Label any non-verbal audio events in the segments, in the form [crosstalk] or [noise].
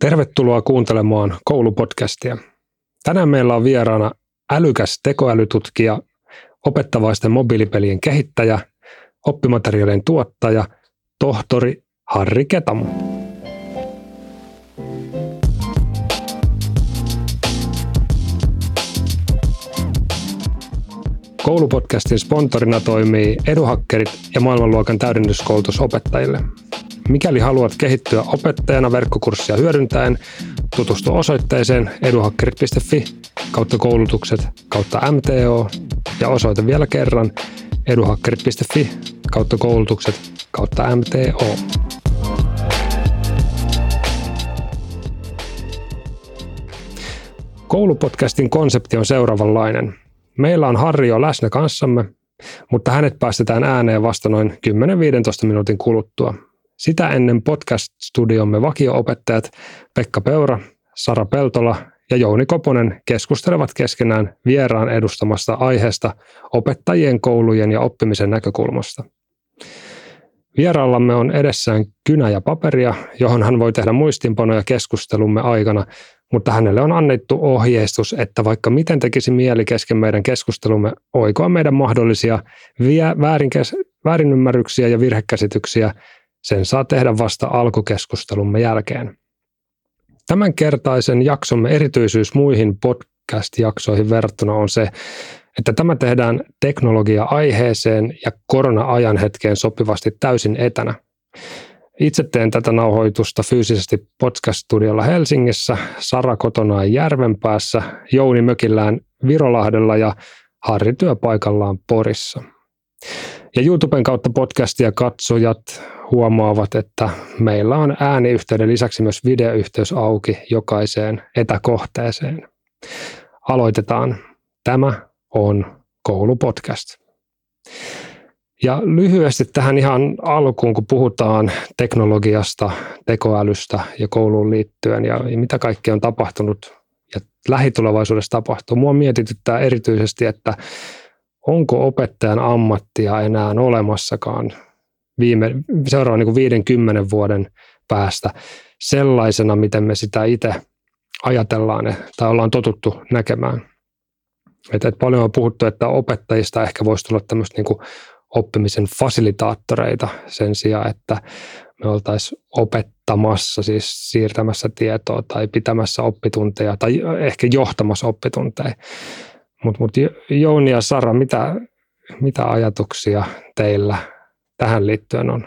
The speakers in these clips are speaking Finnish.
Tervetuloa kuuntelemaan koulupodcastia. Tänään meillä on vieraana älykäs tekoälytutkija, opettavaisten mobiilipelien kehittäjä, oppimateriaalien tuottaja, tohtori Harri Ketamo. Koulupodcastin sponsorina toimii Eduhakkerit ja maailmanluokan täydennyskoulutus opettajille. Mikäli haluat kehittyä opettajana verkkokurssia hyödyntäen, tutustu osoitteeseen eduhakkerit.fi kautta koulutukset kautta MTO ja osoite vielä kerran eduhakkerit.fi kautta koulutukset kautta MTO. Koulupodcastin konsepti on seuraavanlainen. Meillä on Harri jo läsnä kanssamme, mutta hänet päästetään ääneen vasta noin 10-15 minuutin kuluttua. Sitä ennen podcast-studiomme vakio-opettajat Pekka Peura, Sara Peltola ja Jouni Koponen keskustelevat keskenään vieraan edustamasta aiheesta opettajien, koulujen ja oppimisen näkökulmasta. Vieraallamme on edessään kynä ja paperia, johon hän voi tehdä muistinpanoja keskustelumme aikana, mutta hänelle on annettu ohjeistus, että vaikka miten tekisi mieli kesken meidän keskustelumme oikoa meidän mahdollisia väärinymmärryksiä ja virhekäsityksiä, sen saa tehdä vasta alkukeskustelumme jälkeen. Tämänkertaisen jaksomme erityisyys muihin podcast-jaksoihin verrattuna on se, että tämä tehdään teknologia-aiheeseen ja korona-ajan hetkeen sopivasti täysin etänä. Itse teen tätä nauhoitusta fyysisesti podcast-studiolla Helsingissä, Sara kotona Järvenpäässä, Jouni mökillään Virolahdella ja Harri työpaikallaan Porissa. Ja YouTuben kautta podcastia katsojat huomaavat, että meillä on ääniyhteyden lisäksi myös videoyhteys auki jokaiseen etäkohteeseen. Aloitetaan. Tämä on koulupodcast. Ja lyhyesti tähän ihan alkuun, kun puhutaan teknologiasta, tekoälystä ja kouluun liittyen ja mitä kaikkea on tapahtunut ja lähitulevaisuudessa tapahtuu. Mua mietityttää erityisesti, että onko opettajan ammattia enää olemassakaan viime, seuraavan niin 50 vuoden päästä sellaisena, miten me sitä itse ajatellaan tai ollaan totuttu näkemään. Et, et paljon on puhuttu, että opettajista ehkä voisi tulla tämmöistä niin oppimisen fasilitaattoreita sen sijaan, että me oltaisiin opettamassa, siis siirtämässä tietoa tai pitämässä oppitunteja tai ehkä johtamassa oppitunteja. Mutta mut Jouni ja Sara, mitä, mitä ajatuksia teillä tähän liittyen on?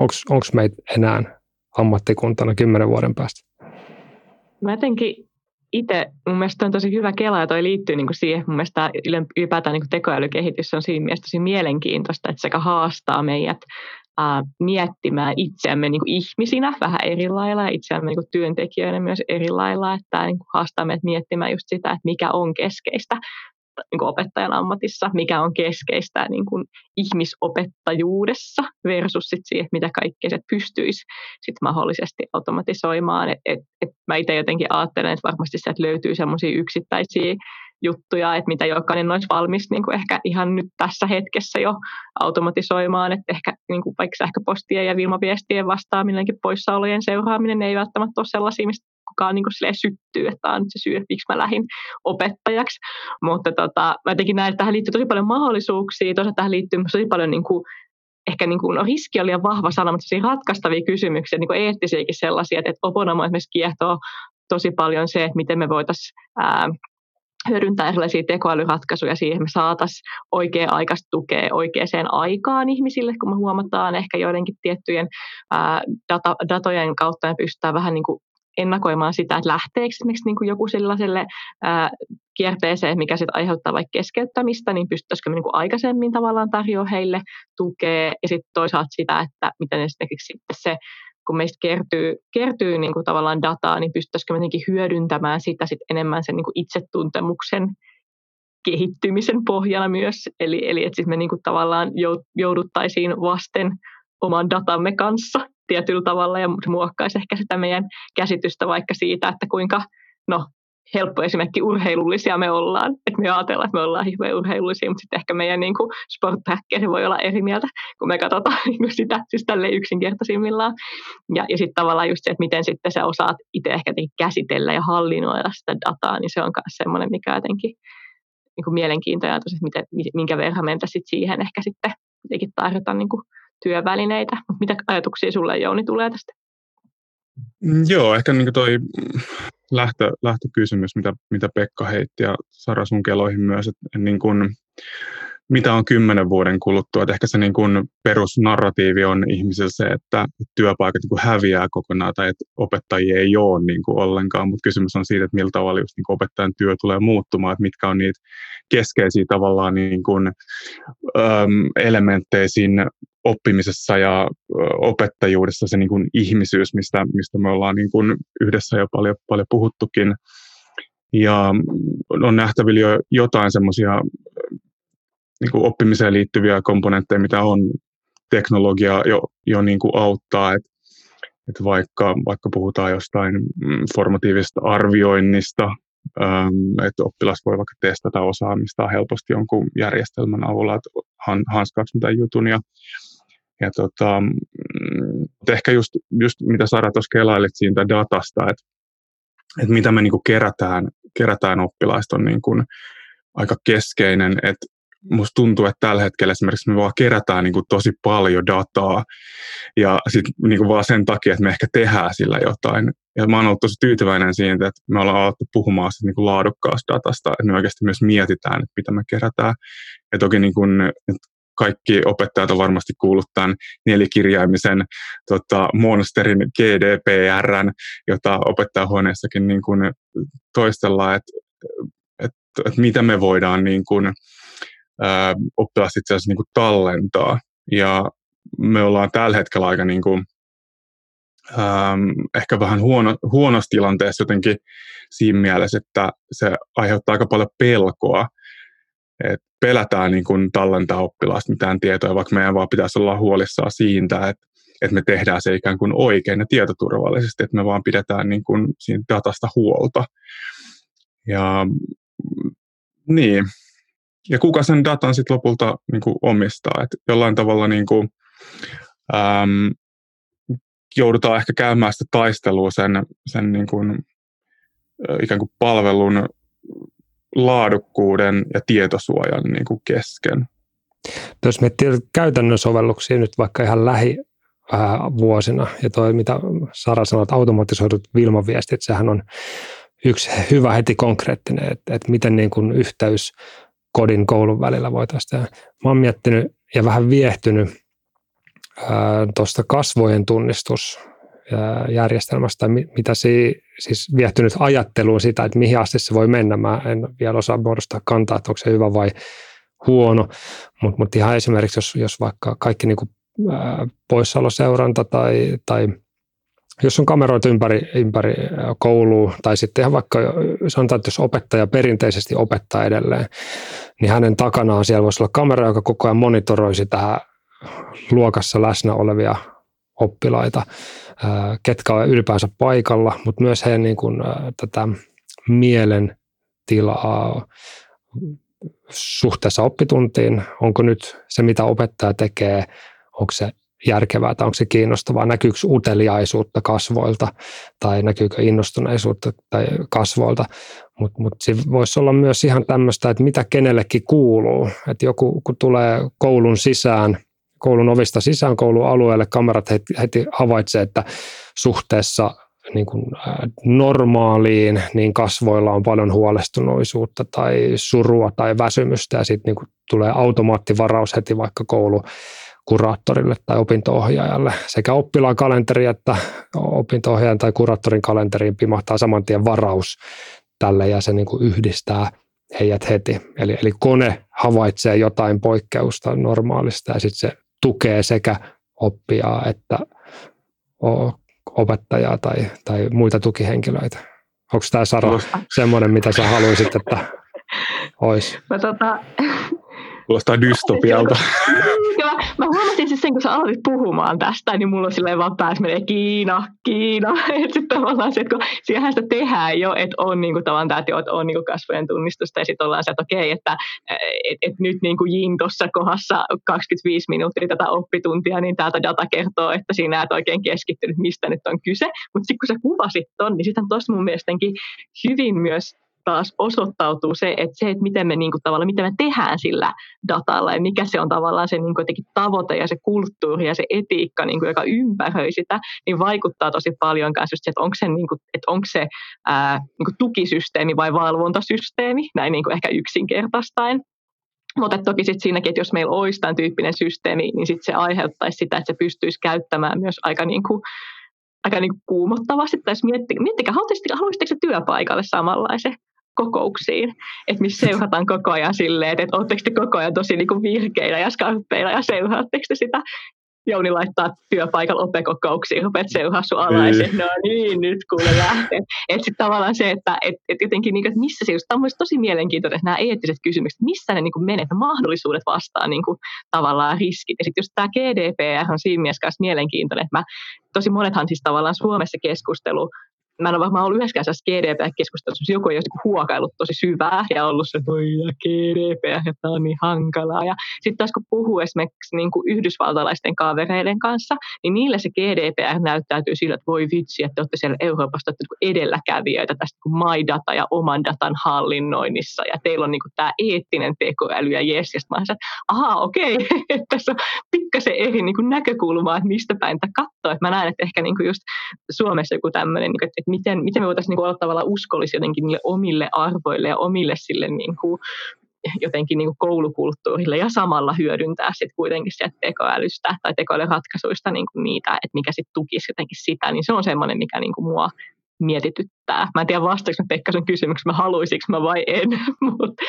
Onko meitä enää ammattikuntana kymmenen vuoden päästä? Mä jotenkin itse, mun mielestä on tosi hyvä kela ja toi liittyy niin kuin siihen, mun mielestä ylipäätään niin kuin tekoälykehitys on siinä mielessä tosi mielenkiintoista, että sekä haastaa meidät ää, miettimään itseämme niin kuin ihmisinä vähän eri lailla ja itseämme niin kuin työntekijöinä myös eri lailla, että niin kuin haastaa meidät miettimään just sitä, että mikä on keskeistä niin kuin opettajan ammatissa, mikä on keskeistä niin kuin ihmisopettajuudessa versus sit siihen, mitä kaikkea se pystyisi sit mahdollisesti automatisoimaan. Et, et, et mä itse jotenkin ajattelen, että varmasti sieltä löytyy sellaisia yksittäisiä juttuja, että mitä jokainen olisi valmis niin kuin ehkä ihan nyt tässä hetkessä jo automatisoimaan, että ehkä niin kuin vaikka sähköpostien ja vilmaviestien vastaaminenkin poissaolojen seuraaminen ei välttämättä ole sellaisia, mistä kukaan niin kuin syttyy, että tämä on se syy, että miksi mä lähdin opettajaksi. Mutta tota, mä jotenkin näen, että tähän liittyy tosi paljon mahdollisuuksia, toisaalta tähän liittyy tosi paljon niin kuin, ehkä niin kuin, no, riski on liian vahva sana, mutta ratkaistavia kysymyksiä, niin kuin eettisiäkin sellaisia, että, että Oponamo esimerkiksi kiehtoo tosi paljon se, että miten me voitaisiin hyödyntää erilaisia tekoälyratkaisuja siihen, me saataisiin oikea-aikaista tukea oikeaan aikaan ihmisille, kun me huomataan ehkä joidenkin tiettyjen ää, data, datojen kautta me pystytään vähän niin kuin ennakoimaan sitä, että lähteekö esimerkiksi niin kuin joku sellaiselle ää, kierteeseen, mikä sitten aiheuttaa vaikka keskeyttämistä, niin pystyttäisikö me niin kuin aikaisemmin tavallaan tarjoa heille tukea, ja sitten toisaalta sitä, että miten esimerkiksi sitten se kun meistä kertyy, kertyy niin kuin tavallaan dataa, niin pystyttäisikö me hyödyntämään sitä sit enemmän sen niin kuin itsetuntemuksen kehittymisen pohjana myös. Eli, eli että me niin kuin tavallaan jouduttaisiin vasten oman datamme kanssa tietyllä tavalla ja muokkaisi ehkä sitä meidän käsitystä vaikka siitä, että kuinka no, helppo esimerkki urheilullisia me ollaan. Että me ajatellaan, että me ollaan hirveän urheilullisia, mutta sitten ehkä meidän niin sporttähkeri voi olla eri mieltä, kun me katsotaan [laughs] niin kuin sitä siis tälle yksinkertaisimmillaan. Ja, ja sitten tavallaan just se, että miten sitten sä osaat itse ehkä käsitellä ja hallinnoida sitä dataa, niin se on myös semmoinen, mikä jotenkin niin kuin mielenkiintoinen ajatus, että miten, minkä verran mentä sit siihen ehkä sitten tarjota niin kuin työvälineitä. Mitä ajatuksia sulle Jouni tulee tästä? Mm, joo, ehkä niin toi lähtö, lähtökysymys, mitä, mitä Pekka heitti ja Sara sun keloihin myös, että niin kuin, mitä on kymmenen vuoden kuluttua. Että ehkä se niin perusnarratiivi on ihmisellä se, että työpaikat niin häviää kokonaan tai että opettajia ei ole niin kuin ollenkaan, mutta kysymys on siitä, että miltä tavalla just niin opettajan työ tulee muuttumaan, että mitkä on niitä keskeisiä tavallaan niin kuin, äm, elementtejä siinä oppimisessa ja opettajuudessa se niin kuin ihmisyys, mistä, mistä me ollaan niin kuin yhdessä jo paljon, paljon puhuttukin. Ja on nähtävillä jo jotain semmoisia niin kuin oppimiseen liittyviä komponentteja, mitä on teknologia jo, jo niin kuin auttaa. että et vaikka, vaikka puhutaan jostain mm, formatiivisesta arvioinnista, että oppilas voi vaikka testata osaamista helposti jonkun järjestelmän avulla, että hanskaako mitä jutun. Ja, ja tota, mm, ehkä just, just mitä Sara tuossa kelailit siitä datasta, että, että mitä me niin kuin kerätään, kerätään oppilaista on niin kuin aika keskeinen, että musta tuntuu, että tällä hetkellä esimerkiksi me vaan kerätään niin kuin tosi paljon dataa ja sitten niin vaan sen takia, että me ehkä tehdään sillä jotain. Ja mä oon ollut tosi tyytyväinen siitä, että me ollaan alettu puhumaan sit niin kuin laadukkaasta datasta, että me oikeasti myös mietitään, että mitä me kerätään. Ja toki niin kuin, kaikki opettajat on varmasti kuullut tämän nelikirjaimisen tota, monsterin GDPRn, jota opettajahuoneessakin niin kuin toistellaan, että, että, että mitä me voidaan niin kuin, oppilas itse asiassa niin kuin tallentaa. Ja me ollaan tällä hetkellä aika niin kuin, ähm, ehkä vähän huono, huonossa tilanteessa jotenkin siinä mielessä, että se aiheuttaa aika paljon pelkoa. Et pelätään niin kuin tallentaa oppilaasta mitään tietoa, vaikka meidän vaan pitäisi olla huolissaan siitä, että, että me tehdään se ikään kuin oikein ja tietoturvallisesti, että me vaan pidetään niin kuin siinä datasta huolta. Ja niin, ja kuka sen datan sitten lopulta niin kuin omistaa. Et jollain tavalla niin kuin, äm, joudutaan ehkä käymään sitä taistelua sen, sen niin kuin, ikään kuin palvelun laadukkuuden ja tietosuojan niin kuin kesken. Jos miettii käytännön sovelluksia nyt vaikka ihan lähi vuosina, ja toi mitä Sara sanoi, että automatisoidut Vilma-viestit, sehän on yksi hyvä heti konkreettinen, että, että miten niin kuin yhteys kodin koulun välillä voitaisiin tehdä. Mä oon miettinyt ja vähän viehtynyt tuosta kasvojen tunnistusjärjestelmästä, mitä si, siis viehtynyt ajatteluun sitä, että mihin asti se voi mennä. Mä en vielä osaa muodostaa kantaa, että onko se hyvä vai huono, mutta mut ihan esimerkiksi, jos, jos vaikka kaikki niinku, ää, poissaoloseuranta tai, tai jos on kameroita ympäri, ympäri koulua, tai sitten ihan vaikka sanotaan, että jos opettaja perinteisesti opettaa edelleen, niin hänen takanaan siellä voisi olla kamera, joka koko ajan monitoroisi tähän luokassa läsnä olevia oppilaita, ketkä ovat ylipäänsä paikalla, mutta myös heidän niin kuin, tätä mielen tilaa suhteessa oppituntiin. Onko nyt se, mitä opettaja tekee, onko se järkevää tai onko se kiinnostavaa, näkyykö uteliaisuutta kasvoilta tai näkyykö innostuneisuutta tai kasvoilta, mutta mut se voisi olla myös ihan tämmöistä, että mitä kenellekin kuuluu, että joku kun tulee koulun sisään, koulun ovista sisään koulun alueelle, kamerat heti, heti havaitsee, että suhteessa niin kuin normaaliin, niin kasvoilla on paljon huolestunoisuutta tai surua tai väsymystä. Ja sitten niin tulee automaattivaraus heti vaikka koulu kuraattorille tai opintoohjaajalle. Sekä oppilaan kalenteri että opintoohjaajan tai kuraattorin kalenteriin pimahtaa saman tien varaus tälle ja se niin kuin yhdistää heidät heti. Eli, eli kone havaitsee jotain poikkeusta normaalista ja sitten se tukee sekä oppijaa että opettajaa tai, tai muita tukihenkilöitä. Onko tämä Sara semmoinen, mitä sä haluaisit, että [laughs] olisi? Mä tota, Kuulostaa dystopialta. mä, mä huomasin siis sen, kun sä aloitit puhumaan tästä, niin mulla on silleen vaan pääs menee Kiina, Kiina. [laughs] Että sitten tavallaan se, että kun sitä tehdään jo, että on niinku tavallaan tämä, että on niinku kasvojen tunnistusta ja sitten ollaan se, että okei, että et, et nyt niinku Jin tuossa kohdassa 25 minuuttia tätä oppituntia, niin täältä data kertoo, että siinä et oikein keskittynyt, mistä nyt on kyse. Mutta sitten kun sä kuvasit ton, niin sitten tuossa mun mielestäkin hyvin myös taas osoittautuu se, että se, että miten me, niin kuin, tavallaan, miten me tehdään sillä datalla ja mikä se on tavallaan se niin kuin, tavoite ja se kulttuuri ja se etiikka, niin kuin, joka ympäröi sitä, niin vaikuttaa tosi paljon myös just se, että onko se, niin kuin, että onko se ää, niin kuin tukisysteemi vai valvontasysteemi, näin niin kuin ehkä yksinkertaistaen. Mutta toki sitten siinäkin, että jos meillä olisi tämän tyyppinen systeemi, niin sitten se aiheuttaisi sitä, että se pystyisi käyttämään myös aika niin kuin, aika niin kuin kuumottavasti. Tai miettikää, miettikää haluaisitteko se työpaikalle samanlaisen kokouksiin, että missä seurataan koko ajan silleen, että, oletteko te koko ajan tosi niin kuin virkeillä ja skarppeilla ja seuraatteko te sitä Jouni laittaa työpaikalla opekokouksiin, rupeat seuraa sun alaisen, niin. no niin, nyt kuule lähtee. Että sitten tavallaan se, että et, et jotenkin, niin, että missä se just, tämä on tosi mielenkiintoinen, että nämä eettiset kysymykset, missä ne niin menee, mahdollisuudet vastaan niin kuin, tavallaan riskit. Ja sitten just tämä GDPR on siinä mielessä mielenkiintoinen, että mä, tosi monethan siis tavallaan Suomessa keskustelu mä en ole varmaan ollut yhdessäkään GDPR-keskustelussa, joku niinku huokaillut tosi syvää ja ollut se, voi ja GDPR, ja tämä on niin hankalaa. Ja sitten taas kun puhuu esimerkiksi niin kuin yhdysvaltalaisten kavereiden kanssa, niin niille se GDPR näyttäytyy sillä, että voi vitsi, että olette siellä Euroopassa olette niin edelläkävijöitä tästä niin my data ja oman datan hallinnoinnissa, ja teillä on niin kuin tämä eettinen tekoäly ja jes, ja mä että ahaa, okei, [laughs] että tässä on pikkasen eri niin kuin näkökulmaa, että mistä päin tätä katsoa. Että mä näen, että ehkä niin kuin just Suomessa joku tämmöinen, niin kuin, että että miten, miten me voitaisiin niin olla tavallaan uskollisia jotenkin niille omille arvoille ja omille sille niin kuin, jotenkin niin kuin koulukulttuurille ja samalla hyödyntää sitten kuitenkin sieltä tekoälystä tai tekoälyratkaisuista niin kuin niitä, että mikä sitten tukisi jotenkin sitä, niin se on semmoinen, mikä niin kuin mua mietityttää. Mä en tiedä vastaanko mä Pekkasen kysymyksen, mä haluaisinko mä vai en, [laughs] mutta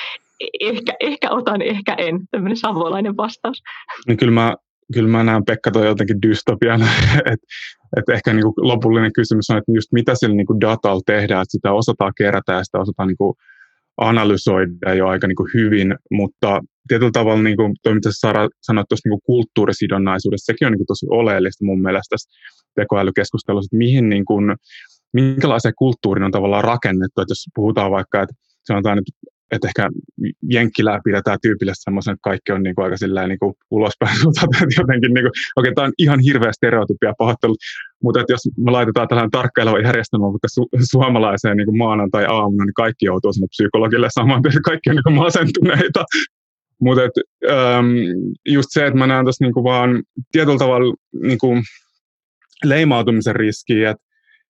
ehkä, ehkä otan, ehkä en, tämmöinen savolainen vastaus. Niin kyllä mä kyllä mä näen Pekka toi jotenkin dystopian, [laughs] että et ehkä niinku lopullinen kysymys on, että just mitä sillä niinku datalla tehdään, että sitä osataan kerätä ja sitä osataan niinku analysoida jo aika niinku hyvin, mutta tietyllä tavalla niin kuin toi, mitä Sara sanoi tuosta niin kulttuurisidonnaisuudesta, sekin on niin kuin tosi oleellista mun mielestä tässä tekoälykeskustelussa, että mihin niin kuin, minkälaiseen kulttuuriin on tavallaan rakennettu, että jos puhutaan vaikka, että sanotaan, että että ehkä Jenkkilää pidetään tyypillisesti semmoisen, että kaikki on niin kuin aika silleen niin kuin ulospäin [laughs] jotenkin, niin kuin, okei, tämä on ihan hirveä stereotypia pahoittelut, mutta että jos me laitetaan tällainen tarkkaileva järjestelmä vaikka su- suomalaiseen niin kuin maanantai-aamuna, niin kaikki joutuu sinne psykologille saman tien, kaikki on niin kuin masentuneita. Mutta ähm, just se, että mä näen tässä niin kuin vaan tietyllä tavalla niin kuin leimautumisen riskiä, että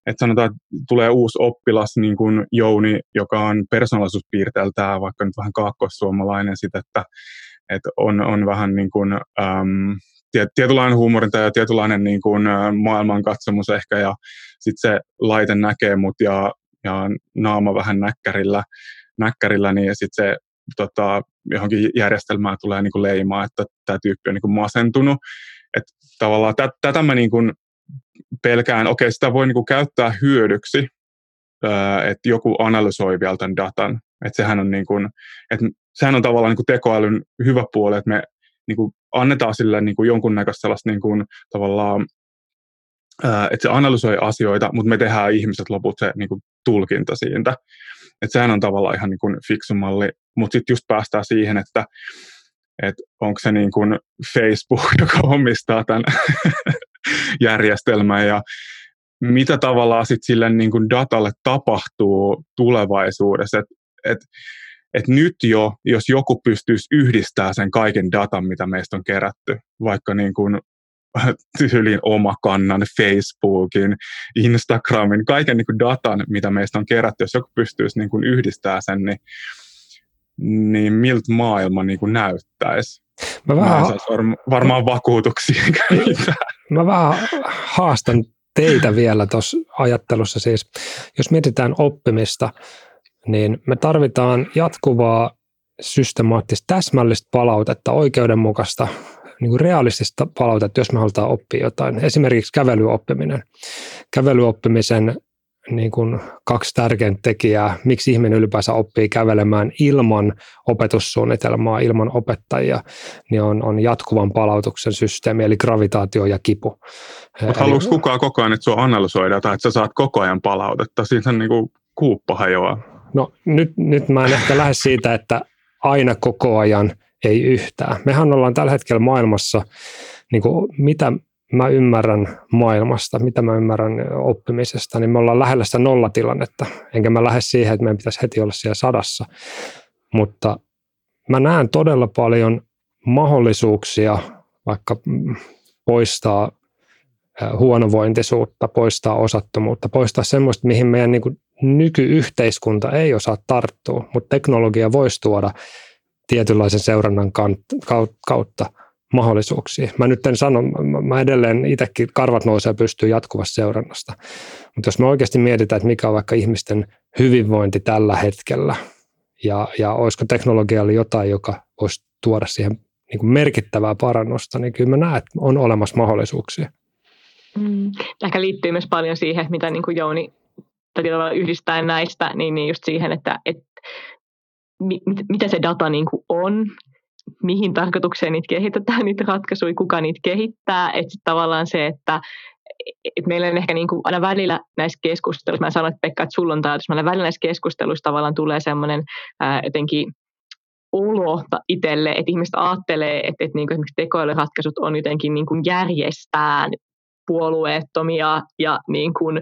että sanotaan, että tulee uusi oppilas, niin kuin Jouni, joka on persoonallisuuspiirteeltään vaikka nyt vähän kaakkoissuomalainen, sit, että, että on, on vähän niin kuin, äm, tietynlainen huumorinta ja tietynlainen niin kuin, maailmankatsomus ehkä, ja sitten se laite näkee mut ja, ja naama vähän näkkärillä, näkkärillä niin sitten se tota, johonkin järjestelmään tulee niin kuin leimaa, että tämä tyyppi on niin kuin masentunut. Että tavallaan tätä mä niin kuin pelkään, okei, okay, sitä voi niin kuin käyttää hyödyksi, että joku analysoi vielä tämän datan. Että sehän on, niin kuin, että sehän on tavallaan niin kuin tekoälyn hyvä puoli, että me niin kuin annetaan sille niin kuin jonkunnäköistä sellaista niin kuin, tavallaan, että se analysoi asioita, mutta me tehdään ihmiset loput se niin kuin tulkinta siitä. Että sehän on tavallaan ihan niin kuin fiksu malli, mutta sitten just päästään siihen, että että onko se niin kuin Facebook, [laughs] joka omistaa tämän järjestelmä ja mitä tavallaan sitten sille niin kuin datalle tapahtuu tulevaisuudessa. Et, et, et nyt jo, jos joku pystyisi yhdistämään sen kaiken datan, mitä meistä on kerätty, vaikka niin kuin tyylin oma kannan, Facebookin, Instagramin, kaiken niin kuin datan, mitä meistä on kerätty, jos joku pystyisi niin kuin yhdistämään sen, niin, niin miltä maailma niin kuin näyttäisi. Mä, vähän... Mä varma, varmaan vakuutuksia Mä vähän haastan teitä vielä tuossa ajattelussa. Siis, jos mietitään oppimista, niin me tarvitaan jatkuvaa systemaattista, täsmällistä palautetta, oikeudenmukaista, niin kuin realistista palautetta, jos me halutaan oppia jotain. Esimerkiksi kävelyoppiminen. Kävelyoppimisen niin kuin kaksi tärkeintä tekijää, miksi ihminen ylipäänsä oppii kävelemään ilman opetussuunnitelmaa, ilman opettajia, niin on, on jatkuvan palautuksen systeemi, eli gravitaatio ja kipu. Mutta haluaisi kukaan koko ajan, että sinua analysoida tai että sä saat koko ajan palautetta? Siitä on niin kuin kuuppa hajoaa. No nyt, nyt mä en ehkä lähde siitä, että aina koko ajan ei yhtään. Mehän ollaan tällä hetkellä maailmassa, niin kuin mitä mä ymmärrän maailmasta, mitä mä ymmärrän oppimisesta, niin me ollaan lähellä sitä nollatilannetta. Enkä mä lähde siihen, että meidän pitäisi heti olla siellä sadassa. Mutta mä näen todella paljon mahdollisuuksia vaikka poistaa huonovointisuutta, poistaa osattomuutta, poistaa semmoista, mihin meidän niin nykyyhteiskunta ei osaa tarttua, mutta teknologia voisi tuoda tietynlaisen seurannan kautta mahdollisuuksia. Mä nyt en sano, mä edelleen itsekin karvat nousee pystyy jatkuvassa seurannasta. Mutta jos me oikeasti mietitään, että mikä on vaikka ihmisten hyvinvointi tällä hetkellä, ja, ja olisiko teknologialla jotain, joka voisi tuoda siihen niin kuin merkittävää parannusta, niin kyllä mä näen, että on olemassa mahdollisuuksia. Mm. Ehkä liittyy myös paljon siihen, mitä niin kuin Jouni yhdistää näistä, niin, niin just siihen, että, että mit, mitä se data niin kuin on, mihin tarkoitukseen niitä kehitetään, niitä ratkaisuja, kuka niitä kehittää. Että tavallaan se, että et meillä on ehkä niin kuin aina välillä näissä keskusteluissa, mä sanoin, että Pekka, että sulla on tämä, meillä välillä näissä keskusteluissa tavallaan tulee semmoinen jotenkin olo itselle, että ihmiset ajattelee, että, että niin kuin esimerkiksi tekoälyratkaisut on jotenkin niin kuin järjestään puolueettomia ja niin kuin,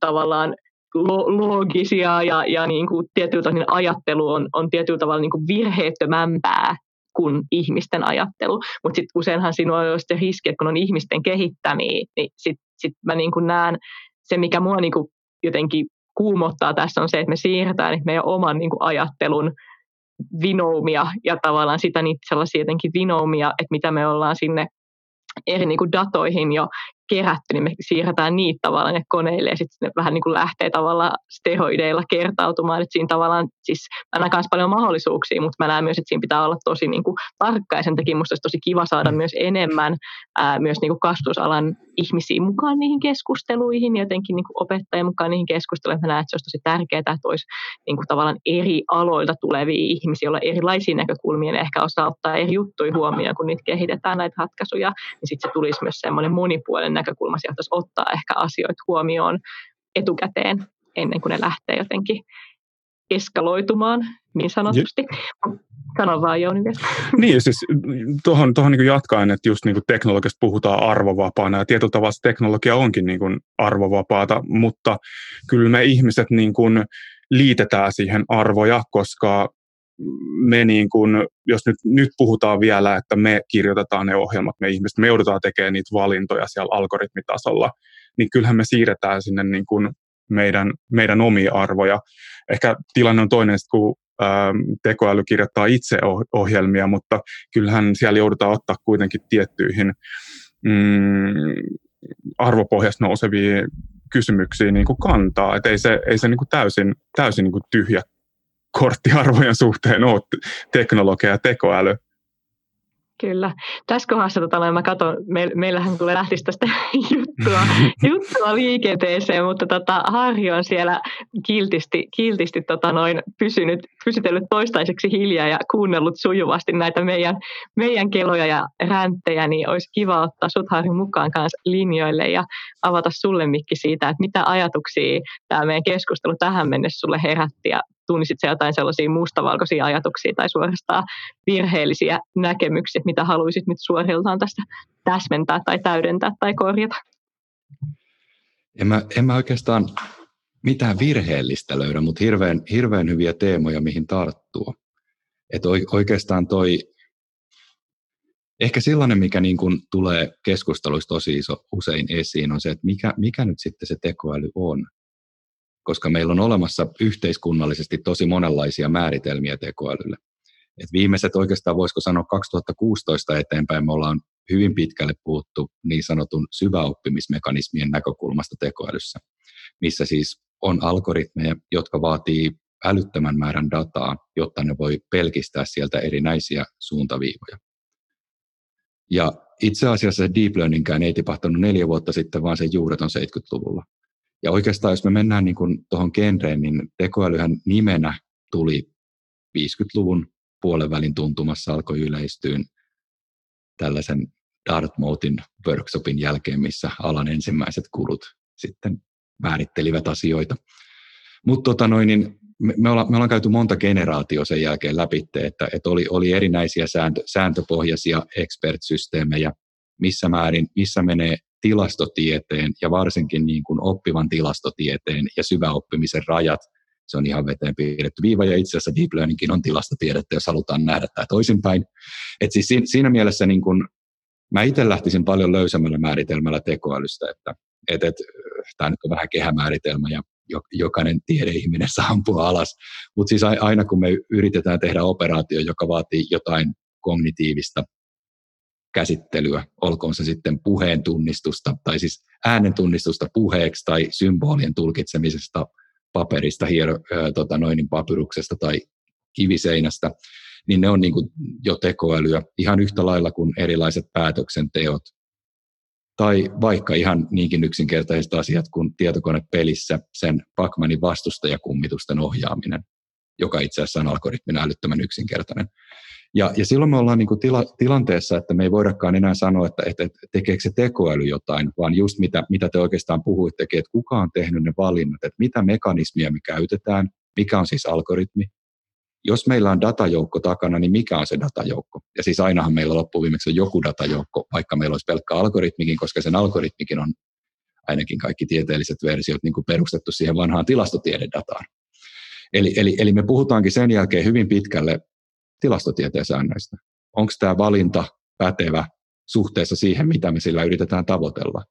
tavallaan lo- loogisia ja, ja niin kuin tietyllä tavalla niin ajattelu on, on tietyllä tavalla niin kuin virheettömämpää kuin ihmisten ajattelu. Mutta sitten useinhan sinulla on se riski, että kun on ihmisten kehittämiä, niin sitten sit mä niin kuin näen se, mikä mua niin kuin jotenkin kuumottaa tässä on se, että me siirretään että meidän oman niin kuin ajattelun vinoumia ja tavallaan sitä niitä sellaisia jotenkin vinoumia, että mitä me ollaan sinne eri niin kuin datoihin jo kerätty, niin me siirretään niitä tavallaan ne koneille ja sitten ne vähän niin kuin lähtee tavallaan steroideilla kertautumaan. Että siinä tavallaan, siis mä näen myös paljon mahdollisuuksia, mutta mä näen myös, että siinä pitää olla tosi niin kuin tarkka ja sen takia musta olisi tosi kiva saada myös enemmän ää, myös niin kuin kasvatusalan ihmisiä mukaan niihin keskusteluihin ja jotenkin niin kuin opettajien mukaan niihin keskusteluihin. Mä näen, että se olisi tosi tärkeää, että olisi niin kuin tavallaan eri aloilta tulevia ihmisiä, joilla erilaisia näkökulmia ja ehkä osaa ottaa eri juttuja huomioon, kun niitä kehitetään näitä ratkaisuja, niin sitten se tulisi myös semmoinen monipuolinen näkökulma sieltä ottaa ehkä asioita huomioon etukäteen ennen kuin ne lähtee jotenkin eskaloitumaan niin sanotusti. Sano vaan Jouni vielä. [laughs] Niin, siis tuohon, tuohon niin jatkaen, että just niin kuin teknologiasta puhutaan arvovapaana ja tietyllä tavalla teknologia onkin niin kuin arvovapaata, mutta kyllä me ihmiset niin kuin liitetään siihen arvoja, koska me niin kuin, jos nyt, nyt puhutaan vielä, että me kirjoitetaan ne ohjelmat, me ihmiset, me joudutaan tekemään niitä valintoja siellä algoritmitasolla, niin kyllähän me siirretään sinne niin kuin meidän, meidän omia arvoja. Ehkä tilanne on toinen, kun ähm, tekoäly kirjoittaa itse ohjelmia, mutta kyllähän siellä joudutaan ottaa kuitenkin tiettyihin mm, arvopohjasta nouseviin kysymyksiin niin kuin kantaa. Et ei se, ei se niin kuin täysin, täysin niin kuin tyhjä korttiarvojen suhteen ole teknologia ja tekoäly. Kyllä. Tässä kohdassa tota, mä katson, me, meillähän tulee lähtisi tästä [laughs] juttua, [laughs] juttua liikenteeseen, mutta tota, Harri on siellä kiltisti, kiltisti tota, noin pysynyt, pysytellyt toistaiseksi hiljaa ja kuunnellut sujuvasti näitä meidän, meidän keloja ja ränttejä, niin olisi kiva ottaa sut Harri mukaan kanssa linjoille ja avata sulle mikki siitä, että mitä ajatuksia tämä meidän keskustelu tähän mennessä sulle herätti ja tunnisit jotain sellaisia mustavalkoisia ajatuksia tai suorastaan virheellisiä näkemyksiä, mitä haluaisit nyt suoriltaan tästä täsmentää tai täydentää tai korjata? En mä, en mä oikeastaan mitään virheellistä löydä, mutta hirveän, hirveän hyviä teemoja, mihin tarttua. Et oikeastaan toi, ehkä sellainen, mikä niin kun tulee keskusteluissa tosi iso, usein esiin, on se, että mikä, mikä nyt sitten se tekoäly on koska meillä on olemassa yhteiskunnallisesti tosi monenlaisia määritelmiä tekoälylle. Et viimeiset oikeastaan voisiko sanoa 2016 eteenpäin me ollaan hyvin pitkälle puhuttu niin sanotun syväoppimismekanismien näkökulmasta tekoälyssä, missä siis on algoritmeja, jotka vaatii älyttömän määrän dataa, jotta ne voi pelkistää sieltä erinäisiä suuntaviivoja. Ja itse asiassa deep learningkään ei tipahtanut neljä vuotta sitten, vaan sen juuret on 70-luvulla. Ja oikeastaan jos me mennään niin tuohon genreen, niin tekoälyhän nimenä tuli 50-luvun puolen tuntumassa alkoi yleistyä tällaisen Dartmouthin workshopin jälkeen, missä alan ensimmäiset kulut sitten määrittelivät asioita. Mutta tota niin me, me, ollaan, me ollaan käyty monta generaatio sen jälkeen läpi, että, että oli, oli erinäisiä sääntö, sääntöpohjaisia expert-systeemejä, missä määrin, missä menee tilastotieteen ja varsinkin niin kuin oppivan tilastotieteen ja syväoppimisen rajat. Se on ihan veteen piirretty viiva ja itse asiassa deep learningkin on tilastotiedettä, jos halutaan nähdä tämä toisinpäin. Et siis siinä, mielessä niin kuin, mä itse lähtisin paljon löysämällä määritelmällä tekoälystä, että et, et, tämä nyt on vähän kehämääritelmä ja jokainen tiedeihminen saa ampua alas. Mutta siis aina kun me yritetään tehdä operaatio, joka vaatii jotain kognitiivista käsittelyä, olkoon se sitten puheen tunnistusta tai siis äänen tunnistusta puheeksi tai symbolien tulkitsemisesta paperista, hiero, ää, tota noin, niin papyruksesta tai kiviseinästä, niin ne on niin kuin jo tekoälyä ihan yhtä lailla kuin erilaiset päätöksenteot. Tai vaikka ihan niinkin yksinkertaiset asiat kuin tietokonepelissä sen Pacmanin vastustajakummitusten ohjaaminen, joka itse asiassa on algoritmin älyttömän yksinkertainen. Ja, ja silloin me ollaan niin kuin tila, tilanteessa, että me ei voidakaan enää sanoa, että, että, tekeekö se tekoäly jotain, vaan just mitä, mitä te oikeastaan puhuitte, että kuka on tehnyt ne valinnat, että mitä mekanismia me käytetään, mikä on siis algoritmi, jos meillä on datajoukko takana, niin mikä on se datajoukko? Ja siis ainahan meillä loppuviimeksi on joku datajoukko, vaikka meillä olisi pelkkä algoritmikin, koska sen algoritmikin on ainakin kaikki tieteelliset versiot niin kuin perustettu siihen vanhaan tilastotiededataan. Eli, eli, eli me puhutaankin sen jälkeen hyvin pitkälle tilastotieteen säännöistä. Onko tämä valinta pätevä suhteessa siihen, mitä me sillä yritetään tavoitella?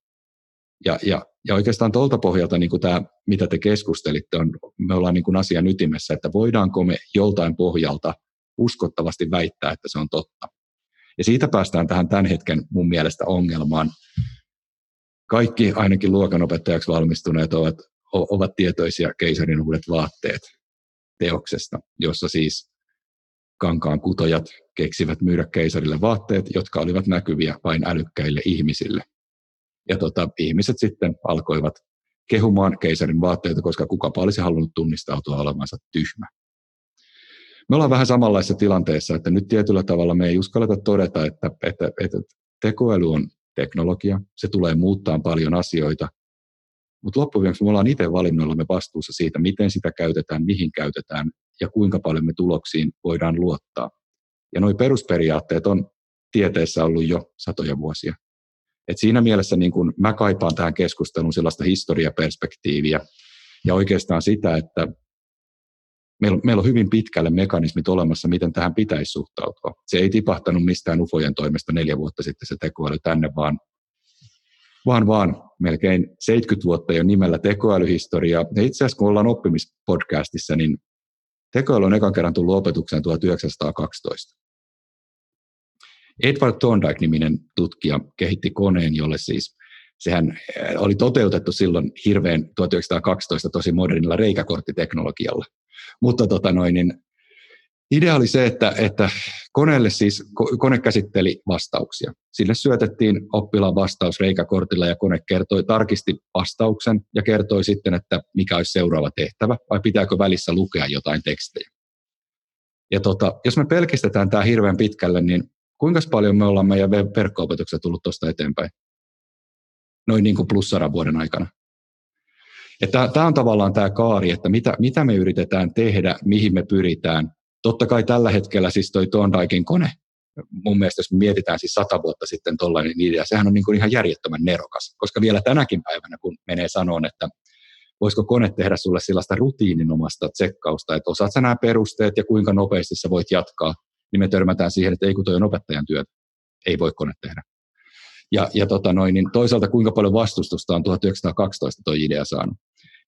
Ja, ja, ja oikeastaan tuolta pohjalta, niin kuin tämä, mitä te keskustelitte, on, me ollaan niin kuin asian ytimessä, että voidaanko me joltain pohjalta uskottavasti väittää, että se on totta. Ja siitä päästään tähän tämän hetken mun mielestä ongelmaan. Kaikki ainakin luokanopettajaksi valmistuneet ovat, ovat tietoisia keisarin uudet vaatteet teoksesta, jossa siis kankaan kutojat keksivät myydä keisarille vaatteet, jotka olivat näkyviä vain älykkäille ihmisille – ja tota, ihmiset sitten alkoivat kehumaan keisarin vaatteita, koska kukapa olisi halunnut tunnistautua olevansa tyhmä. Me ollaan vähän samanlaisessa tilanteessa, että nyt tietyllä tavalla me ei uskalleta todeta, että, että, että tekoäly on teknologia, se tulee muuttaa paljon asioita, mutta loppuviimeksi me ollaan itse valinnoillamme vastuussa siitä, miten sitä käytetään, mihin käytetään ja kuinka paljon me tuloksiin voidaan luottaa. Ja nuo perusperiaatteet on tieteessä ollut jo satoja vuosia. Et siinä mielessä niin kun mä kaipaan tähän keskusteluun sellaista historiaperspektiiviä ja oikeastaan sitä, että meillä, meillä on hyvin pitkälle mekanismit olemassa, miten tähän pitäisi suhtautua. Se ei tipahtanut mistään ufojen toimesta neljä vuotta sitten se tekoäly tänne, vaan vaan, vaan melkein 70 vuotta jo nimellä tekoälyhistoria. Ja itse asiassa kun ollaan oppimispodcastissa, niin tekoäly on ekan kerran tullut opetukseen 1912. Edward Thorndike-niminen tutkija kehitti koneen, jolle siis sehän eh, oli toteutettu silloin hirveän 1912 tosi modernilla reikäkorttiteknologialla. Mutta tota noin, niin idea oli se, että, että koneelle siis, kone käsitteli vastauksia. Sille syötettiin oppilaan vastaus reikäkortilla ja kone kertoi, tarkisti vastauksen ja kertoi sitten, että mikä olisi seuraava tehtävä vai pitääkö välissä lukea jotain tekstejä. Ja tota, jos me pelkistetään tämä hirveän pitkälle, niin kuinka paljon me ollaan meidän verkko-opetuksessa tullut tuosta eteenpäin? Noin niin kuin plus vuoden aikana. Tämä on tavallaan tämä kaari, että mitä, mitä me yritetään tehdä, mihin me pyritään. Totta kai tällä hetkellä siis toi Thorndikein kone, mun mielestä jos mietitään siis sata vuotta sitten tuollainen idea, sehän on niin kuin ihan järjettömän nerokas, koska vielä tänäkin päivänä, kun menee sanoon, että voisiko kone tehdä sulle sellaista rutiininomasta tsekkausta, että osaat sä nämä perusteet ja kuinka nopeasti sä voit jatkaa, niin me törmätään siihen, että ei kun toi on opettajan työtä, ei voi kone tehdä. Ja, ja tota noin, niin toisaalta kuinka paljon vastustusta on 1912 tuo idea saanut.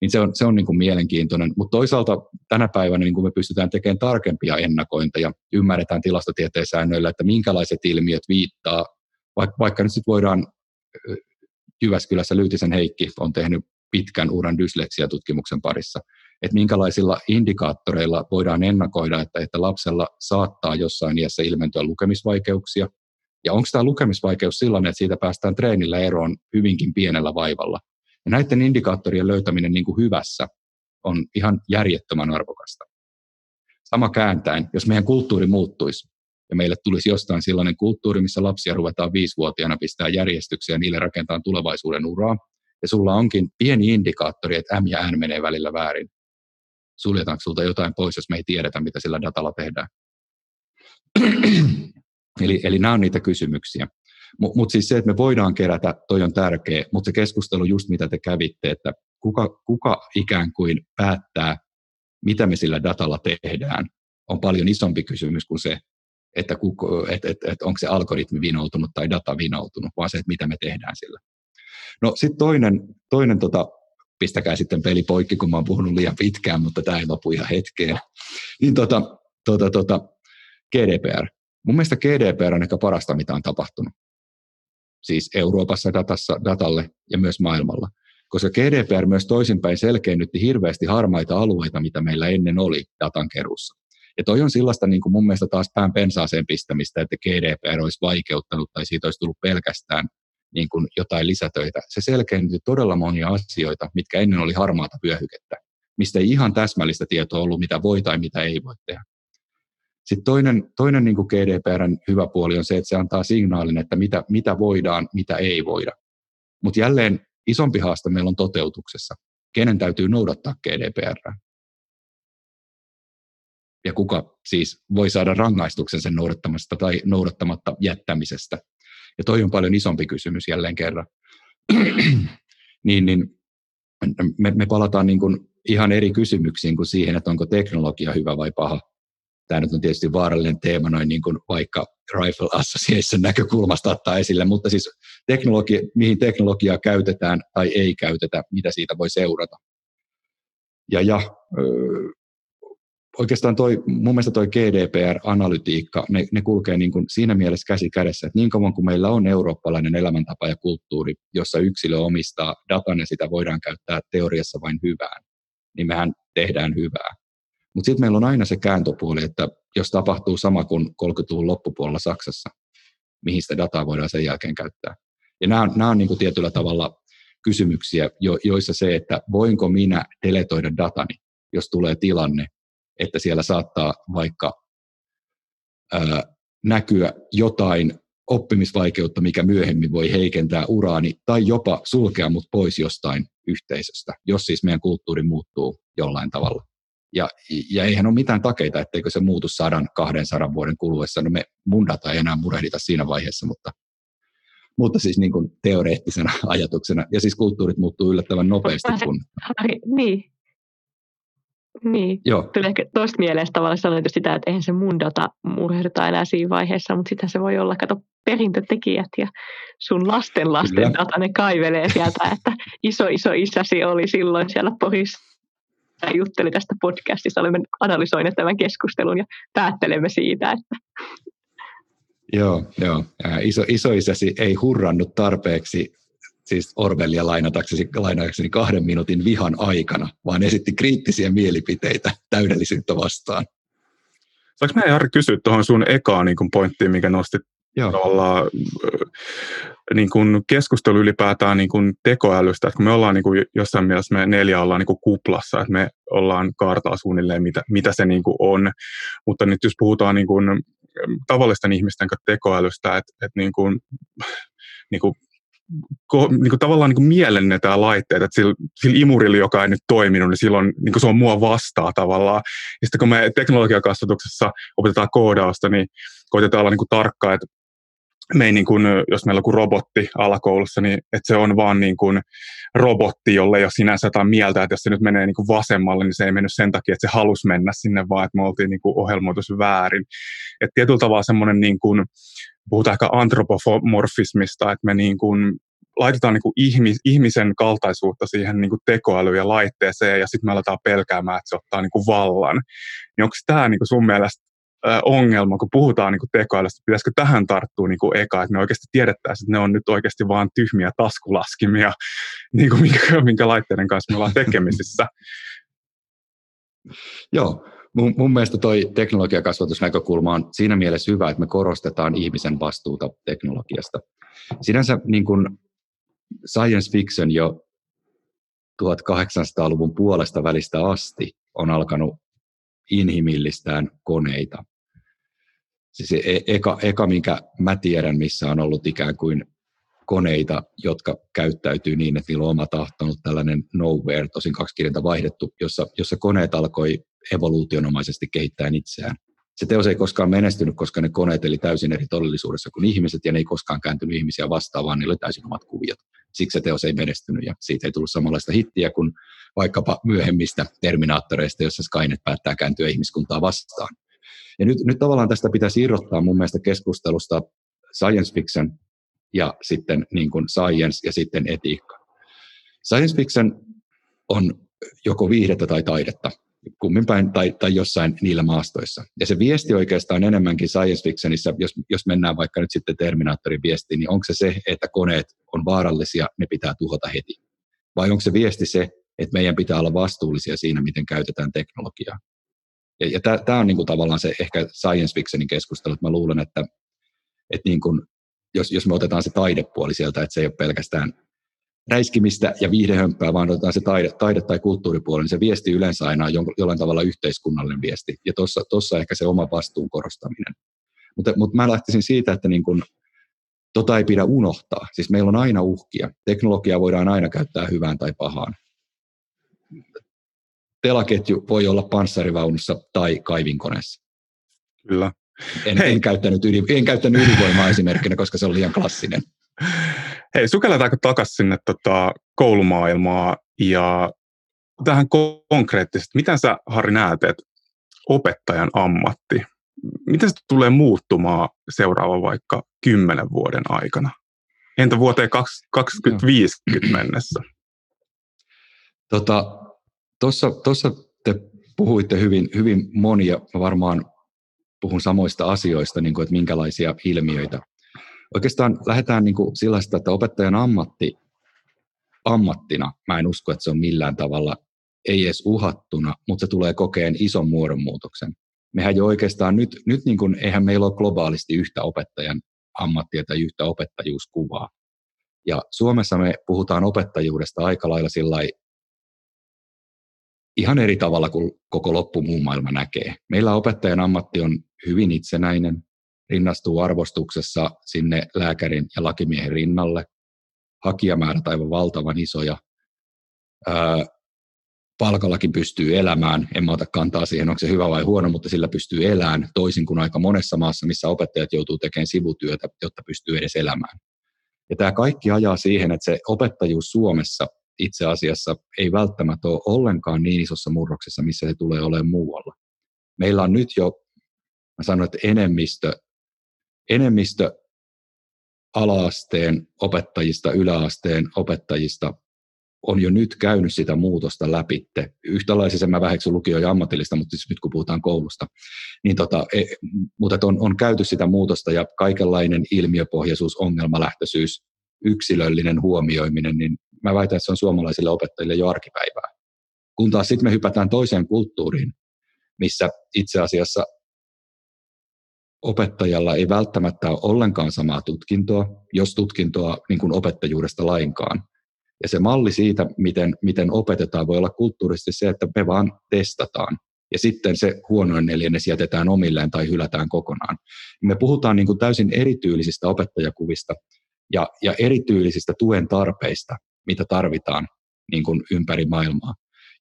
Niin se on, se on niin kuin mielenkiintoinen, mutta toisaalta tänä päivänä niin kuin me pystytään tekemään tarkempia ennakointeja, ymmärretään tilastotieteen säännöillä, että minkälaiset ilmiöt viittaa, vaikka, vaikka nyt sitten voidaan, Jyväskylässä Lyytisen Heikki on tehnyt pitkän uran dysleksia-tutkimuksen parissa, että minkälaisilla indikaattoreilla voidaan ennakoida, että, että lapsella saattaa jossain iässä ilmentyä lukemisvaikeuksia, ja onko tämä lukemisvaikeus sellainen, että siitä päästään treenillä eroon hyvinkin pienellä vaivalla, Ja näiden indikaattorien löytäminen niin kuin hyvässä on ihan järjettömän arvokasta. Sama kääntäen, jos meidän kulttuuri muuttuisi ja meille tulisi jostain sellainen kulttuuri, missä lapsia ruvetaan viisivuotiaana pistää järjestyksiä ja niille rakentaa tulevaisuuden uraa, ja sulla onkin pieni indikaattori, että M ja N menee välillä väärin. Suljetaanko sulta jotain pois, jos me ei tiedetä, mitä sillä datalla tehdään? [clears throat] eli, eli nämä on niitä kysymyksiä. Mutta mut siis se, että me voidaan kerätä, toi on tärkeä, mutta se keskustelu just mitä te kävitte, että kuka, kuka ikään kuin päättää, mitä me sillä datalla tehdään, on paljon isompi kysymys kuin se, että et, et, et onko se algoritmi vinoutunut tai data vinoutunut, vaan se, että mitä me tehdään sillä. No sitten toinen, toinen tota, pistäkää sitten peli poikki, kun mä oon puhunut liian pitkään, mutta tämä ei lopu ihan hetkeen. Niin tota, tota, tota, GDPR. Mun mielestä GDPR on ehkä parasta, mitä on tapahtunut. Siis Euroopassa datassa, datalle ja myös maailmalla. Koska GDPR myös toisinpäin selkeennytti hirveästi harmaita alueita, mitä meillä ennen oli datan keruussa. Ja toi on sellaista niin kuin mun mielestä taas pään pensaaseen pistämistä, että GDPR olisi vaikeuttanut tai siitä olisi tullut pelkästään niin kuin jotain lisätöitä. Se selkeennytti todella monia asioita, mitkä ennen oli harmaata vyöhykettä, mistä ei ihan täsmällistä tietoa ollut, mitä voi tai mitä ei voi tehdä. Sitten toinen, toinen niin kuin GDPRn hyvä puoli on se, että se antaa signaalin, että mitä, mitä voidaan, mitä ei voida. Mutta jälleen isompi haaste meillä on toteutuksessa. Kenen täytyy noudattaa GDPR? Ja kuka siis voi saada rangaistuksen sen noudattamasta tai noudattamatta jättämisestä? Ja toi on paljon isompi kysymys jälleen kerran. [clears throat] niin, niin me, me palataan niin kuin ihan eri kysymyksiin kuin siihen, että onko teknologia hyvä vai paha. Tämä nyt on tietysti vaarallinen teema noin niin kuin vaikka Rifle Association näkökulmasta ottaa esille, mutta siis teknologi, mihin teknologiaa käytetään tai ei käytetä, mitä siitä voi seurata. Ja, ja oikeastaan toi, mun mielestä toi GDPR-analytiikka, ne, ne kulkee niin kuin siinä mielessä käsi kädessä, että niin kauan kuin meillä on eurooppalainen elämäntapa ja kulttuuri, jossa yksilö omistaa datan ja sitä voidaan käyttää teoriassa vain hyvään, niin mehän tehdään hyvää. Mutta sitten meillä on aina se kääntöpuoli, että jos tapahtuu sama kuin 30-luvun loppupuolella Saksassa, mihin sitä dataa voidaan sen jälkeen käyttää. Ja nämä on, nämä on niin kuin tietyllä tavalla kysymyksiä, jo, joissa se, että voinko minä deletoida datani, jos tulee tilanne, että siellä saattaa vaikka ää, näkyä jotain oppimisvaikeutta, mikä myöhemmin voi heikentää uraani tai jopa sulkea mut pois jostain yhteisöstä, jos siis meidän kulttuuri muuttuu jollain tavalla. Ja, ja eihän ole mitään takeita, etteikö se muutu sadan, 200 vuoden kuluessa. No me, mun data ei enää murehdita siinä vaiheessa, mutta, mutta siis niin kuin teoreettisena [laughs] ajatuksena. Ja siis kulttuurit muuttuu yllättävän nopeasti. Kun... [laughs] Niin, niin, Joo. tuli ehkä tuosta mieleen tavallaan sanoin sitä, että eihän se mun data murhehdita enää siinä vaiheessa, mutta sitten se voi olla, kato, perintötekijät ja sun lasten lasten Kyllä. data, ne kaivelee sieltä, että iso iso isäsi oli silloin siellä Porissa jutteli tästä podcastista, olemme analysoineet tämän keskustelun ja päättelemme siitä, että Joo, joo. Iso, isoisäsi ei hurrannut tarpeeksi siis Orwellia lainatakseni, lainatakseni kahden minuutin vihan aikana, vaan esitti kriittisiä mielipiteitä täydellisyyttä vastaan. Saanko mä Jari kysyä tuohon sun ekaan niin pointtiin, mikä nostit Joo. niin kuin keskustelu ylipäätään niin kuin tekoälystä, että kun me ollaan niin kuin jossain mielessä me neljä ollaan niin kuin kuplassa, että me ollaan kartaa suunnilleen, mitä, mitä se niin kuin on, mutta nyt jos puhutaan niin kuin tavallisten ihmisten tekoälystä, että, että niin kuin, niin kuin ko, niin kuin tavallaan niin mielennetään laitteet, että sillä, sillä imurilla, joka ei nyt toiminut, niin silloin niin kuin se on mua vastaa tavallaan. Ja sitten kun me teknologiakasvatuksessa opetetaan koodausta, niin koitetaan olla niin kuin tarkkaa, että me ei niin kuin, jos meillä on kuin robotti alakoulussa, niin että se on vaan niin kuin robotti, jolle ei ole sinänsä jotain mieltä, että jos se nyt menee niin kuin vasemmalle, niin se ei mennyt sen takia, että se halusi mennä sinne, vaan että me oltiin niin kuin ohjelmoitus väärin. Että tietyllä tavalla semmoinen niin kuin, puhutaan ehkä antropomorfismista, että me niin kuin laitetaan niin kuin ihmis, ihmisen kaltaisuutta siihen niin kuin tekoälyyn ja laitteeseen ja sitten me aletaan pelkäämään, että se ottaa niin kuin vallan. Niin onko tämä niin kuin sun mielestä ongelma, kun puhutaan niin kuin tekoälystä, pitäisikö tähän tarttua niin kuin eka, että me oikeasti tiedettäisiin, että ne on nyt oikeasti vain tyhmiä taskulaskimia, [laughs] niin kuin minkä, minkä laitteiden kanssa me ollaan tekemisissä. [laughs] Joo, mun, mun mielestä toi teknologiakasvatusnäkökulma on siinä mielessä hyvä, että me korostetaan ihmisen vastuuta teknologiasta. Sinänsä niin kun science fiction jo 1800-luvun puolesta välistä asti on alkanut inhimillistään koneita. Siis e- eka, eka, minkä mä tiedän, missä on ollut ikään kuin koneita, jotka käyttäytyy niin, että niillä on oma tahtonut tällainen nowhere, tosin kaksi kirjainta vaihdettu, jossa, jossa koneet alkoi evoluutionomaisesti kehittää itseään. Se teos ei koskaan menestynyt, koska ne koneet eli täysin eri todellisuudessa kuin ihmiset, ja ne ei koskaan kääntynyt ihmisiä vastaan, vaan niillä oli täysin omat kuviot. Siksi se teos ei menestynyt, ja siitä ei tullut samanlaista hittiä kuin vaikkapa myöhemmistä Terminaattoreista, jossa Skynet päättää kääntyä ihmiskuntaa vastaan. Ja nyt, nyt tavallaan tästä pitäisi irrottaa mun mielestä keskustelusta science fiction ja sitten niin kuin science ja sitten etiikka. Science fiction on joko viihdettä tai taidetta, kummin päin tai, tai jossain niillä maastoissa. Ja se viesti oikeastaan enemmänkin science fictionissa, jos, jos mennään vaikka nyt sitten Terminaattorin viestiin, niin onko se se, että koneet on vaarallisia, ne pitää tuhota heti? Vai onko se viesti se, että meidän pitää olla vastuullisia siinä, miten käytetään teknologiaa? Ja, ja tämä on niin tavallaan se ehkä science fictionin keskustelu, että mä luulen, että, että niin jos, jos me otetaan se taidepuoli sieltä, että se ei ole pelkästään räiskimistä ja viihdehömpää, vaan otetaan se taide, taide tai kulttuuripuoli, niin se viesti yleensä aina on jollain tavalla yhteiskunnallinen viesti. Ja tuossa ehkä se oma vastuun korostaminen. Mutta, mutta mä lähtisin siitä, että niin kun, tota ei pidä unohtaa. Siis meillä on aina uhkia. Teknologiaa voidaan aina käyttää hyvään tai pahaan. Telaketju voi olla panssarivaunussa tai kaivinkoneessa. Kyllä. En, en, käyttänyt, yli, en käyttänyt ydinvoimaa [laughs] esimerkkinä, koska se on liian klassinen. Hei, sukelletaanko takaisin sinne tota, koulumaailmaa ja tähän konkreettisesti. Miten sä, Harri, näet, että opettajan ammatti, miten se tulee muuttumaan seuraava vaikka kymmenen vuoden aikana? Entä vuoteen 2050 mennessä? Tuossa tota, te puhuitte hyvin, hyvin monia, varmaan puhun samoista asioista, niin kuin, että minkälaisia ilmiöitä oikeastaan lähdetään niin kuin sellaista, että opettajan ammatti ammattina, mä en usko, että se on millään tavalla, ei edes uhattuna, mutta se tulee kokeen ison muodonmuutoksen. Mehän jo oikeastaan nyt, nyt niin kuin, eihän meillä ole globaalisti yhtä opettajan ammattia tai yhtä opettajuuskuvaa. Ja Suomessa me puhutaan opettajuudesta aika lailla sillä ihan eri tavalla kuin koko loppu muu maailma näkee. Meillä opettajan ammatti on hyvin itsenäinen, rinnastuu arvostuksessa sinne lääkärin ja lakimiehen rinnalle. Hakijamäärät aivan valtavan isoja. Ää, palkallakin pystyy elämään. En mä ota kantaa siihen, onko se hyvä vai huono, mutta sillä pystyy elämään toisin kuin aika monessa maassa, missä opettajat joutuu tekemään sivutyötä, jotta pystyy edes elämään. Ja tämä kaikki ajaa siihen, että se opettajuus Suomessa itse asiassa ei välttämättä ole ollenkaan niin isossa murroksessa, missä se tulee olemaan muualla. Meillä on nyt jo, mä sanon, että enemmistö enemmistö alaasteen opettajista, yläasteen opettajista on jo nyt käynyt sitä muutosta läpitte. Yhtälaisesti mä väheksyn lukio- ja ammatillista, mutta siis nyt kun puhutaan koulusta, niin tota, e, mutta on, on käyty sitä muutosta ja kaikenlainen ilmiöpohjaisuus, ongelmalähtöisyys, yksilöllinen huomioiminen, niin mä väitän, että se on suomalaisille opettajille jo arkipäivää. Kun taas sitten me hypätään toiseen kulttuuriin, missä itse asiassa opettajalla ei välttämättä ole ollenkaan samaa tutkintoa, jos tutkintoa niin kuin opettajuudesta lainkaan. Ja se malli siitä, miten, miten opetetaan, voi olla kulttuurisesti se, että me vaan testataan. Ja sitten se huonoin neljännes jätetään omilleen tai hylätään kokonaan. Me puhutaan niin kuin täysin erityylisistä opettajakuvista ja, ja erityylisistä tuen tarpeista, mitä tarvitaan niin kuin ympäri maailmaa.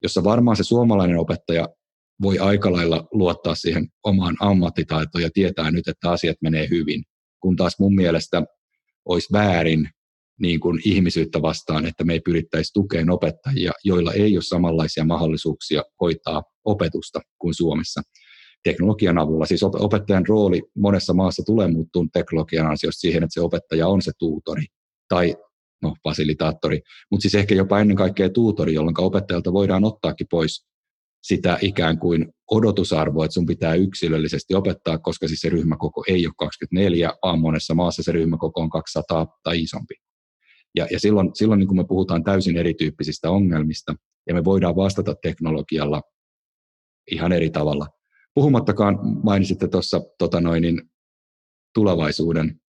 Jossa varmaan se suomalainen opettaja voi aika lailla luottaa siihen omaan ammattitaitoon ja tietää nyt, että asiat menee hyvin. Kun taas mun mielestä olisi väärin niin kuin ihmisyyttä vastaan, että me ei pyrittäisi tukeen opettajia, joilla ei ole samanlaisia mahdollisuuksia hoitaa opetusta kuin Suomessa teknologian avulla. Siis opettajan rooli monessa maassa tulee muuttua teknologian ansiosta siihen, että se opettaja on se tuutori tai no, fasilitaattori, mutta siis ehkä jopa ennen kaikkea tuutori, jolloin opettajalta voidaan ottaakin pois sitä ikään kuin odotusarvoa, että sun pitää yksilöllisesti opettaa, koska siis se ryhmäkoko ei ole 24, vaan monessa maassa se ryhmäkoko on 200 tai isompi. Ja, ja silloin, silloin niin kun me puhutaan täysin erityyppisistä ongelmista, ja me voidaan vastata teknologialla ihan eri tavalla. Puhumattakaan mainitsitte tuossa tota noin, niin tulevaisuuden.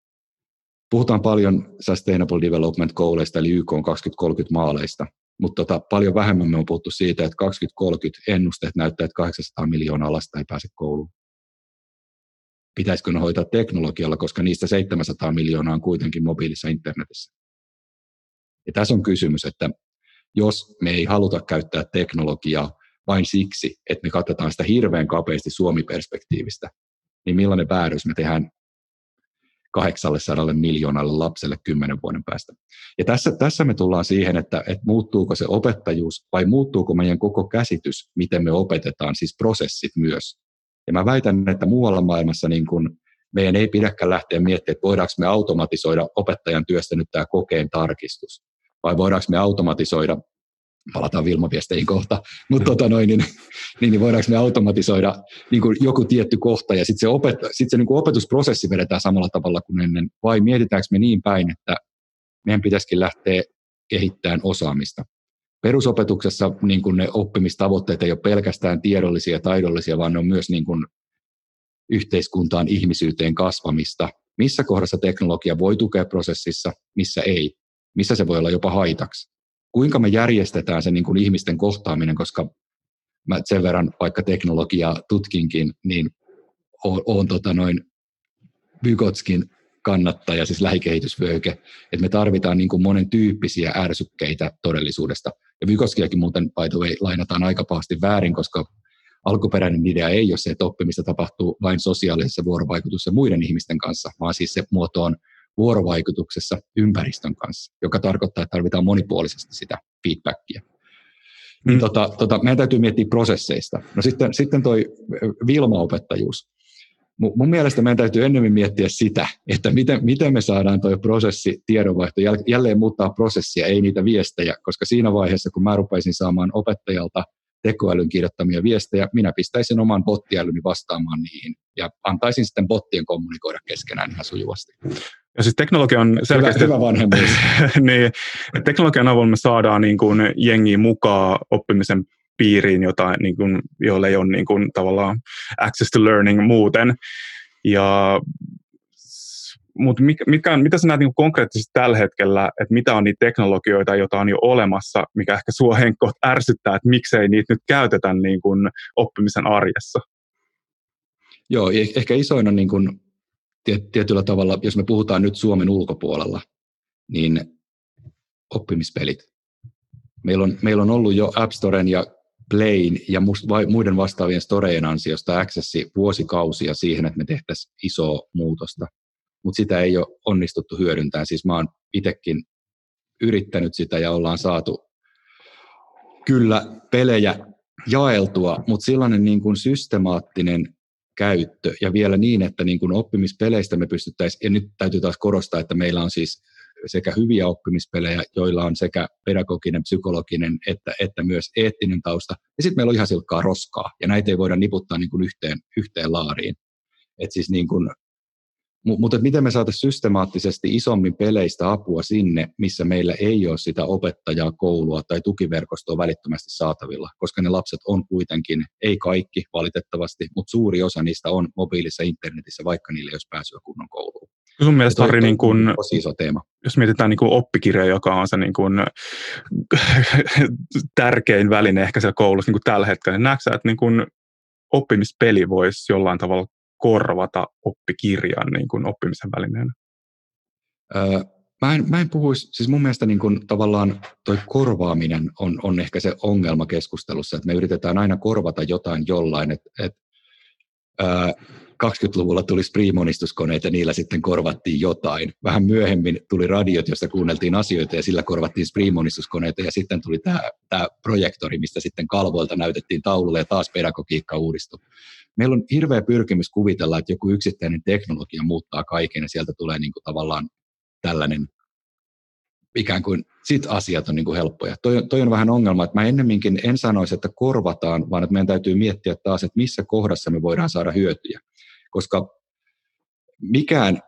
Puhutaan paljon Sustainable Development Goaleista, eli YK on 2030 maaleista. mutta tota, paljon vähemmän me on puhuttu siitä, että 2030 ennusteet näyttää, että 800 miljoonaa lasta ei pääse kouluun. Pitäisikö ne hoitaa teknologialla, koska niistä 700 miljoonaa on kuitenkin mobiilissa internetissä. Ja tässä on kysymys, että jos me ei haluta käyttää teknologiaa vain siksi, että me katsotaan sitä hirveän kapeasti Suomi-perspektiivistä, niin millainen vääryys me tehdään 800 miljoonalle lapselle kymmenen vuoden päästä. Ja tässä, tässä me tullaan siihen, että, että muuttuuko se opettajuus vai muuttuuko meidän koko käsitys, miten me opetetaan, siis prosessit myös. Ja mä väitän, että muualla maailmassa niin kun meidän ei pidäkään lähteä miettimään, että voidaanko me automatisoida opettajan työstä nyt tämä kokeen tarkistus, vai voidaanko me automatisoida palataan Vilma-viesteihin kohta, mutta tota noin, niin, niin, niin voidaanko me automatisoida niin kuin joku tietty kohta? Ja sitten se, opet, sit se niin kuin opetusprosessi vedetään samalla tavalla kuin ennen, vai mietitäänkö me niin päin, että meidän pitäisikin lähteä kehittämään osaamista. Perusopetuksessa niin kuin ne oppimistavoitteet ei ole pelkästään tiedollisia ja taidollisia, vaan ne on myös niin kuin yhteiskuntaan, ihmisyyteen kasvamista. Missä kohdassa teknologia voi tukea prosessissa, missä ei, missä se voi olla jopa haitaksi kuinka me järjestetään se niin kuin ihmisten kohtaaminen, koska mä sen verran vaikka teknologiaa tutkinkin, niin on tota noin Vygotskin kannattaja, siis lähikehitysvyöhyke, että me tarvitaan niin kuin monen tyyppisiä ärsykkeitä todellisuudesta. Ja Vygotskiakin muuten, by the way, lainataan aika pahasti väärin, koska alkuperäinen idea ei ole se, että oppimista tapahtuu vain sosiaalisessa vuorovaikutuksessa muiden ihmisten kanssa, vaan siis se muoto on vuorovaikutuksessa ympäristön kanssa, joka tarkoittaa, että tarvitaan monipuolisesti sitä feedbackia. Niin mm. tota, tota, meidän täytyy miettiä prosesseista. No sitten, sitten toi Vilma-opettajuus. Mun mielestä meidän täytyy ennemmin miettiä sitä, että miten, miten me saadaan tuo prosessi, tiedonvaihto, jälleen muuttaa prosessia, ei niitä viestejä, koska siinä vaiheessa, kun mä rupaisin saamaan opettajalta tekoälyn kirjoittamia viestejä, minä pistäisin oman bottiälyni vastaamaan niihin ja antaisin sitten bottien kommunikoida keskenään ihan sujuvasti. Ja siis teknologia on selkeästi... Hyvä, hyvä vanhemmuus. [laughs] niin, teknologian avulla me saadaan niin kuin jengi mukaan oppimisen piiriin, jota, niin kuin, joille ei ole niin kuin, tavallaan access to learning muuten. Ja mutta mikä, mitä sä näet niin konkreettisesti tällä hetkellä, että mitä on niitä teknologioita, joita on jo olemassa, mikä ehkä sua Henkko ärsyttää, että miksei niitä nyt käytetä niin kuin oppimisen arjessa? Joo, e-, ehkä isoin on niin kuin tietyllä tavalla, jos me puhutaan nyt Suomen ulkopuolella, niin oppimispelit. Meillä on, meillä on ollut jo App Storen ja Playn ja muiden vastaavien storeen ansiosta accessi vuosikausia siihen, että me tehtäisiin isoa muutosta. Mutta sitä ei ole onnistuttu hyödyntämään. Siis mä oon itsekin yrittänyt sitä ja ollaan saatu kyllä pelejä jaeltua, mutta sellainen niin kuin systemaattinen käyttö ja vielä niin, että niin kuin oppimispeleistä me pystyttäisiin, ja nyt täytyy taas korostaa, että meillä on siis sekä hyviä oppimispelejä, joilla on sekä pedagoginen, psykologinen että, että myös eettinen tausta, ja sitten meillä on ihan silkkaa roskaa, ja näitä ei voida niputtaa niin kuin yhteen, yhteen laariin. Et siis niin kuin mutta miten me saataisiin systemaattisesti isommin peleistä apua sinne, missä meillä ei ole sitä opettajaa, koulua tai tukiverkostoa välittömästi saatavilla, koska ne lapset on kuitenkin, ei kaikki valitettavasti, mutta suuri osa niistä on mobiilissa internetissä, vaikka niille ei olisi pääsyä kunnon kouluun. Sun mielestä, Harri, niin kun, iso teema. jos mietitään niin kuin oppikirja, joka on se niin kuin, [laughs] tärkein väline ehkä siellä koulussa niin kuin tällä hetkellä, niin näetkö että niin kuin oppimispeli voisi jollain tavalla korvata oppikirjan niin kuin oppimisen välineenä? Öö, mä, en, mä en puhuisi, siis mun mielestä niin kuin tavallaan toi korvaaminen on, on ehkä se ongelma keskustelussa, että me yritetään aina korvata jotain jollain, että et, öö, 20-luvulla tuli Spree-monistuskoneet ja niillä sitten korvattiin jotain. Vähän myöhemmin tuli radiot, joista kuunneltiin asioita ja sillä korvattiin Spree-monistuskoneita ja sitten tuli tämä projektori, mistä sitten kalvoilta näytettiin taululle ja taas pedagogiikka uudistui meillä on hirveä pyrkimys kuvitella, että joku yksittäinen teknologia muuttaa kaiken ja sieltä tulee niin kuin tavallaan tällainen ikään kuin sit asiat on niin kuin helppoja. Toi, toi on vähän ongelma, että mä ennemminkin en sanoisi, että korvataan, vaan että meidän täytyy miettiä taas, että missä kohdassa me voidaan saada hyötyjä. Koska mikään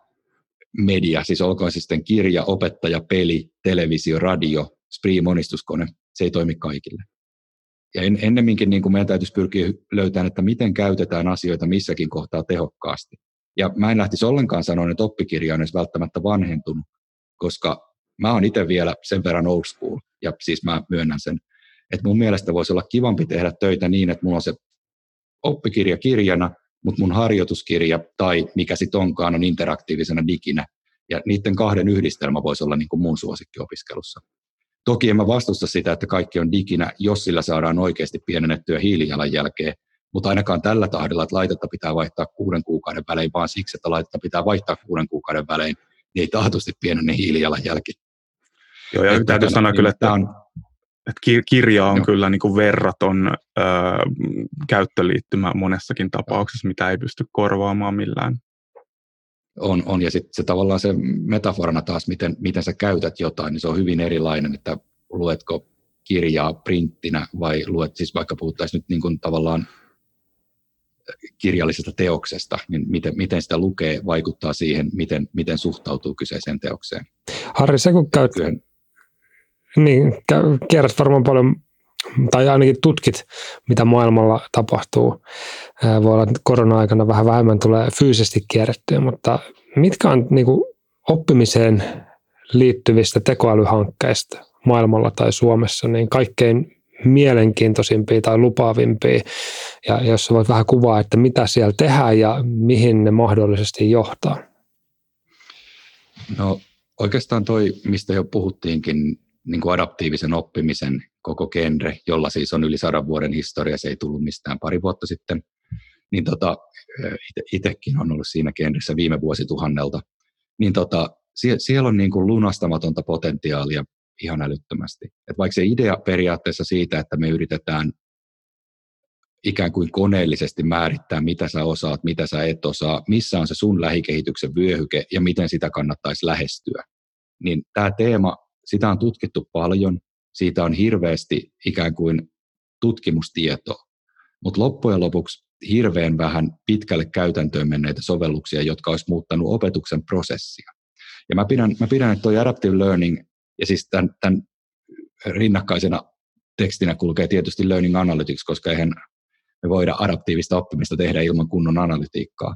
media, siis olkoon sitten kirja, opettaja, peli, televisio, radio, spree, monistuskone, se ei toimi kaikille ja en, ennemminkin niin kuin meidän täytyisi pyrkiä löytämään, että miten käytetään asioita missäkin kohtaa tehokkaasti. Ja mä en lähtisi ollenkaan sanoa, että oppikirja on edes välttämättä vanhentunut, koska mä oon itse vielä sen verran old school, ja siis mä myönnän sen, että mun mielestä voisi olla kivampi tehdä töitä niin, että mulla on se oppikirja kirjana, mutta mun harjoituskirja tai mikä sitten onkaan on interaktiivisena diginä. Ja niiden kahden yhdistelmä voisi olla niin kuin mun suosikkiopiskelussa. Toki en mä vastusta sitä, että kaikki on diginä, jos sillä saadaan oikeasti pienennettyä hiilijalanjälkeä, mutta ainakaan tällä tahdilla, että laitetta pitää vaihtaa kuuden kuukauden välein, vaan siksi, että laitetta pitää vaihtaa kuuden kuukauden välein, niin ei taatusti pienenne hiilijalanjälki. Joo, ja täytyy sanoa niin, kyllä, että, on, että kirja on joo. kyllä niin kuin verraton ö, käyttöliittymä monessakin tapauksessa, mitä ei pysty korvaamaan millään. On, on. ja sitten se tavallaan se metaforana taas, miten, miten sä käytät jotain, niin se on hyvin erilainen, että luetko kirjaa printtinä vai luet, siis vaikka puhuttaisiin nyt niin kuin tavallaan kirjallisesta teoksesta, niin miten, miten sitä lukee vaikuttaa siihen, miten, miten suhtautuu kyseiseen teokseen. Harri, sä kun käyt, Kyllä. niin, kierrät varmaan paljon, tai ainakin tutkit, mitä maailmalla tapahtuu. Voi olla, että korona-aikana vähän vähemmän tulee fyysisesti kierrettyä, mutta mitkä on niin kuin, oppimiseen liittyvistä tekoälyhankkeista maailmalla tai Suomessa niin kaikkein mielenkiintoisimpia tai lupaavimpia, ja jos voit vähän kuvaa, että mitä siellä tehdään ja mihin ne mahdollisesti johtaa. No oikeastaan toi, mistä jo puhuttiinkin, niin kuin adaptiivisen oppimisen koko genre, jolla siis on yli sadan vuoden historia, se ei tullut mistään pari vuotta sitten, niin tota, itsekin on ollut siinä genressä viime vuosituhannelta, niin tota, sie, siellä on niin kuin lunastamatonta potentiaalia ihan älyttömästi. Et vaikka se idea periaatteessa siitä, että me yritetään ikään kuin koneellisesti määrittää, mitä sä osaat, mitä sä et osaa, missä on se sun lähikehityksen vyöhyke ja miten sitä kannattaisi lähestyä. Niin tämä teema, sitä on tutkittu paljon, siitä on hirveästi ikään kuin tutkimustietoa, mutta loppujen lopuksi hirveän vähän pitkälle käytäntöön menneitä sovelluksia, jotka olisi muuttanut opetuksen prosessia. Ja mä pidän, mä pidän että tuo adaptive learning ja siis tämän, tämän rinnakkaisena tekstinä kulkee tietysti Learning Analytics, koska eihän me voida adaptiivista oppimista tehdä ilman kunnon analytiikkaa.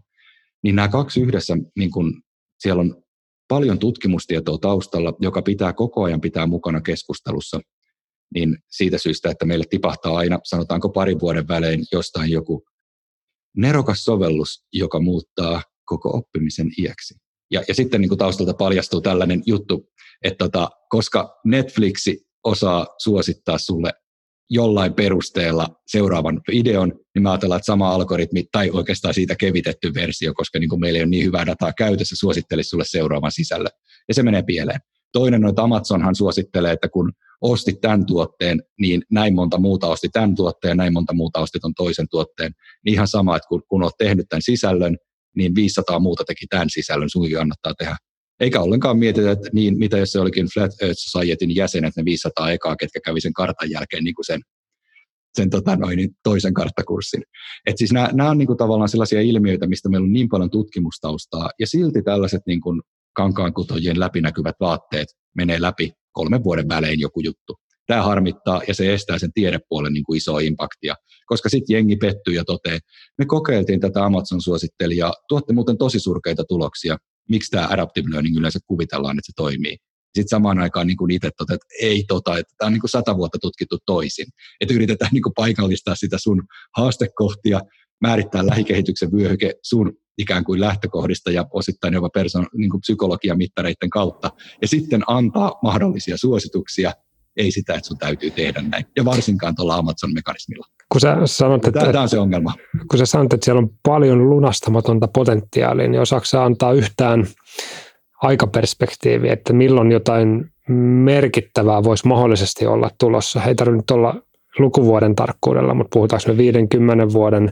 Niin nämä kaksi yhdessä, niin kun siellä on paljon tutkimustietoa taustalla, joka pitää koko ajan pitää mukana keskustelussa, niin siitä syystä, että meille tipahtaa aina, sanotaanko parin vuoden välein jostain joku nerokas sovellus, joka muuttaa koko oppimisen iäksi. Ja, ja sitten niin kuin taustalta paljastuu tällainen juttu, että tota, koska Netflixi osaa suosittaa sulle jollain perusteella seuraavan videon, niin mä ajatellaan, että sama algoritmi tai oikeastaan siitä kevitetty versio, koska niin kuin meillä ei ole niin hyvää dataa käytössä, suosittelisi sulle seuraavan sisällä. Ja se menee pieleen. Toinen on, että Amazonhan suosittelee, että kun ostit tämän tuotteen, niin näin monta muuta osti tämän tuotteen, näin monta muuta osti ton toisen tuotteen. Niin ihan sama, että kun, kun olet tehnyt tämän sisällön, niin 500 muuta teki tämän sisällön, sunkin kannattaa tehdä. Eikä ollenkaan mietitä, että niin, mitä jos se olikin Flat Earth Societyn jäsenet, ne 500 ekaa, ketkä kävi sen kartan jälkeen niin kuin sen, sen tota noin, niin toisen karttakurssin. Et siis nämä, nämä on niin kuin tavallaan sellaisia ilmiöitä, mistä meillä on niin paljon tutkimustaustaa, ja silti tällaiset niin kuin kankaankutojien läpinäkyvät vaatteet menee läpi kolmen vuoden välein joku juttu. Tämä harmittaa ja se estää sen tiedepuolen niin kuin isoa impaktia, koska sitten jengi pettyy ja toteaa, me kokeiltiin tätä Amazon suosittelijaa, tuotte muuten tosi surkeita tuloksia, miksi tämä adaptive learning yleensä kuvitellaan, että se toimii. Sitten samaan aikaan niin itse toteat, että ei tota, että tämä on niin kuin sata vuotta tutkittu toisin. Että yritetään niin kuin paikallistaa sitä sun haastekohtia, määrittää lähikehityksen vyöhyke sun ikään kuin lähtökohdista ja osittain jopa persoon, niin kuin psykologian mittareiden kautta, ja sitten antaa mahdollisia suosituksia, ei sitä, että sun täytyy tehdä näin, ja varsinkaan tuolla Amazon-mekanismilla. Kun sä sanot, että, Tämä on se ongelma. Kun sä sanot, että siellä on paljon lunastamatonta potentiaalia, niin osaako antaa yhtään aikaperspektiiviä, että milloin jotain merkittävää voisi mahdollisesti olla tulossa? Ei tarvitse olla lukuvuoden tarkkuudella, mutta puhutaanko me 50 vuoden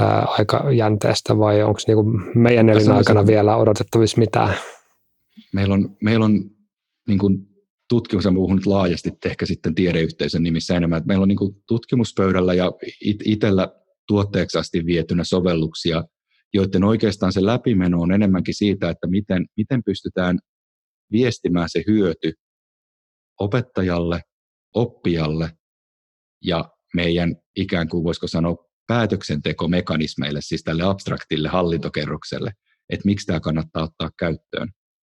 ää, aikajänteestä vai onko niinku meidän elinaikana vielä odotettavissa mitään? Meillä on, meillä on niin kuin tutkimus, ja puhun nyt laajasti ehkä sitten tiedeyhteisön nimissä enemmän, meillä on niin tutkimuspöydällä ja it- itsellä tuotteeksi asti vietynä sovelluksia, joiden oikeastaan se läpimeno on enemmänkin siitä, että miten, miten pystytään viestimään se hyöty opettajalle, oppijalle ja meidän ikään kuin voisiko sanoa päätöksentekomekanismeille, siis tälle abstraktille hallintokerrokselle, että miksi tämä kannattaa ottaa käyttöön.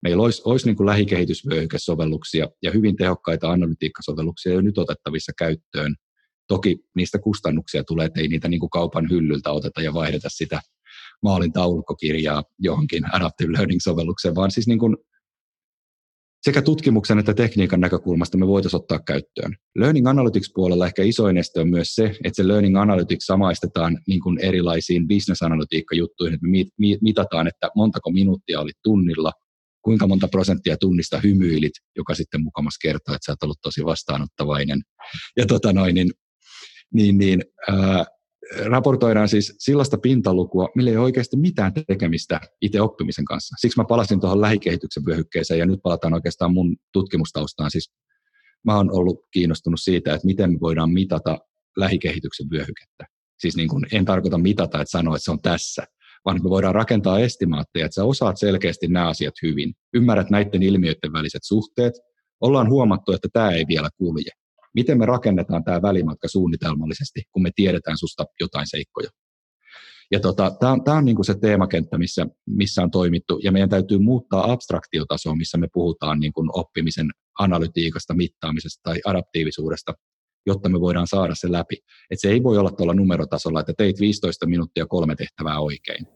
Meillä olisi, olisi niin kuin lähikehitysvyöhykesovelluksia ja hyvin tehokkaita analytiikkasovelluksia jo nyt otettavissa käyttöön. Toki niistä kustannuksia tulee, että ei niitä niin kuin kaupan hyllyltä oteta ja vaihdeta sitä maalin taulukkokirjaa johonkin adaptive learning-sovellukseen, vaan siis niin kuin sekä tutkimuksen että tekniikan näkökulmasta me voitaisiin ottaa käyttöön. Learning Analytics-puolella ehkä isoin este on myös se, että se Learning Analytics samaistetaan niin kuin erilaisiin business-analytiikka-juttuihin, että me mitataan, että montako minuuttia oli tunnilla, kuinka monta prosenttia tunnista hymyilit, joka sitten mukamas kertoo, että sä oot ollut tosi vastaanottavainen. Ja tota noin, niin, niin, niin ää, raportoidaan siis sellaista pintalukua, millä ei ole oikeasti mitään tekemistä itse oppimisen kanssa. Siksi mä palasin tuohon lähikehityksen vyöhykkeeseen ja nyt palataan oikeastaan mun tutkimustaustaan. Siis mä oon ollut kiinnostunut siitä, että miten me voidaan mitata lähikehityksen vyöhykettä. Siis niin kuin, en tarkoita mitata, että sanoa, että se on tässä, vaan me voidaan rakentaa estimaatteja, että sä osaat selkeästi nämä asiat hyvin. Ymmärrät näiden ilmiöiden väliset suhteet. Ollaan huomattu, että tämä ei vielä kulje miten me rakennetaan tämä välimatka suunnitelmallisesti, kun me tiedetään susta jotain seikkoja. Ja tota, tämä on, tää on niinku se teemakenttä, missä, missä on toimittu, ja meidän täytyy muuttaa abstraktiotasoa, missä me puhutaan niinku oppimisen analytiikasta, mittaamisesta tai adaptiivisuudesta, jotta me voidaan saada se läpi. Et se ei voi olla tuolla numerotasolla, että teit 15 minuuttia kolme tehtävää oikein.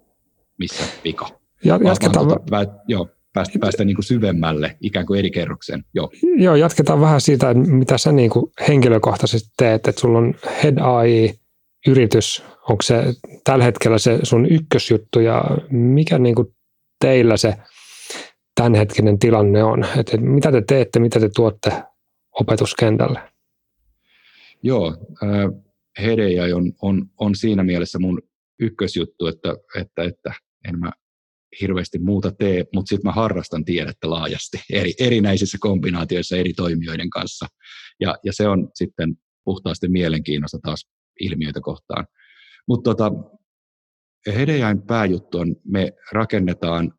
Missä vika? Ja, jatketaan. Vaan, tuota, joo päästä, päästä niin kuin syvemmälle ikään kuin eri kerrokseen. Joo. Joo, jatketaan vähän siitä, mitä sä niin kuin henkilökohtaisesti teet, että sulla on Head AI-yritys, onko se tällä hetkellä se sun ykkösjuttu ja mikä niin kuin teillä se tämänhetkinen tilanne on, että mitä te teette, mitä te tuotte opetuskentälle? Joo, äh, AI on, on, on siinä mielessä mun ykkösjuttu, että, että, että en mä hirveästi muuta tee, mutta sitten mä harrastan tiedettä laajasti [laughs] eri, erinäisissä kombinaatioissa eri toimijoiden kanssa. Ja, ja se on sitten puhtaasti mielenkiinnosta taas ilmiöitä kohtaan. Mutta tota, Hedejain pääjuttu on, me rakennetaan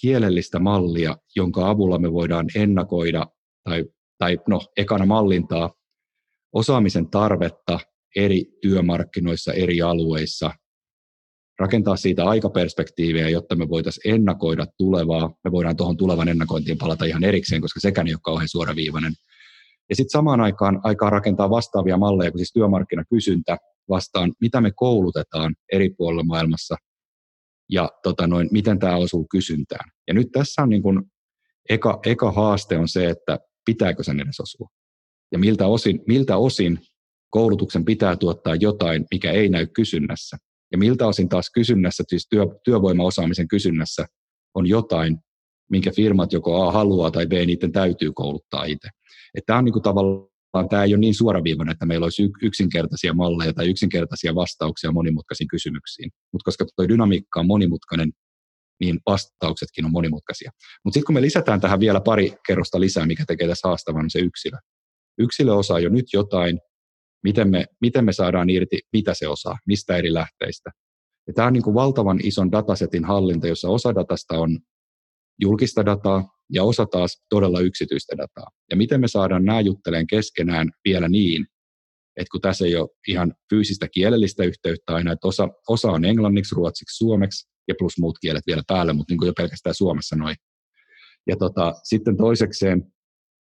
kielellistä mallia, jonka avulla me voidaan ennakoida tai, tai no, ekana mallintaa osaamisen tarvetta eri työmarkkinoissa, eri alueissa – rakentaa siitä aikaperspektiiviä, jotta me voitaisiin ennakoida tulevaa. Me voidaan tuohon tulevan ennakointiin palata ihan erikseen, koska sekään ei ole kauhean suoraviivainen. Ja sitten samaan aikaan aikaa rakentaa vastaavia malleja, kun siis työmarkkinakysyntä vastaan, mitä me koulutetaan eri puolilla maailmassa ja tota noin, miten tämä osuu kysyntään. Ja nyt tässä on niin kun, eka, eka haaste on se, että pitääkö sen edes osua. Ja miltä osin, miltä osin koulutuksen pitää tuottaa jotain, mikä ei näy kysynnässä. Ja miltä osin taas kysynnässä, siis työ, työvoimaosaamisen kysynnässä on jotain, minkä firmat joko A haluaa tai B niiden täytyy kouluttaa itse. Tämä on niin kuin tavallaan, tämä ei ole niin suoraviivainen, että meillä olisi yksinkertaisia malleja tai yksinkertaisia vastauksia monimutkaisiin kysymyksiin. Mutta koska tuo dynamiikka on monimutkainen, niin vastauksetkin on monimutkaisia. Mutta sitten kun me lisätään tähän vielä pari kerrosta lisää, mikä tekee tässä haastavan, on se yksilö. Yksilö osaa jo nyt jotain, miten me, miten me saadaan irti, mitä se osaa, mistä eri lähteistä. Ja tämä on niin kuin valtavan ison datasetin hallinta, jossa osa datasta on julkista dataa ja osa taas todella yksityistä dataa. Ja miten me saadaan nämä jutteleen keskenään vielä niin, että kun tässä ei ole ihan fyysistä kielellistä yhteyttä aina, että osa, osa on englanniksi, ruotsiksi, suomeksi ja plus muut kielet vielä päälle, mutta niin kuin jo pelkästään Suomessa noin. Ja tota, sitten toisekseen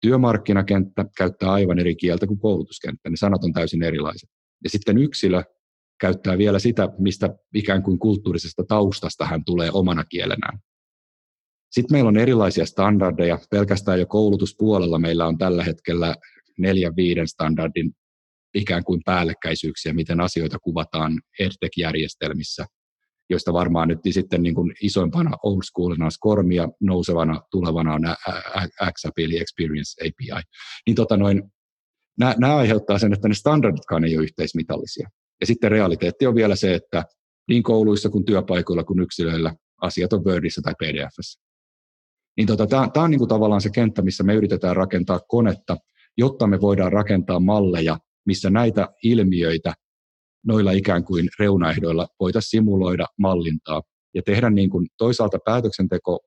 Työmarkkinakenttä käyttää aivan eri kieltä kuin koulutuskenttä, niin sanat on täysin erilaiset. Ja sitten yksilö käyttää vielä sitä, mistä ikään kuin kulttuurisesta taustasta hän tulee omana kielenään. Sitten meillä on erilaisia standardeja. Pelkästään jo koulutuspuolella meillä on tällä hetkellä neljän viiden standardin ikään kuin päällekkäisyyksiä, miten asioita kuvataan EdTech-järjestelmissä joista varmaan nyt sitten niin kuin isoimpana old schoolina Scorm ja nousevana tulevana on XAP eli Experience API. Niin tota noin, nämä, nämä aiheuttaa sen, että ne standarditkaan ei ole yhteismitallisia. Ja sitten realiteetti on vielä se, että niin kouluissa kuin työpaikoilla kuin yksilöillä asiat on Wordissä tai PDFssä. Niin tota, tämä, on niin kuin tavallaan se kenttä, missä me yritetään rakentaa konetta, jotta me voidaan rakentaa malleja, missä näitä ilmiöitä noilla ikään kuin reunaehdoilla voitaisiin simuloida mallintaa ja tehdä niin kuin toisaalta päätöksenteko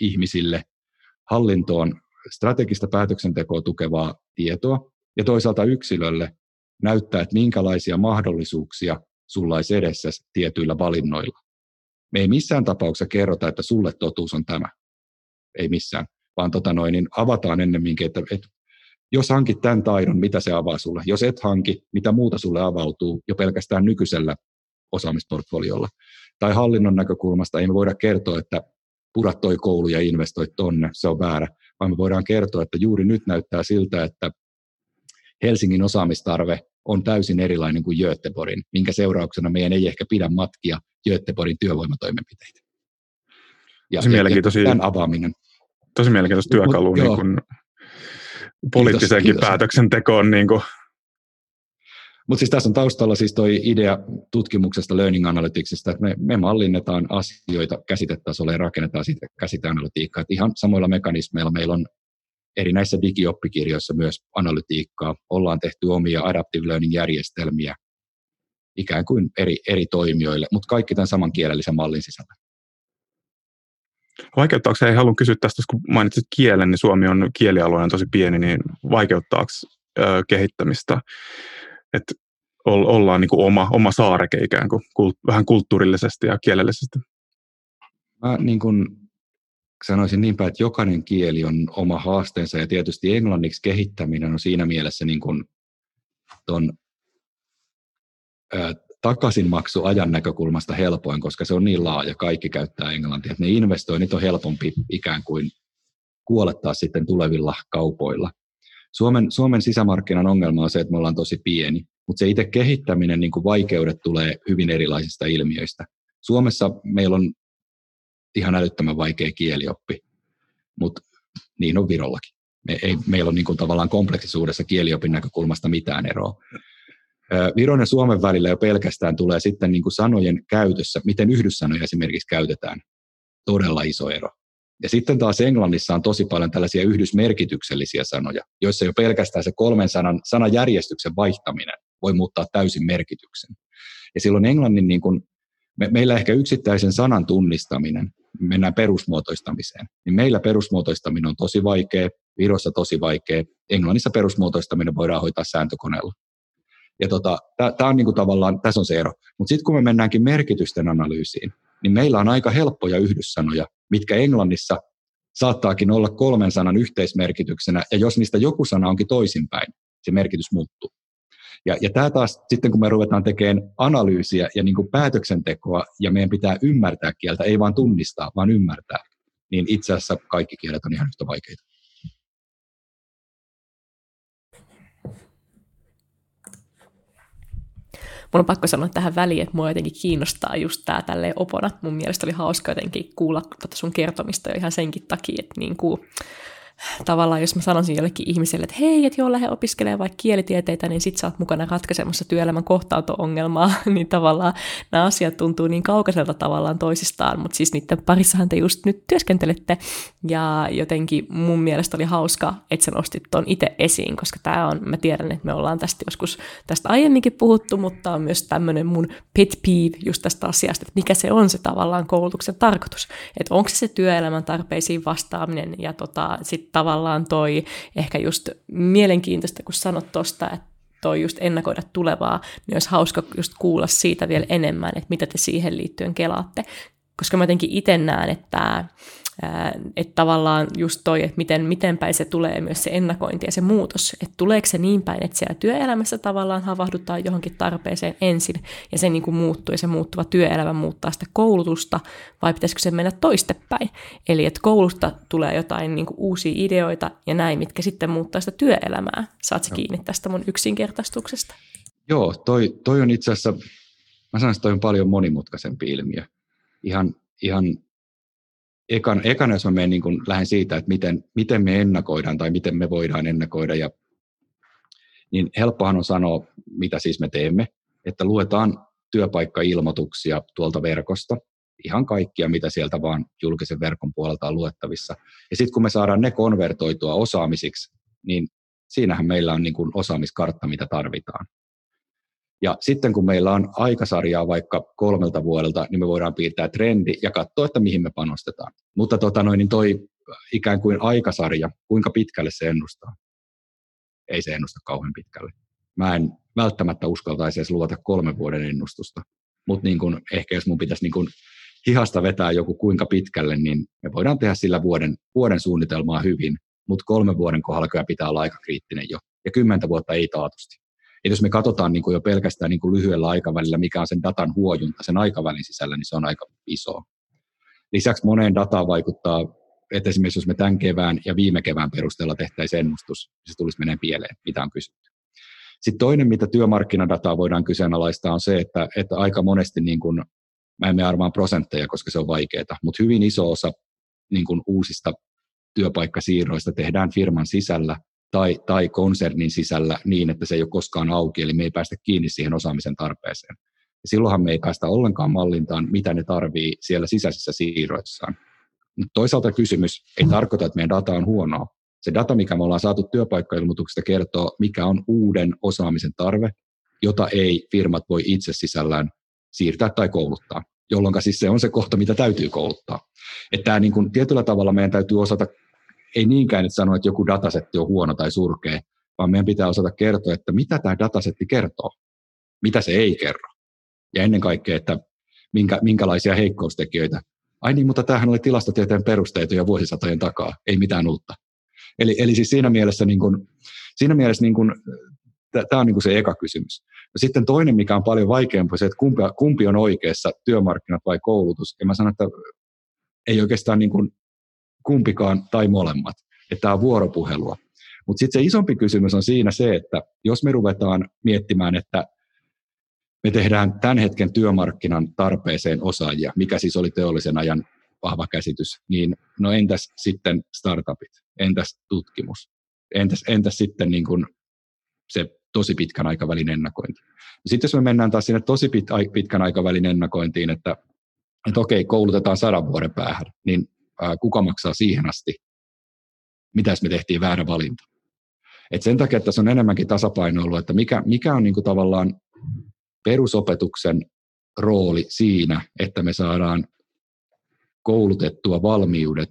ihmisille hallintoon strategista päätöksentekoa tukevaa tietoa ja toisaalta yksilölle näyttää, että minkälaisia mahdollisuuksia sulla olisi edessä tietyillä valinnoilla. Me ei missään tapauksessa kerrota, että sulle totuus on tämä. ei missään, vaan tota noin, niin avataan ennemminkin, että, että jos hankit tämän taidon, mitä se avaa sulle? Jos et hanki, mitä muuta sulle avautuu jo pelkästään nykyisellä osaamisportfoliolla? Tai hallinnon näkökulmasta ei me voida kertoa, että purat toi koulu ja investoit tonne, se on väärä, vaan me voidaan kertoa, että juuri nyt näyttää siltä, että Helsingin osaamistarve on täysin erilainen kuin Göteborgin, minkä seurauksena meidän ei ehkä pidä matkia Göteborgin työvoimatoimenpiteitä. Ja, tosi mielenkiintoisia, tämän avaaminen. Tosi mielenkiintoista työkalu niin kuin poliittiseenkin kiitos, päätöksentekoon. Niin kuin. Mutta siis tässä on taustalla siis toi idea tutkimuksesta Learning Analyticsista, että me, me mallinnetaan asioita käsitetasolla ja rakennetaan siitä käsiteanalytiikkaa. Et ihan samoilla mekanismeilla meillä on eri näissä digioppikirjoissa myös analytiikkaa. Ollaan tehty omia adaptive learning-järjestelmiä ikään kuin eri, eri toimijoille, mutta kaikki tämän saman kielellisen mallin sisällä. Vaikeuttaako se, ei halua kysyä tästä, kun mainitsit kielen, niin Suomi on kielialueen tosi pieni, niin vaikeuttaako ö, kehittämistä, että ollaan niin kuin oma, oma saareke ikään kuin, kult, vähän kulttuurillisesti ja kielellisesti? Mä niin kuin sanoisin niinpä, että jokainen kieli on oma haasteensa ja tietysti englanniksi kehittäminen on siinä mielessä niin kuin ton, ö, takaisinmaksuajan näkökulmasta helpoin, koska se on niin laaja, kaikki käyttää englantia, että ne investoinnit on helpompi ikään kuin kuolettaa sitten tulevilla kaupoilla. Suomen, Suomen sisämarkkinan ongelma on se, että me ollaan tosi pieni, mutta se itse kehittäminen, niin kuin vaikeudet tulee hyvin erilaisista ilmiöistä. Suomessa meillä on ihan älyttömän vaikea kielioppi, mutta niin on Virollakin. Me ei, meillä on niin kuin tavallaan kompleksisuudessa kieliopin näkökulmasta mitään eroa. Viron ja Suomen välillä jo pelkästään tulee sitten niin kuin sanojen käytössä, miten yhdyssanoja esimerkiksi käytetään, todella iso ero. Ja sitten taas Englannissa on tosi paljon tällaisia yhdysmerkityksellisiä sanoja, joissa jo pelkästään se kolmen sanan sanajärjestyksen vaihtaminen voi muuttaa täysin merkityksen. Ja silloin Englannin, niin kuin, me, meillä ehkä yksittäisen sanan tunnistaminen, mennään perusmuotoistamiseen, niin meillä perusmuotoistaminen on tosi vaikea, Virossa tosi vaikea, Englannissa perusmuotoistaminen voidaan hoitaa sääntökoneella. Ja tota, tämä on niinku tavallaan, tässä on se ero. Mutta sitten kun me mennäänkin merkitysten analyysiin, niin meillä on aika helppoja yhdyssanoja, mitkä Englannissa saattaakin olla kolmen sanan yhteismerkityksenä, ja jos niistä joku sana onkin toisinpäin, se merkitys muuttuu. Ja, ja tämä taas, sitten kun me ruvetaan tekemään analyysiä ja niin kuin päätöksentekoa, ja meidän pitää ymmärtää kieltä, ei vaan tunnistaa, vaan ymmärtää, niin itse asiassa kaikki kielet on ihan yhtä vaikeita. Mun on pakko sanoa tähän väliin, että mua jotenkin kiinnostaa just tää tälleen opona. Mun mielestä oli hauska jotenkin kuulla tota sun kertomista jo ihan senkin takia, että niin kuin, tavallaan jos mä sanoisin jollekin ihmiselle, että hei, että joo, lähde opiskelemaan vaikka kielitieteitä, niin sit sä oot mukana ratkaisemassa työelämän kohtaanto-ongelmaa, [laughs] niin tavallaan nämä asiat tuntuu niin kaukaiselta tavallaan toisistaan, mutta siis niiden parissahan te just nyt työskentelette, ja jotenkin mun mielestä oli hauska, että sä nostit ton itse esiin, koska tämä on, mä tiedän, että me ollaan tästä joskus tästä aiemminkin puhuttu, mutta on myös tämmöinen mun pet peeve just tästä asiasta, että mikä se on se tavallaan koulutuksen tarkoitus, että onko se se työelämän tarpeisiin vastaaminen, ja tota, sit tavallaan toi ehkä just mielenkiintoista, kun sanot tuosta, että toi just ennakoida tulevaa, niin olisi hauska just kuulla siitä vielä enemmän, että mitä te siihen liittyen kelaatte. Koska mä jotenkin itse näen, että että tavallaan just toi, että miten, miten päin se tulee myös se ennakointi ja se muutos, että tuleeko se niin päin, että siellä työelämässä tavallaan havahdutaan johonkin tarpeeseen ensin ja se niin kuin muuttuu ja se muuttuva työelämä muuttaa sitä koulutusta vai pitäisikö se mennä toistepäin? Eli että koulusta tulee jotain niin kuin uusia ideoita ja näin, mitkä sitten muuttaa sitä työelämää. Saat se kiinni tästä mun yksinkertaistuksesta? Joo, toi, toi on itse asiassa, mä sanoisin, että toi on paljon monimutkaisempi ilmiö. Ihan, ihan ekan, ekan jos mä menen niin kun, lähden siitä, että miten, miten me ennakoidaan tai miten me voidaan ennakoida, ja, niin helppohan on sanoa, mitä siis me teemme, että luetaan työpaikkailmoituksia tuolta verkosta, ihan kaikkia, mitä sieltä vaan julkisen verkon puolelta on luettavissa. Ja sitten kun me saadaan ne konvertoitua osaamisiksi, niin siinähän meillä on niin kuin osaamiskartta, mitä tarvitaan. Ja sitten kun meillä on aikasarjaa vaikka kolmelta vuodelta, niin me voidaan piirtää trendi ja katsoa, että mihin me panostetaan. Mutta tota noin, niin toi ikään kuin aikasarja, kuinka pitkälle se ennustaa? Ei se ennusta kauhean pitkälle. Mä en välttämättä uskaltaisi edes luota kolmen vuoden ennustusta. Mutta niin kun, ehkä jos mun pitäisi niin kun hihasta vetää joku kuinka pitkälle, niin me voidaan tehdä sillä vuoden, vuoden suunnitelmaa hyvin, mutta kolmen vuoden kohdalla kyllä pitää olla aika kriittinen jo, ja kymmentä vuotta ei taatusti. Et jos me katsotaan niin kuin jo pelkästään niin kuin lyhyellä aikavälillä, mikä on sen datan huojunta sen aikavälin sisällä, niin se on aika iso. Lisäksi moneen dataan vaikuttaa, että esimerkiksi jos me tämän kevään ja viime kevään perusteella tehtäisiin ennustus, niin se tulisi menee pieleen, mitä on kysytty. Sitten toinen, mitä työmarkkinadataa voidaan kyseenalaistaa, on se, että, että aika monesti, niin kuin, mä en mene arvaan prosentteja, koska se on vaikeaa, mutta hyvin iso osa niin kuin uusista työpaikkasiirroista tehdään firman sisällä tai, tai konsernin sisällä niin, että se ei ole koskaan auki, eli me ei päästä kiinni siihen osaamisen tarpeeseen. Ja silloinhan me ei päästä ollenkaan mallintaan, mitä ne tarvii siellä sisäisissä siirroissaan. Mutta toisaalta kysymys ei tarkoita, että meidän data on huonoa. Se data, mikä me ollaan saatu työpaikkailmoituksesta, kertoo, mikä on uuden osaamisen tarve, jota ei firmat voi itse sisällään siirtää tai kouluttaa, jolloin siis se on se kohta, mitä täytyy kouluttaa. Että tämä niin kuin, tietyllä tavalla meidän täytyy osata, ei niinkään että sanoa, että joku datasetti on huono tai surkea, vaan meidän pitää osata kertoa, että mitä tämä datasetti kertoo, mitä se ei kerro. Ja ennen kaikkea, että minkä, minkälaisia heikkoustekijöitä. Ai niin, mutta tämähän oli tilastotieteen perusteita jo vuosisatojen takaa, ei mitään uutta. Eli, eli siis siinä mielessä, niin kuin, siinä mielessä niin kuin, tämä on niin se eka kysymys. No sitten toinen, mikä on paljon vaikeampi, se, että kumpi, kumpi on oikeassa, työmarkkinat vai koulutus. Ja mä sanon, että ei oikeastaan niin kuin kumpikaan tai molemmat. Että tämä on vuoropuhelua. Mutta sitten se isompi kysymys on siinä se, että jos me ruvetaan miettimään, että me tehdään tämän hetken työmarkkinan tarpeeseen osaajia, mikä siis oli teollisen ajan vahva käsitys, niin no entäs sitten startupit, entäs tutkimus, entäs, entäs sitten niin kuin se tosi pitkän aikavälin ennakointi. Sitten jos me mennään taas sinne tosi pit, pitkän aikavälin ennakointiin, että, että okei, koulutetaan sadan vuoden päähän, niin ää, kuka maksaa siihen asti? Mitä me tehtiin väärä valinta? Et sen takia, että tässä on enemmänkin tasapaino ollut, että mikä, mikä on niin kuin tavallaan perusopetuksen rooli siinä, että me saadaan koulutettua valmiudet,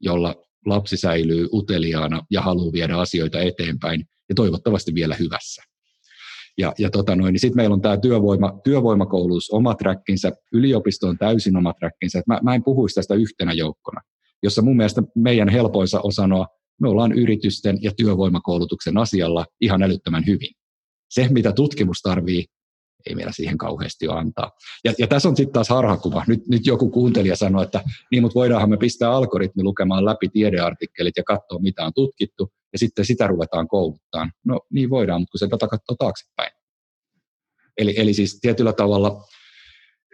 jolla lapsi säilyy uteliaana ja haluaa viedä asioita eteenpäin ja toivottavasti vielä hyvässä. Ja, ja tota niin sitten meillä on tämä työvoima, työvoimakoulutus, oma trackinsä, yliopisto on täysin oma trackinsä. Mä, mä en puhuisi tästä yhtenä joukkona, jossa mun mielestä meidän helpoisa on sanoa, me ollaan yritysten ja työvoimakoulutuksen asialla ihan älyttömän hyvin. Se, mitä tutkimus tarvii, ei meillä siihen kauheasti antaa. Ja, ja tässä on sitten taas harhakuva. Nyt, nyt joku kuuntelija sanoi, että niin, mutta voidaanhan me pistää algoritmi lukemaan läpi tiedeartikkelit ja katsoa, mitä on tutkittu, ja sitten sitä ruvetaan kouluttaa. No niin voidaan, mutta kun se data katsoo taaksepäin. Eli, eli siis tietyllä tavalla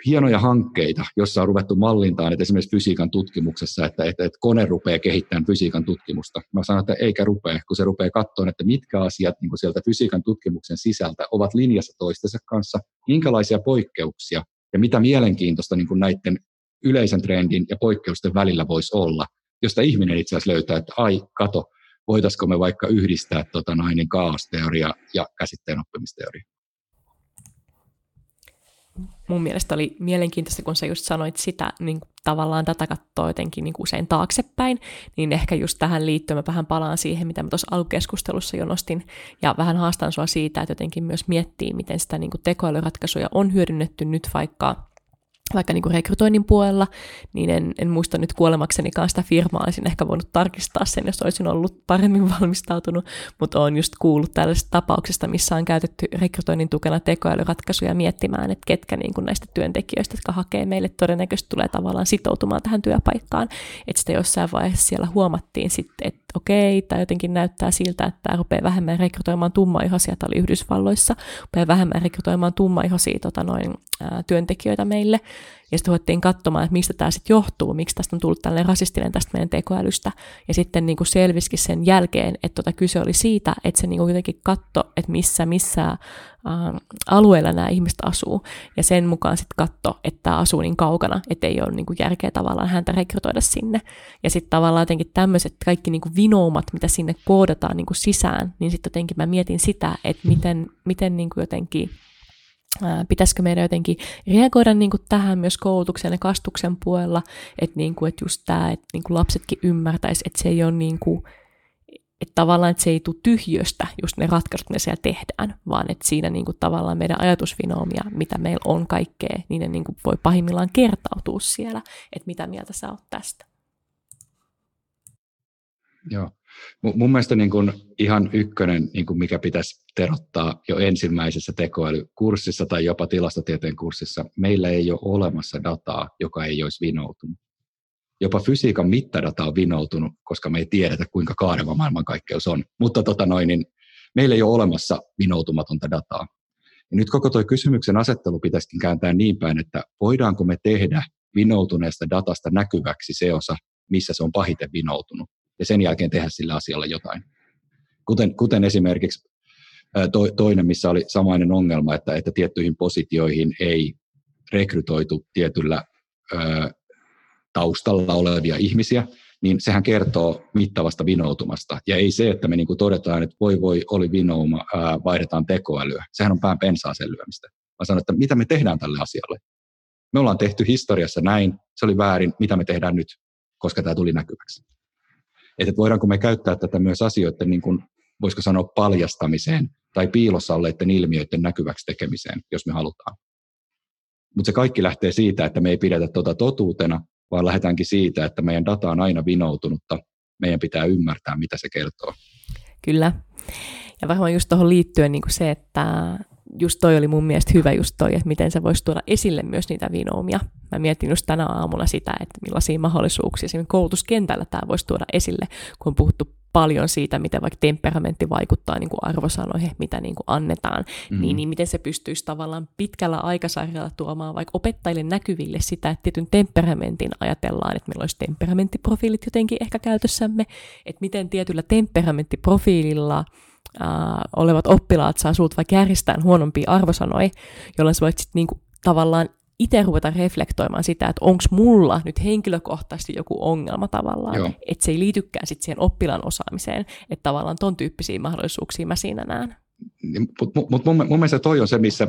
hienoja hankkeita, joissa on ruvettu mallintaan, että esimerkiksi fysiikan tutkimuksessa, että, että, että kone rupeaa kehittämään fysiikan tutkimusta. Mä sanon, että eikä rupea, kun se rupeaa katsoa, että mitkä asiat niin sieltä fysiikan tutkimuksen sisältä ovat linjassa toistensa kanssa, minkälaisia poikkeuksia ja mitä mielenkiintoista niin näiden yleisen trendin ja poikkeusten välillä voisi olla, josta ihminen itse asiassa löytää, että ai, kato, voitaisiko me vaikka yhdistää tota niin kaaosteoria ja käsitteen oppimisteoria mun mielestä oli mielenkiintoista, kun sä just sanoit sitä, niin tavallaan tätä katsoo jotenkin niin usein taaksepäin, niin ehkä just tähän liittyen mä vähän palaan siihen, mitä mä tuossa alkukeskustelussa jo nostin, ja vähän haastan sua siitä, että jotenkin myös miettii, miten sitä niin tekoälyratkaisuja on hyödynnetty nyt vaikka vaikka niin kuin rekrytoinnin puolella, niin en, en muista nyt kuolemaksenikaan sitä firmaa, olisin ehkä voinut tarkistaa sen, jos olisin ollut paremmin [laughs] valmistautunut, mutta olen just kuullut tällaisesta tapauksesta, missä on käytetty rekrytoinnin tukena tekoälyratkaisuja miettimään, että ketkä niin kuin näistä työntekijöistä, jotka hakee meille, todennäköisesti tulee tavallaan sitoutumaan tähän työpaikkaan, että sitä jossain vaiheessa siellä huomattiin sitten, että okei, tai jotenkin näyttää siltä, että tämä rupeaa vähemmän rekrytoimaan tummaihoisia, tämä oli Yhdysvalloissa, rupeaa vähemmän rekrytoimaan tummaihoisia tota noin, ää, työntekijöitä meille, ja sitten ruvettiin katsomaan, että mistä tämä sitten johtuu, miksi tästä on tullut tällainen rasistinen tästä meidän tekoälystä. Ja sitten niin kuin sen jälkeen, että tota kyse oli siitä, että se niin kuin jotenkin katto, että missä, missä äh, alueella nämä ihmiset asuu. Ja sen mukaan sitten katto, että tämä asuu niin kaukana, että ei ole niin järkeä tavallaan häntä rekrytoida sinne. Ja sitten tavallaan jotenkin tämmöiset kaikki niin kuin vinoumat, mitä sinne koodataan niin kuin sisään, niin sitten jotenkin mä mietin sitä, että miten, miten niin kuin jotenkin pitäisikö meidän jotenkin reagoida niin kuin tähän myös koulutuksen ja kastuksen puolella, että, niin kuin, että just tämä, että niin kuin lapsetkin ymmärtäisi, että se ei ole niin kuin, että tavallaan että se ei tule tyhjöstä just ne ratkaisut, mitä siellä tehdään, vaan että siinä niin kuin tavallaan meidän ajatusvinoomia, mitä meillä on kaikkea, niin ne niin kuin voi pahimmillaan kertautua siellä, että mitä mieltä sä oot tästä. Joo. Mun mielestä niin kuin ihan ykkönen, niin kuin mikä pitäisi terottaa jo ensimmäisessä tekoälykurssissa tai jopa tilastotieteen kurssissa, meillä ei ole olemassa dataa, joka ei olisi vinoutunut. Jopa fysiikan mittadata on vinoutunut, koska me ei tiedetä, kuinka kaareva maailmankaikkeus on. Mutta tota noin, niin meillä ei ole olemassa vinoutumatonta dataa. Ja nyt koko tuo kysymyksen asettelu pitäisikin kääntää niin päin, että voidaanko me tehdä vinoutuneesta datasta näkyväksi se osa, missä se on pahiten vinoutunut ja sen jälkeen tehdä sillä asialla jotain. Kuten, kuten esimerkiksi to, toinen, missä oli samainen ongelma, että, että tiettyihin positioihin ei rekrytoitu tietyllä ö, taustalla olevia ihmisiä, niin sehän kertoo mittavasta vinoutumasta. Ja ei se, että me niin todetaan, että voi voi, oli vinouma, ää, vaihdetaan tekoälyä. Sehän on pään pensaaseen lyömistä. Mä sanon, että mitä me tehdään tälle asialle. Me ollaan tehty historiassa näin, se oli väärin, mitä me tehdään nyt, koska tämä tuli näkyväksi että voidaanko me käyttää tätä myös asioiden, niin kuin, voisiko sanoa, paljastamiseen tai piilossa olleiden ilmiöiden näkyväksi tekemiseen, jos me halutaan. Mutta se kaikki lähtee siitä, että me ei pidetä tuota totuutena, vaan lähdetäänkin siitä, että meidän data on aina vinoutunutta. Meidän pitää ymmärtää, mitä se kertoo. Kyllä. Ja varmaan just tuohon liittyen niin kuin se, että just toi oli mun mielestä hyvä just toi, että miten se voisi tuoda esille myös niitä vinoomia. Mä mietin just tänä aamulla sitä, että millaisia mahdollisuuksia siinä koulutuskentällä tämä voisi tuoda esille, kun on puhuttu paljon siitä, miten vaikka temperamentti vaikuttaa niin kuin arvosanoihin, mitä niin kuin annetaan, mm. niin, niin miten se pystyisi tavallaan pitkällä aikasarjalla tuomaan vaikka opettajille näkyville sitä, että tietyn temperamentin ajatellaan, että meillä olisi temperamenttiprofiilit jotenkin ehkä käytössämme, että miten tietyllä temperamenttiprofiililla äh, olevat oppilaat saa sulta vaikka järjestään huonompia arvosanoja, jolloin sä voit sitten niinku tavallaan itse ruveta reflektoimaan sitä, että onko mulla nyt henkilökohtaisesti joku ongelma tavallaan, että se ei liitykään sitten siihen oppilaan osaamiseen, että tavallaan ton tyyppisiä mahdollisuuksia mä siinä näen. Mutta mut, mut mun, mun mielestä toi on se, missä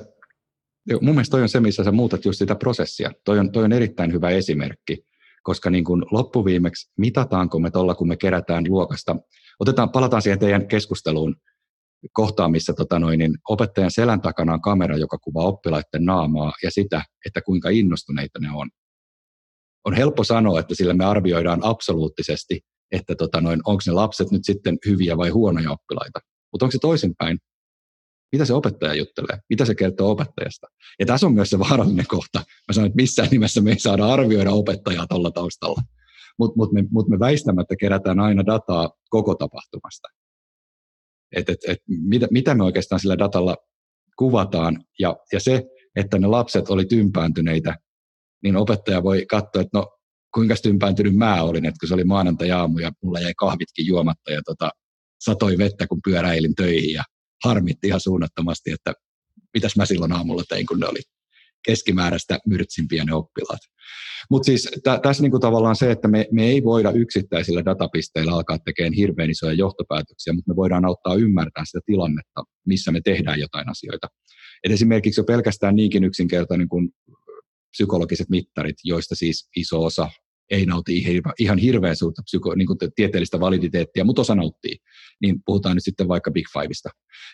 Mun mielestä toi on se, missä sä muutat just sitä prosessia. Toi on, toi on erittäin hyvä esimerkki, koska niin kun loppuviimeksi mitataanko me tuolla, kun me kerätään luokasta. Otetaan, palataan siihen teidän keskusteluun kohtaan, missä tota noin, niin opettajan selän takana on kamera, joka kuvaa oppilaiden naamaa ja sitä, että kuinka innostuneita ne on. On helppo sanoa, että sillä me arvioidaan absoluuttisesti, että tota noin, onko ne lapset nyt sitten hyviä vai huonoja oppilaita. Mutta onko se toisinpäin? Mitä se opettaja juttelee? Mitä se kertoo opettajasta? Ja tässä on myös se vaarallinen kohta. Mä sanon, että missään nimessä me ei saada arvioida opettajaa tuolla taustalla. Mutta mut me, mut me väistämättä kerätään aina dataa koko tapahtumasta että et, et, mitä, mitä me oikeastaan sillä datalla kuvataan. Ja, ja se, että ne lapset oli tympääntyneitä, niin opettaja voi katsoa, että no kuinka tympääntynyt mä olin, että kun se oli maanantai-aamu ja mulla jäi kahvitkin juomatta ja tota, satoi vettä, kun pyöräilin töihin ja harmitti ihan suunnattomasti, että mitäs mä silloin aamulla tein, kun ne oli keskimääräistä myrtsimpiä ne oppilaat. Mutta siis tä, tässä niinku tavallaan se, että me, me ei voida yksittäisillä datapisteillä alkaa tekemään hirveän isoja johtopäätöksiä, mutta me voidaan auttaa ymmärtää sitä tilannetta, missä me tehdään jotain asioita. Et esimerkiksi jo pelkästään niinkin yksinkertainen kuin psykologiset mittarit, joista siis iso osa ei nauti ihan hirveän suurta psyko, niin tieteellistä validiteettia, mutta osa nauttii. Niin puhutaan nyt sitten vaikka Big Fiveista.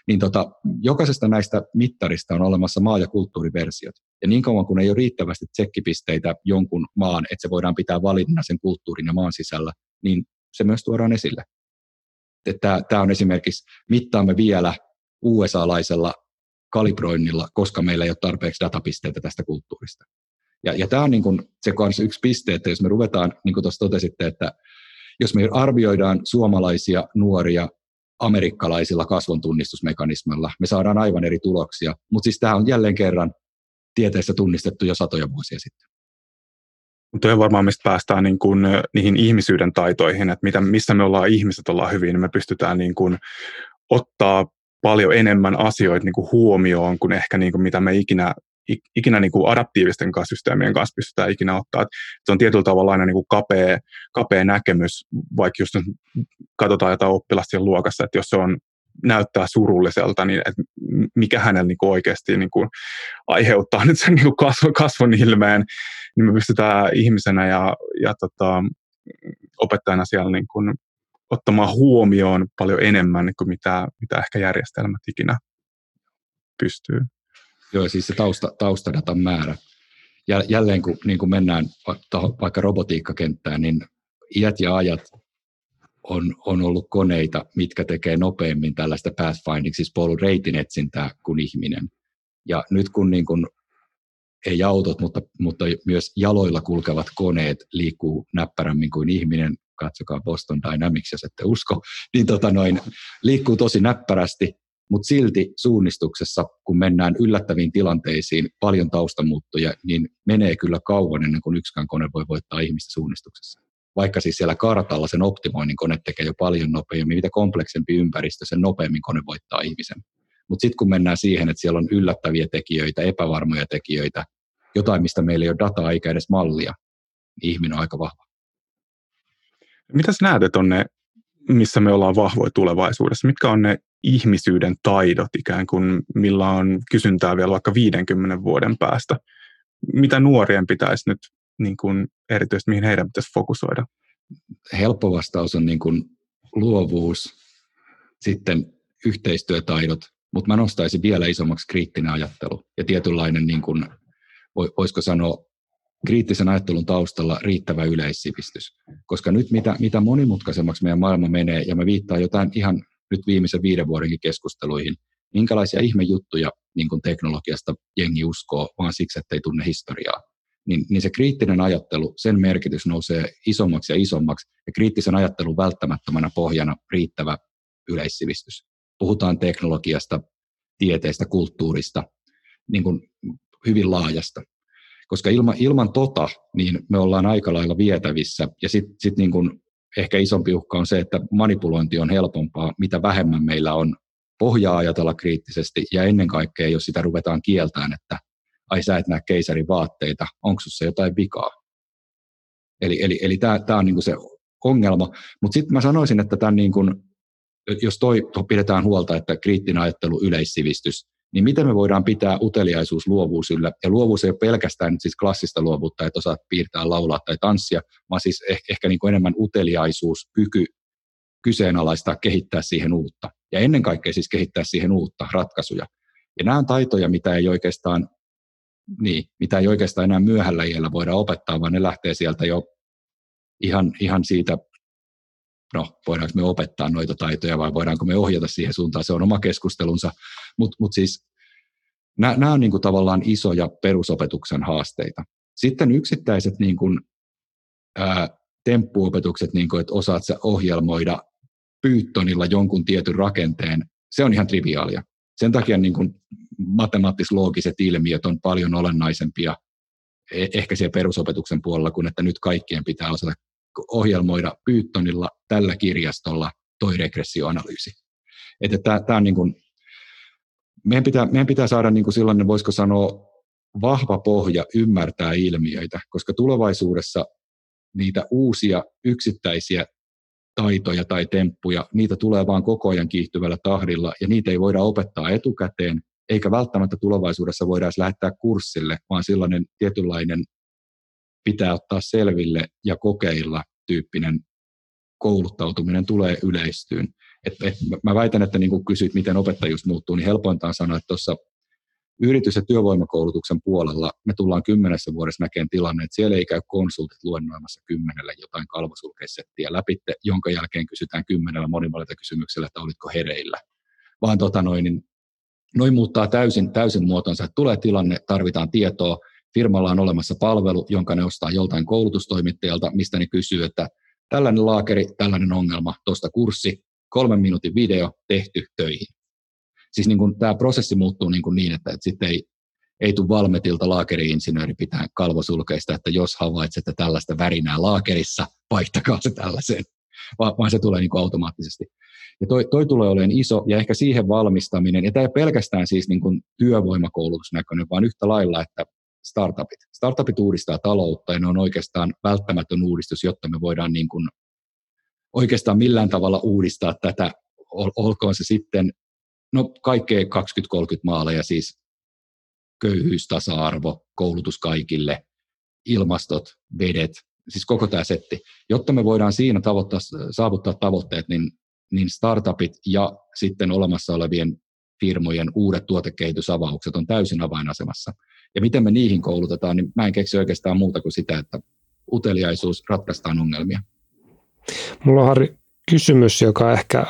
Niin tota, jokaisesta näistä mittarista on olemassa maa- ja kulttuuriversiot. Ja niin kauan kun ei ole riittävästi tsekkipisteitä jonkun maan, että se voidaan pitää validina sen kulttuurin ja maan sisällä, niin se myös tuodaan esille. Tämä on esimerkiksi, mittaamme vielä USA-laisella kalibroinnilla, koska meillä ei ole tarpeeksi datapisteitä tästä kulttuurista. Ja, ja tämä on niin kuin se kanssa yksi piste, että jos me ruvetaan, niin kuin tuossa totesitte, että jos me arvioidaan suomalaisia nuoria amerikkalaisilla kasvontunnistusmekanismilla, me saadaan aivan eri tuloksia. Mutta siis tämä on jälleen kerran tieteessä tunnistettu jo satoja vuosia sitten. Mutta on varmaan, mistä päästään niin kuin niihin ihmisyyden taitoihin, että mitä, missä me ollaan ihmiset ollaan hyvin, niin me pystytään niin kuin ottaa paljon enemmän asioita niin kuin huomioon kuin ehkä niin kuin mitä me ikinä ikinä niin kuin adaptiivisten systeemien kanssa pystytään ikinä ottaa. Että se on tietyllä tavalla aina niin kuin kapea, kapea näkemys, vaikka just katsotaan jotain oppilasta luokassa, että jos se on näyttää surulliselta, niin että mikä hänellä niin kuin oikeasti niin kuin aiheuttaa [laughs] nyt sen niin kuin kasvon, kasvon ilmeen, niin me pystytään ihmisenä ja, ja tota, opettajana siellä niin kuin ottamaan huomioon paljon enemmän kuin mitä, mitä ehkä järjestelmät ikinä pystyy. Joo, siis se tausta, taustadatan määrä. Jälleen kun niin kun mennään vaikka robotiikkakenttään, niin iät ja ajat on, on ollut koneita, mitkä tekee nopeammin tällaista pathfinding, siis reitin etsintää kuin ihminen. Ja nyt kun niin kun ei autot, mutta, mutta myös jaloilla kulkevat koneet liikkuu näppärämmin kuin ihminen, katsokaa Boston Dynamics, jos ette usko, niin tota noin, liikkuu tosi näppärästi, mutta silti suunnistuksessa, kun mennään yllättäviin tilanteisiin, paljon taustamuuttoja, niin menee kyllä kauan ennen kuin yksikään kone voi voittaa ihmistä suunnistuksessa. Vaikka siis siellä kartalla sen optimoinnin kone tekee jo paljon nopeammin, mitä kompleksempi ympäristö, sen nopeammin kone voittaa ihmisen. Mutta sitten kun mennään siihen, että siellä on yllättäviä tekijöitä, epävarmoja tekijöitä, jotain, mistä meillä ei ole dataa eikä edes mallia, niin ihminen on aika vahva. Mitä sä näet, että on ne, missä me ollaan vahvoja tulevaisuudessa? Mitkä on ne ihmisyyden taidot ikään kuin, millä on kysyntää vielä vaikka 50 vuoden päästä? Mitä nuorien pitäisi nyt, niin kuin, erityisesti mihin heidän pitäisi fokusoida? Helppo vastaus on niin kuin luovuus, sitten yhteistyötaidot, mutta mä nostaisin vielä isommaksi kriittinen ajattelu ja tietynlainen, niin kuin, voisiko sanoa, kriittisen ajattelun taustalla riittävä yleissivistys. Koska nyt mitä, mitä monimutkaisemmaksi meidän maailma menee, ja mä viittaan jotain ihan nyt viimeisen viiden vuodenkin keskusteluihin, minkälaisia ihmejuttuja niin kuin teknologiasta jengi uskoo, vaan siksi, että ei tunne historiaa. Niin, niin se kriittinen ajattelu, sen merkitys nousee isommaksi ja isommaksi, ja kriittisen ajattelun välttämättömänä pohjana riittävä yleissivistys. Puhutaan teknologiasta, tieteestä, kulttuurista, niin kuin hyvin laajasta. Koska ilman, ilman tota, niin me ollaan aika lailla vietävissä. Ja sitten sit niin ehkä isompi uhka on se, että manipulointi on helpompaa, mitä vähemmän meillä on pohjaa ajatella kriittisesti. Ja ennen kaikkea, jos sitä ruvetaan kieltään, että ai sä et näe keisarin vaatteita, onko se jotain vikaa? Eli, eli, eli tämä on niin se ongelma. Mutta sitten mä sanoisin, että tämän niin kun, jos toi pidetään huolta, että kriittinen ajattelu, yleissivistys, niin miten me voidaan pitää uteliaisuus, luovuus yllä. Ja luovuus ei ole pelkästään nyt siis klassista luovuutta, että osaat piirtää, laulaa tai tanssia, vaan siis ehkä, ehkä niin kuin enemmän uteliaisuus, kyky kyseenalaistaa, kehittää siihen uutta. Ja ennen kaikkea siis kehittää siihen uutta ratkaisuja. Ja nämä on taitoja, mitä ei oikeastaan, niin, mitä ei oikeastaan enää myöhällä iällä voida opettaa, vaan ne lähtee sieltä jo ihan, ihan siitä no, voidaanko me opettaa noita taitoja vai voidaanko me ohjata siihen suuntaan, se on oma keskustelunsa, mutta mut siis nämä on niin kuin tavallaan isoja perusopetuksen haasteita. Sitten yksittäiset niin kuin, ää, temppuopetukset, niin kuin, että osaat sä ohjelmoida Pythonilla jonkun tietyn rakenteen, se on ihan triviaalia. Sen takia niin kuin matemaattis-loogiset ilmiöt on paljon olennaisempia e-, ehkä siellä perusopetuksen puolella, kuin että nyt kaikkien pitää osata ohjelmoida Pythonilla tällä kirjastolla toi regressioanalyysi. Että tämä on niin kuin, meidän, pitää, meidän pitää saada niin kuin sellainen, voisiko sanoa, vahva pohja ymmärtää ilmiöitä, koska tulevaisuudessa niitä uusia yksittäisiä taitoja tai temppuja, niitä tulee vaan koko ajan kiihtyvällä tahdilla, ja niitä ei voida opettaa etukäteen, eikä välttämättä tulevaisuudessa voida edes lähettää kurssille, vaan sellainen tietynlainen pitää ottaa selville ja kokeilla tyyppinen kouluttautuminen tulee yleistyyn. Et, et mä väitän, että niin kuin kysyit, miten opettajuus muuttuu, niin helpointa on sanoa, että tuossa yritys- ja työvoimakoulutuksen puolella me tullaan kymmenessä vuodessa näkemään tilanne, että siellä ei käy konsultit luennoimassa kymmenellä jotain kalvosulkeissettiä läpi, jonka jälkeen kysytään kymmenellä monivalita kysymyksellä, että olitko hereillä. Vaan tota noin, niin noin muuttaa täysin, täysin muotonsa, että tulee tilanne, tarvitaan tietoa, firmalla on olemassa palvelu, jonka ne ostaa joltain koulutustoimittajalta, mistä ne kysyy, että tällainen laakeri, tällainen ongelma, tuosta kurssi, kolmen minuutin video, tehty töihin. Siis niin kuin tämä prosessi muuttuu niin, kuin niin että, että sitten ei, ei tule valmetilta laakeri-insinööri pitää kalvosulkeista, että jos havaitsette tällaista värinää laakerissa, vaihtakaa se tällaiseen, vaan, vaan se tulee niin kuin automaattisesti. Ja toi, toi tulee olemaan iso, ja ehkä siihen valmistaminen, ja tämä ei pelkästään siis niin kuin työvoimakoulutusnäköinen, vaan yhtä lailla, että startupit. Startupit uudistaa taloutta ja ne on oikeastaan välttämätön uudistus, jotta me voidaan niin kuin oikeastaan millään tavalla uudistaa tätä, olkoon se sitten no kaikkea 20-30 maaleja, siis köyhyys, tasa-arvo, koulutus kaikille, ilmastot, vedet, siis koko tämä setti. Jotta me voidaan siinä tavoittaa, saavuttaa tavoitteet, niin, niin startupit ja sitten olemassa olevien firmojen uudet tuotekehitysavaukset on täysin avainasemassa. Ja miten me niihin koulutetaan, niin mä en keksi oikeastaan muuta kuin sitä, että uteliaisuus ratkaistaan ongelmia. Mulla on Harri kysymys, joka ehkä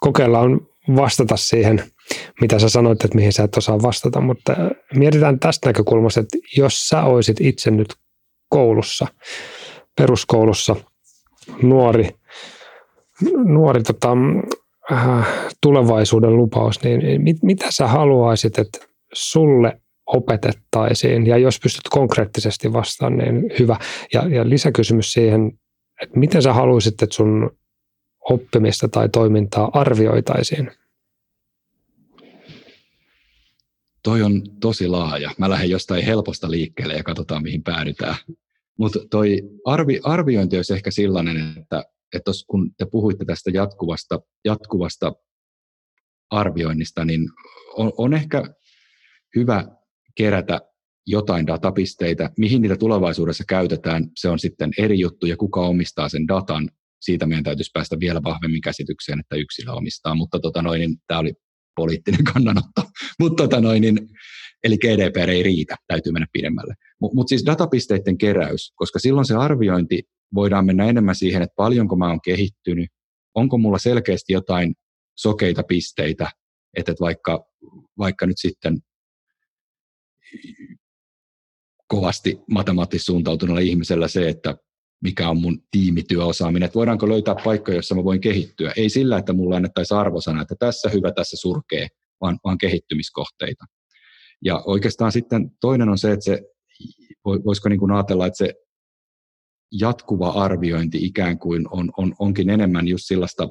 kokeillaan vastata siihen, mitä sä sanoit, että mihin sä et osaa vastata, mutta mietitään tästä näkökulmasta, että jos sä olisit itse nyt koulussa, peruskoulussa, nuori, nuori tota, äh, tulevaisuuden lupaus, niin mit, mitä sä haluaisit, että sulle opetettaisiin, ja jos pystyt konkreettisesti vastaamaan, niin hyvä. Ja, ja lisäkysymys siihen, että miten sä haluaisit, että sun oppimista tai toimintaa arvioitaisiin? Toi on tosi laaja. Mä lähden jostain helposta liikkeelle ja katsotaan, mihin päädytään. Mutta toi arvi, arviointi olisi ehkä sellainen, että, että kun te puhuitte tästä jatkuvasta, jatkuvasta arvioinnista, niin on, on ehkä hyvä kerätä jotain datapisteitä. Mihin niitä tulevaisuudessa käytetään, se on sitten eri juttu, ja kuka omistaa sen datan, siitä meidän täytyisi päästä vielä vahvemmin käsitykseen, että yksilö omistaa. Mutta tota noin, niin tämä oli poliittinen [laughs] kannanotto. Mutta tota noin, niin, eli GDPR ei riitä, täytyy mennä pidemmälle. Mutta mut siis datapisteiden keräys, koska silloin se arviointi voidaan mennä enemmän siihen, että paljonko mä oon kehittynyt, onko mulla selkeästi jotain sokeita pisteitä, että vaikka, vaikka nyt sitten kovasti matemaattisesti suuntautuneella ihmisellä se, että mikä on mun tiimityöosaaminen, että voidaanko löytää paikkoja, jossa mä voin kehittyä. Ei sillä, että mulla annettaisiin arvosana, että tässä hyvä, tässä surkee, vaan, vaan kehittymiskohteita. Ja oikeastaan sitten toinen on se, että se, voisiko niin kuin ajatella, että se jatkuva arviointi ikään kuin on, on, onkin enemmän just sellaista,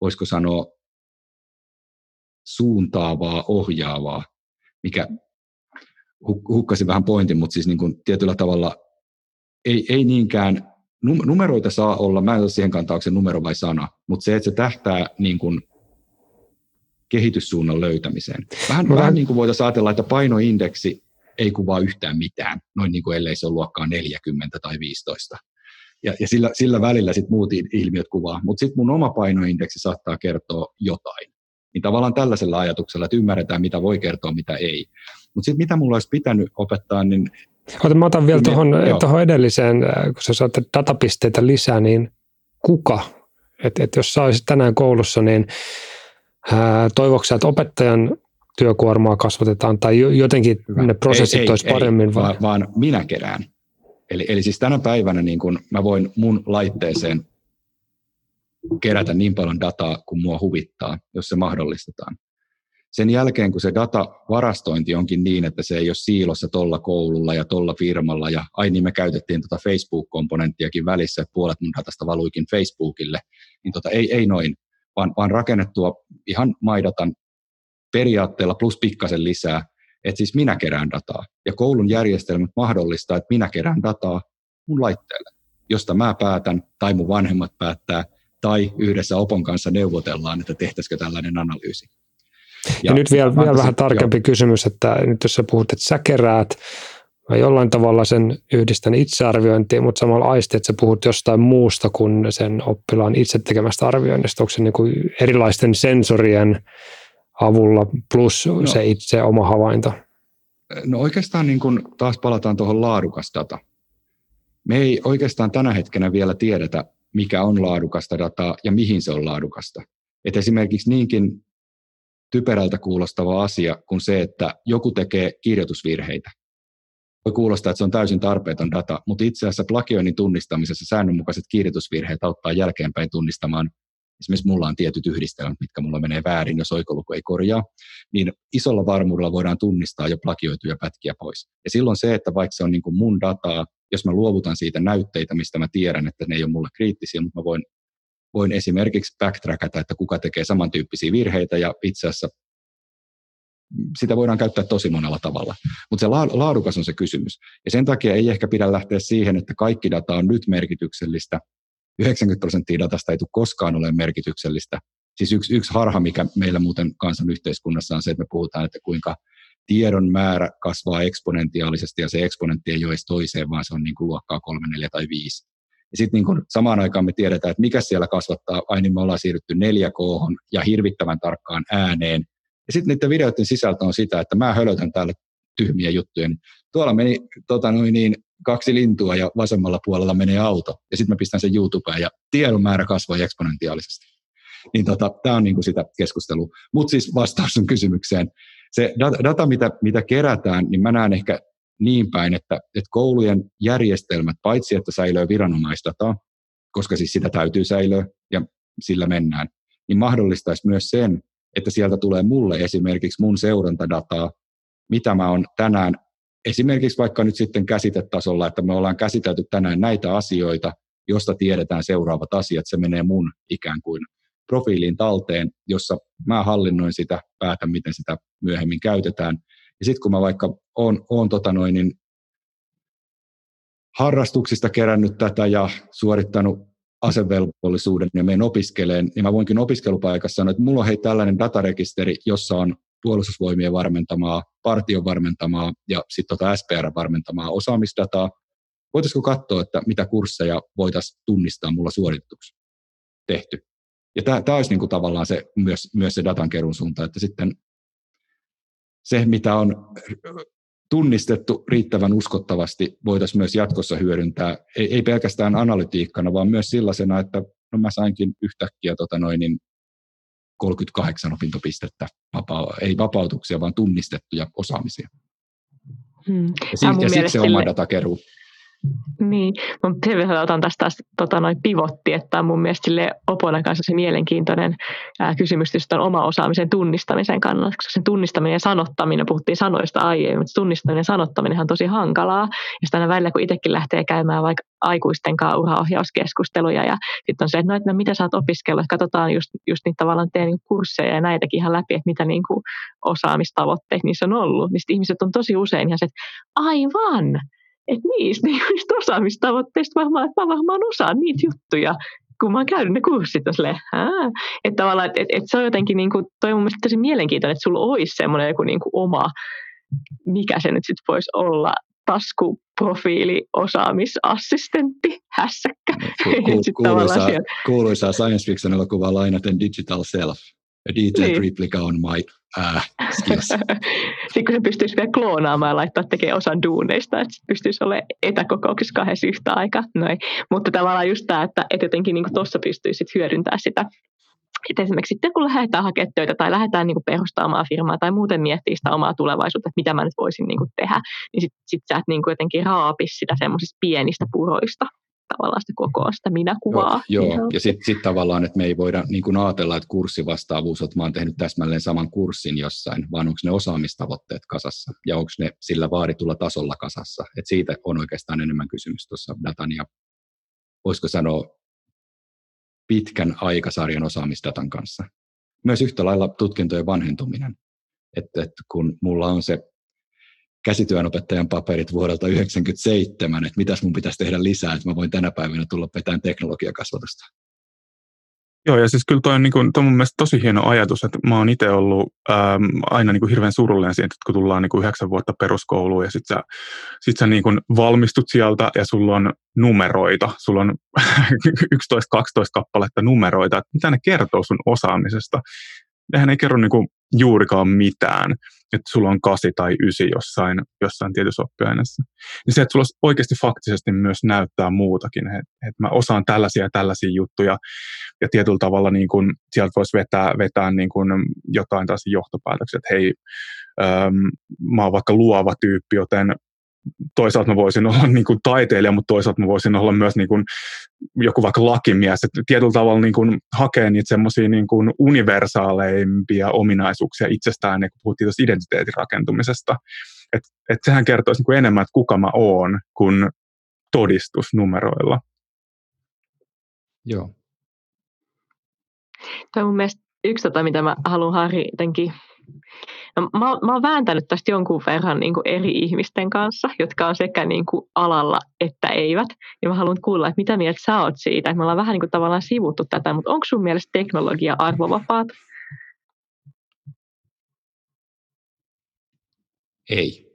voisiko sanoa, suuntaavaa, ohjaavaa, mikä hukkasi vähän pointin, mutta siis niin kuin tietyllä tavalla ei, ei niinkään, numeroita saa olla, mä en ole siihen kantaa, onko se numero vai sana, mutta se, että se tähtää niin kuin kehityssuunnan löytämiseen. Vähän, no, vähän niin kuin voitaisiin ajatella, että painoindeksi ei kuvaa yhtään mitään, noin niin kuin ellei se ole luokkaa 40 tai 15. Ja, ja sillä, sillä välillä sitten muut ilmiöt kuvaa, mutta sitten mun oma painoindeksi saattaa kertoa jotain. Niin tavallaan tällaisella ajatuksella, että ymmärretään, mitä voi kertoa, mitä ei. Mutta sitten mitä mulla olisi pitänyt opettaa, niin Ota, mä otan vielä tuohon, tuohon edelliseen, äh, kun sä saat datapisteitä lisää, niin kuka? Et, et jos sä olisit tänään koulussa, niin äh, toivoksia, että opettajan työkuormaa kasvatetaan tai jotenkin Hyvä. ne prosessit ei, olisi ei, paremmin? Ei, vaan, vaan minä kerään. Eli, eli siis tänä päivänä niin kun mä voin mun laitteeseen kerätä niin paljon dataa kuin mua huvittaa, jos se mahdollistetaan sen jälkeen, kun se datavarastointi onkin niin, että se ei ole siilossa tuolla koululla ja tuolla firmalla, ja ai niin me käytettiin tuota Facebook-komponenttiakin välissä, että puolet mun datasta valuikin Facebookille, niin tota, ei, ei noin, vaan, vaan rakennettua ihan maidatan periaatteella plus pikkasen lisää, että siis minä kerään dataa, ja koulun järjestelmät mahdollistaa, että minä kerään dataa mun laitteelle, josta mä päätän, tai mun vanhemmat päättää, tai yhdessä Opon kanssa neuvotellaan, että tehtäisikö tällainen analyysi. Ja, ja nyt vielä, vielä vähän tarkempi jo. kysymys, että nyt jos sä puhut, että sä keräät, mä jollain tavalla sen yhdistän itsearviointiin, mutta samalla aisti, että sä puhut jostain muusta kuin sen oppilaan itse tekemästä arvioinnista. Onko se niin kuin erilaisten sensorien avulla plus no. se itse oma havainto? No oikeastaan niin kun taas palataan tuohon laadukas data. Me ei oikeastaan tänä hetkenä vielä tiedetä, mikä on laadukasta dataa ja mihin se on laadukasta. Et esimerkiksi niinkin typerältä kuulostava asia kuin se, että joku tekee kirjoitusvirheitä. Voi kuulostaa, että se on täysin tarpeeton data, mutta itse asiassa plagioinnin tunnistamisessa säännönmukaiset kirjoitusvirheet auttaa jälkeenpäin tunnistamaan, esimerkiksi mulla on tietyt yhdistelmät, mitkä mulla menee väärin, jos oikoluku ei korjaa, niin isolla varmuudella voidaan tunnistaa jo plagioituja pätkiä pois. Ja silloin se, että vaikka se on niin kuin mun dataa, jos mä luovutan siitä näytteitä, mistä mä tiedän, että ne ei ole mulle kriittisiä, mutta mä voin voin esimerkiksi backtrackata, että kuka tekee samantyyppisiä virheitä ja itse asiassa sitä voidaan käyttää tosi monella tavalla. Mutta se laadukas on se kysymys. Ja sen takia ei ehkä pidä lähteä siihen, että kaikki data on nyt merkityksellistä. 90 prosenttia datasta ei tule koskaan ole merkityksellistä. Siis yksi, yksi harha, mikä meillä muuten kansan yhteiskunnassa on se, että me puhutaan, että kuinka tiedon määrä kasvaa eksponentiaalisesti ja se eksponentti ei ole edes toiseen, vaan se on niin kuin luokkaa 3, 4 tai 5. Ja sitten niin samaan aikaan me tiedetään, että mikä siellä kasvattaa, ai niin me ollaan siirrytty 4K ja hirvittävän tarkkaan ääneen. Ja sitten niiden videoiden sisältö on sitä, että mä hölötän täällä tyhmiä juttuja. Niin tuolla meni tota, noin niin, kaksi lintua ja vasemmalla puolella menee auto. Ja sitten mä pistän sen YouTubeen ja tiedon määrä kasvoi eksponentiaalisesti. Niin tota, tämä on niinku sitä keskustelua. Mutta siis vastaus sun kysymykseen. Se data, data mitä, mitä kerätään, niin mä näen ehkä niin päin, että, että koulujen järjestelmät, paitsi että säilöö viranomaisdataa, koska siis sitä täytyy säilöä ja sillä mennään, niin mahdollistaisi myös sen, että sieltä tulee mulle esimerkiksi mun seurantadataa, mitä mä oon tänään, esimerkiksi vaikka nyt sitten käsitetasolla, että me ollaan käsitelty tänään näitä asioita, josta tiedetään seuraavat asiat, se menee mun ikään kuin profiiliin talteen, jossa mä hallinnoin sitä, päätän miten sitä myöhemmin käytetään. Ja sitten kun mä vaikka oon, oon tota noin, niin harrastuksista kerännyt tätä ja suorittanut asevelvollisuuden ja menen opiskeleen, niin mä voinkin opiskelupaikassa sanoa, että mulla on hei tällainen datarekisteri, jossa on puolustusvoimien varmentamaa, partion varmentamaa ja sitten tota SPR varmentamaa osaamisdataa. Voitaisiko katsoa, että mitä kursseja voitaisiin tunnistaa mulla suorituksi tehty? Ja tämä olisi niin kuin tavallaan se, myös, myös se datan kerun suunta, että sitten se, mitä on tunnistettu riittävän uskottavasti, voitaisiin myös jatkossa hyödyntää, ei, ei pelkästään analytiikkana, vaan myös sellaisena, että no mä sainkin yhtäkkiä tota noin, niin 38 opintopistettä, vapaa, ei vapautuksia, vaan tunnistettuja osaamisia. Hmm. Ja, si- ja sitten se oma datakeruu. Niin, mä verran otan tästä taas tota, noin pivotti, että on mun mielestä sille Opona kanssa se mielenkiintoinen ää, kysymys just oma osaamisen tunnistamisen kannalta, koska sen tunnistaminen ja sanottaminen, puhuttiin sanoista aiemmin, mutta tunnistaminen ja sanottaminen on tosi hankalaa. Ja sitä välillä, kun itsekin lähtee käymään vaikka aikuisten kanssa uraohjauskeskusteluja ja sitten on se, että no, että no, mitä sä oot opiskellut, katsotaan just, just niitä tavallaan teen niin kursseja ja näitäkin ihan läpi, että mitä niin kuin osaamistavoitteet niissä on ollut. Niin ihmiset on tosi usein ihan se, että aivan, että niistä, [laughs] niistä osaamistavoitteista varmaan, että mä varmaan osaan niitä juttuja, kun mä oon käynyt ne kurssit, on silleen, että tavallaan, että, että, että se on jotenkin, niin kuin, toi mun mielestä tosi mielenkiintoinen, että sulla olisi semmoinen joku niin kuin oma, mikä se nyt sitten voisi olla, taskuprofiili, osaamisassistentti, hässäkkä. Ku, [laughs] ku, kuuluisaa, kuuluisaa science fiction elokuvaa lainaten Digital Self. A detailed niin. replica on my äh, skills. [laughs] Sitten kun se pystyisi vielä kloonaamaan ja laittaa tekemään osan duuneista, että pystyisi olemaan etäkokouksessa kahdessa yhtä aikaa. Noin. Mutta tavallaan just tämä, että, että jotenkin niin tuossa pystyisi hyödyntämään sitä että esimerkiksi sitten kun lähdetään hakemaan töitä tai lähdetään niin perustamaan firmaa tai muuten miettiä sitä omaa tulevaisuutta, että mitä mä nyt voisin niin tehdä, niin sitten sit sä et niin jotenkin raapi sitä semmoisista pienistä puroista, tavallaan sitä koko sitä minäkuvaa. Joo, joo. ja sitten sit tavallaan, että me ei voida niin kuin ajatella, että kurssivastaavuus, että mä oon tehnyt täsmälleen saman kurssin jossain, vaan onko ne osaamistavoitteet kasassa ja onko ne sillä vaaditulla tasolla kasassa. Et siitä on oikeastaan enemmän kysymys tuossa datan ja voisiko sanoa pitkän aikasarjan osaamisdatan kanssa. Myös yhtä lailla tutkintojen vanhentuminen. Että, että kun mulla on se käsityönopettajan paperit vuodelta 1997, että mitäs mun pitäisi tehdä lisää, että mä voin tänä päivänä tulla vetämään teknologiakasvatusta. Joo, ja siis kyllä toi on, niin kuin, toi on mun mielestä tosi hieno ajatus, että mä oon itse ollut äm, aina niin kuin hirveän surullinen siitä, että kun tullaan niin kuin yhdeksän vuotta peruskouluun ja sit sä, sit sä niin kuin valmistut sieltä ja sulla on numeroita, sulla on [laughs] 11-12 kappaletta numeroita, että mitä ne kertoo sun osaamisesta. Nehän ei kerro niin kuin juurikaan mitään että sulla on kasi tai ysi jossain, jossain tietyssä oppiaineessa. Niin se, että sulla oikeasti faktisesti myös näyttää muutakin, että, että mä osaan tällaisia ja tällaisia juttuja, ja tietyllä tavalla niin kun, sieltä voisi vetää, vetää niin kun jotain taas johtopäätöksiä, että hei, äm, mä oon vaikka luova tyyppi, joten toisaalta mä voisin olla [laughs] niin kuin taiteilija, mutta toisaalta mä voisin olla myös niin kuin joku vaikka lakimies, että tietyllä tavalla niin kuin hakee niitä semmoisia niin kuin universaaleimpia ominaisuuksia itsestään, niin kun puhuttiin tuosta identiteetin rakentumisesta. Että et sehän kertoisi niin kuin enemmän, että kuka mä oon, kuin todistus numeroilla. Joo. Tämä on mun mielestä yksi tota, mitä mä haluan Harri jotenkin No, mä, mä oon vääntänyt tästä jonkun verran niin kuin eri ihmisten kanssa, jotka on sekä niin kuin alalla että eivät. Ja mä haluan kuulla, että mitä mieltä sä oot siitä. Että me ollaan vähän niin kuin tavallaan sivuttu tätä, mutta onko sun mielestä teknologia arvovapaata? Ei.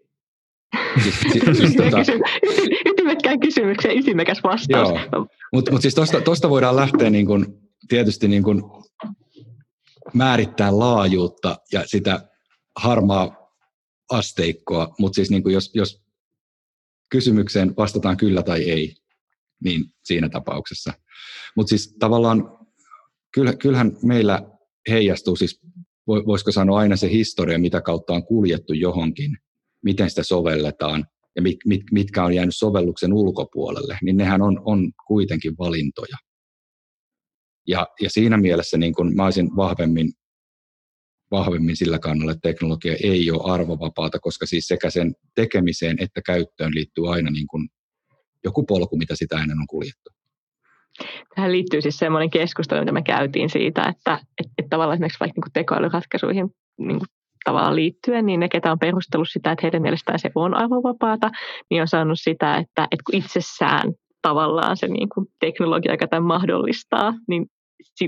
[laughs] Siis, siis, siis, tota... Ytimekkään kysymykseen ytimekäs vastaus. Mutta mut siis tuosta voidaan lähteä niin kun, tietysti niin kun määrittää laajuutta ja sitä harmaa asteikkoa, mutta siis niin kun jos, jos kysymykseen vastataan kyllä tai ei, niin siinä tapauksessa. Mutta siis tavallaan kyllähän meillä heijastuu siis, voisiko sanoa aina se historia, mitä kautta on kuljettu johonkin, miten sitä sovelletaan ja mit, mit, mitkä on jäänyt sovelluksen ulkopuolelle, niin nehän on, on kuitenkin valintoja. Ja, ja siinä mielessä niin kun mä olisin vahvemmin, vahvemmin sillä kannalla, että teknologia ei ole arvovapaata, koska siis sekä sen tekemiseen että käyttöön liittyy aina niin kun joku polku, mitä sitä ennen on kuljettu. Tähän liittyy siis semmoinen keskustelu, mitä me käytiin siitä, että, että, että tavallaan esimerkiksi vaikka niin tekoälyratkaisuihin niin tavallaan liittyen, niin ne, ketä on perustellut sitä, että heidän mielestään se on arvovapaata, niin on saanut sitä, että, että kun itsessään tavallaan se niin kuin teknologia, joka tämän mahdollistaa, niin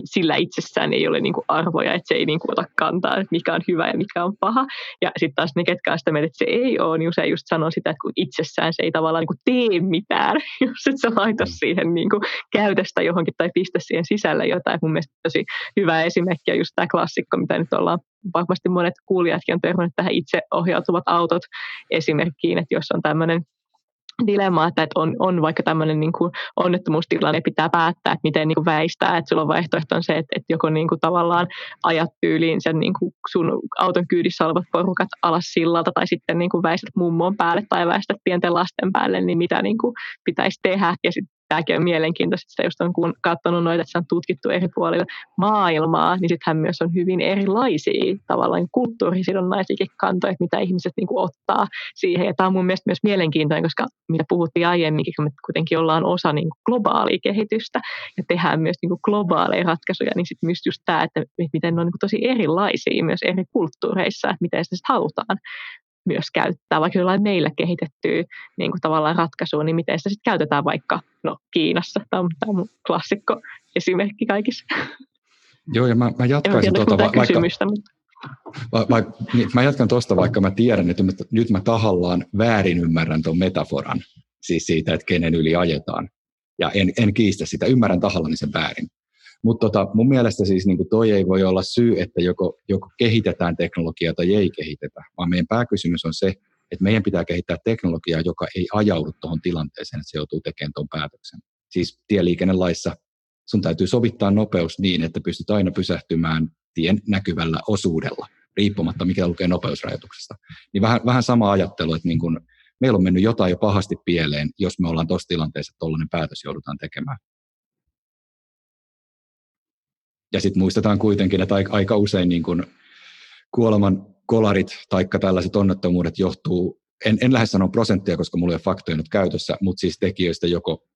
sillä itsessään ei ole niin kuin arvoja, että se ei niin kuin ota kantaa, että mikä on hyvä ja mikä on paha. Ja sitten taas ne, ketkä on sitä mieltä, että se ei ole, niin usein just sanoo sitä, että kun itsessään se ei tavallaan niin kuin tee mitään, jos et sä laita mm. siihen niin kuin käytöstä johonkin tai pistä siihen sisälle jotain. Mun mielestä tosi hyvä esimerkki on just tämä klassikko, mitä nyt ollaan varmasti monet kuulijatkin on törmännyt tähän itse ohjautuvat autot esimerkkiin, että jos on tämmöinen dilemma, että on, on vaikka tämmöinen niin kuin onnettomuustilanne, pitää päättää, että miten niin kuin väistää, että sulla on vaihtoehto on se, että, että joko niin kuin tavallaan ajat tyyliin sen niin kuin sun auton kyydissä olevat porukat alas sillalta tai sitten niin kuin väistät mummon päälle tai väistät pienten lasten päälle, niin mitä niin kuin pitäisi tehdä. Ja sitten tämäkin on mielenkiintoista, että jos on katsonut noita, että se on tutkittu eri puolilla maailmaa, niin sittenhän myös on hyvin erilaisia tavallaan kulttuurisidonnaisiakin kantoja, että mitä ihmiset niin kuin ottaa siihen. Ja tämä on mun mielestä myös mielenkiintoinen, koska mitä puhuttiin aiemminkin, kun me kuitenkin ollaan osa niin kuin globaalia kehitystä ja tehdään myös niin kuin globaaleja ratkaisuja, niin sitten myös just tämä, että miten ne on niin kuin tosi erilaisia myös eri kulttuureissa, että miten sitä halutaan myös käyttää, vaikka jollain meillä kehitettyä niin kuin tavallaan ratkaisua, niin miten sitä sitten käytetään vaikka no, Kiinassa. Tämä on, tämä on mun klassikko esimerkki kaikissa. Joo, ja mä, mä jatkaisin tuota, va- vaikka, mutta... va- va- niin, mä jatkan tuosta, vaikka mä tiedän, että nyt mä tahallaan väärin ymmärrän tuon metaforan, siis siitä, että kenen yli ajetaan. Ja en, en kiistä sitä, ymmärrän tahallani sen väärin. Mutta tota, mun mielestä siis niin kuin toi ei voi olla syy, että joko, joko kehitetään teknologiaa tai ei kehitetä, vaan meidän pääkysymys on se, että meidän pitää kehittää teknologiaa, joka ei ajaudu tuohon tilanteeseen, että se joutuu tekemään tuon päätöksen. Siis tieliikennelaissa sun täytyy sovittaa nopeus niin, että pystyt aina pysähtymään tien näkyvällä osuudella, riippumatta mikä lukee nopeusrajoituksesta. Niin vähän, vähän sama ajattelu, että niin kun meillä on mennyt jotain jo pahasti pieleen, jos me ollaan tuossa tilanteessa, että tuollainen päätös joudutaan tekemään. Ja sitten muistetaan kuitenkin, että aika usein niin kun kuoleman kolarit tai tällaiset onnettomuudet johtuu, en, en lähde sanoa prosenttia, koska mulla ei ole faktoja nyt käytössä, mutta siis tekijöistä joko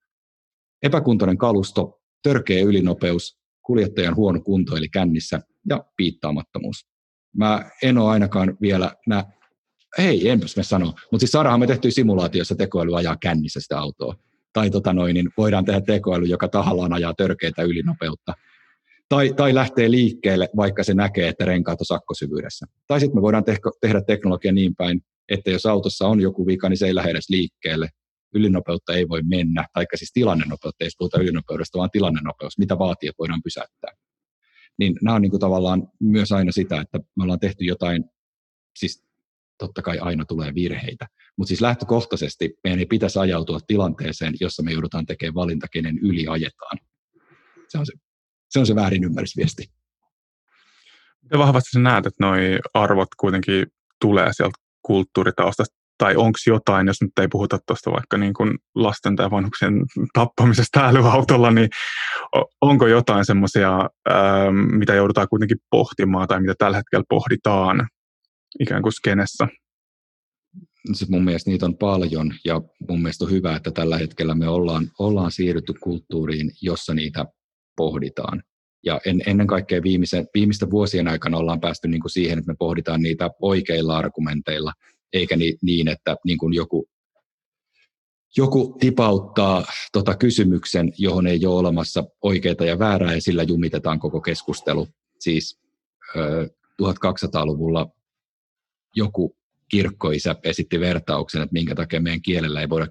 epäkuntoinen kalusto, törkeä ylinopeus, kuljettajan huono kunto eli kännissä ja piittaamattomuus. Mä en ole ainakaan vielä nä... Hei, enpäs me sano. Mutta siis saadaan me tehty simulaatiossa tekoäly ajaa kännissä sitä autoa. Tai tota noin, niin voidaan tehdä tekoäly, joka tahallaan ajaa törkeitä ylinopeutta tai, tai lähtee liikkeelle, vaikka se näkee, että renkaat on sakkosyvyydessä. Tai sitten me voidaan tehko, tehdä teknologia niin päin, että jos autossa on joku vika, niin se ei lähde edes liikkeelle. Ylinopeutta ei voi mennä, tai siis tilannenopeutta, ei puhuta ylinopeudesta, vaan tilannenopeus, mitä vaatii, että voidaan pysäyttää. Niin nämä on niin kuin tavallaan myös aina sitä, että me ollaan tehty jotain, siis totta kai aina tulee virheitä, mutta siis lähtökohtaisesti meidän ei pitäisi ajautua tilanteeseen, jossa me joudutaan tekemään valinta, kenen yli ajetaan. Se on se se on se väärinymmärrysviesti. Miten vahvasti sä näet, että nuo arvot kuitenkin tulee sieltä kulttuuritaustasta, tai onko jotain, jos nyt ei puhuta tuosta vaikka niin kuin lasten tai vanhuksien tappamisesta älyautolla, niin onko jotain semmoisia, ähm, mitä joudutaan kuitenkin pohtimaan tai mitä tällä hetkellä pohditaan ikään kuin skenessä? Siis mun mielestä niitä on paljon ja mun mielestä on hyvä, että tällä hetkellä me ollaan, ollaan siirrytty kulttuuriin, jossa niitä pohditaan. Ja en, ennen kaikkea viimeisen, viimeisten vuosien aikana ollaan päästy niin kuin siihen, että me pohditaan niitä oikeilla argumenteilla, eikä ni, niin, että niin kuin joku, joku tipauttaa tota kysymyksen, johon ei ole olemassa oikeita ja väärää, ja sillä jumitetaan koko keskustelu. Siis ö, 1200-luvulla joku kirkkoisä esitti vertauksen, että minkä takia meidän kielellä ei voida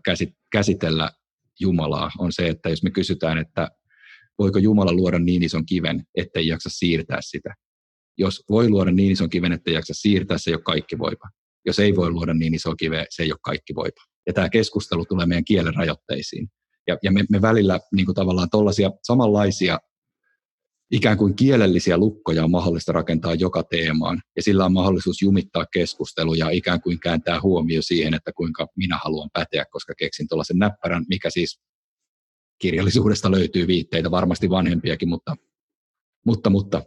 käsitellä Jumalaa, on se, että jos me kysytään, että voiko Jumala luoda niin ison kiven, ettei jaksa siirtää sitä. Jos voi luoda niin ison kiven, ettei jaksa siirtää, se ei ole kaikki voipa. Jos ei voi luoda niin iso kive, se ei ole kaikki voipa. Ja tämä keskustelu tulee meidän kielen rajoitteisiin. Ja, ja me, me välillä niin kuin tavallaan tuollaisia samanlaisia ikään kuin kielellisiä lukkoja on mahdollista rakentaa joka teemaan, ja sillä on mahdollisuus jumittaa keskustelu ja ikään kuin kääntää huomio siihen, että kuinka minä haluan päteä, koska keksin tuollaisen näppärän, mikä siis kirjallisuudesta löytyy viitteitä, varmasti vanhempiakin, mutta, mutta, mutta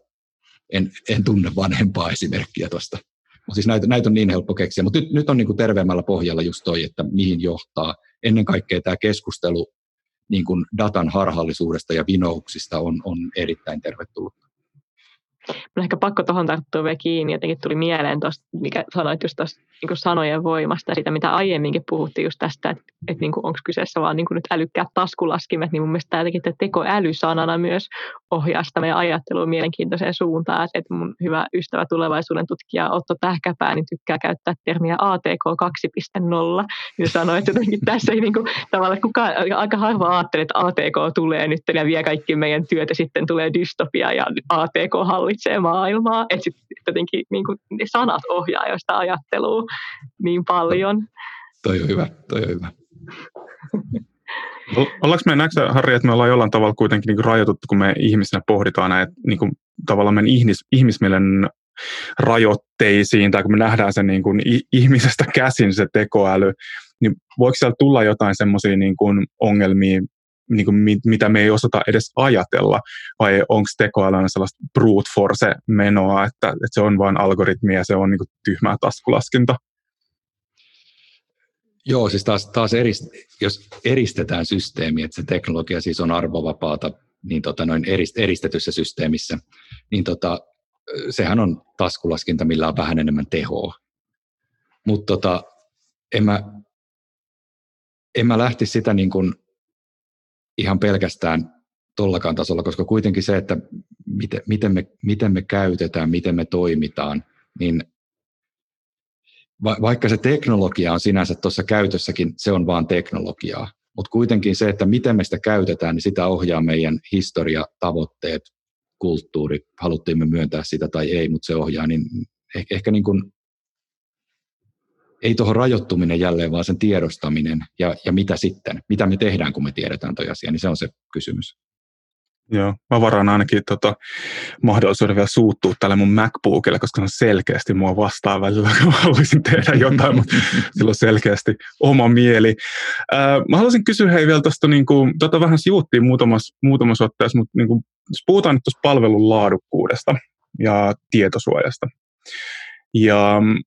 en, en tunne vanhempaa esimerkkiä tuosta. Mutta siis näitä, näitä on niin helppo keksiä, mutta nyt, nyt on niin kuin terveemmällä pohjalla just toi, että mihin johtaa. Ennen kaikkea tämä keskustelu niin kuin datan harhallisuudesta ja vinouksista on, on erittäin tervetullut. Mun ehkä pakko tuohon tarttua vielä kiinni. Jotenkin tuli mieleen tuosta, mikä sanoit just tuosta niin sanojen voimasta sitä, mitä aiemminkin puhuttiin just tästä, että, että niin onko kyseessä vaan niin nyt älykkäät taskulaskimet, niin mun mielestä jotenkin tekoälysanana myös ohjaa sitä meidän ajattelua mielenkiintoiseen suuntaan. Että, mun hyvä ystävä tulevaisuuden tutkija Otto Tähkäpää niin tykkää käyttää termiä ATK 2.0. Ja sanoi, että tässä ei niin kuin, tavallaan kukaan, aika harva ajattelee, että ATK tulee nyt ja vie kaikki meidän työtä, sitten tulee dystopia ja ATK hallitsee maailmaa. Että sitten jotenkin niin kuin, ne sanat ohjaa jo sitä ajattelua niin paljon. Toi on hyvä, toi on hyvä. Ollaanko me, näetkö Harri, että me ollaan jollain tavalla kuitenkin niin rajoituttu, kun me ihmisenä pohditaan näitä niin kuin, tavallaan meidän ihmis, ihmismielen rajoitteisiin, tai kun me nähdään sen niin kuin, ihmisestä käsin se tekoäly, niin voiko siellä tulla jotain semmoisia niin ongelmia, niin kuin, mitä me ei osata edes ajatella, vai onko tekoäly sellaista brute force-menoa, että, että se on vain algoritmia ja se on niin kuin, tyhmää taskulaskinta? Joo, siis taas, taas erist, jos eristetään systeemi, että se teknologia siis on arvovapaata niin tota, noin erist, eristetyssä systeemissä, niin tota, sehän on taskulaskinta, millä on vähän enemmän tehoa. Mutta tota, en, mä, en mä lähtisi sitä niin kuin ihan pelkästään tollakaan tasolla, koska kuitenkin se, että miten, miten, me, miten me käytetään, miten me toimitaan, niin va, vaikka se teknologia on sinänsä tuossa käytössäkin, se on vaan teknologiaa. Mutta kuitenkin se, että miten me sitä käytetään, niin sitä ohjaa meidän historia, tavoitteet, kulttuuri, haluttiin me myöntää sitä tai ei, mutta se ohjaa, niin ehkä, ehkä niin kuin, ei tuohon rajoittuminen jälleen, vaan sen tiedostaminen ja, ja mitä sitten, mitä me tehdään, kun me tiedetään tuo asia, niin se on se kysymys. Joo, mä varaan ainakin tota, mahdollisuuden vielä suuttua tälle mun MacBookille, koska se on selkeästi mua vastaan välillä, kun haluaisin tehdä jotain, mutta sillä on selkeästi oma mieli. Ää, mä haluaisin kysyä hei vielä tuosta, niin kuin, tota vähän sivuuttiin muutamassa, muutamassa otteessa, mutta niin kuin, jos puhutaan nyt tuosta palvelun laadukkuudesta ja tietosuojasta. Ja mm,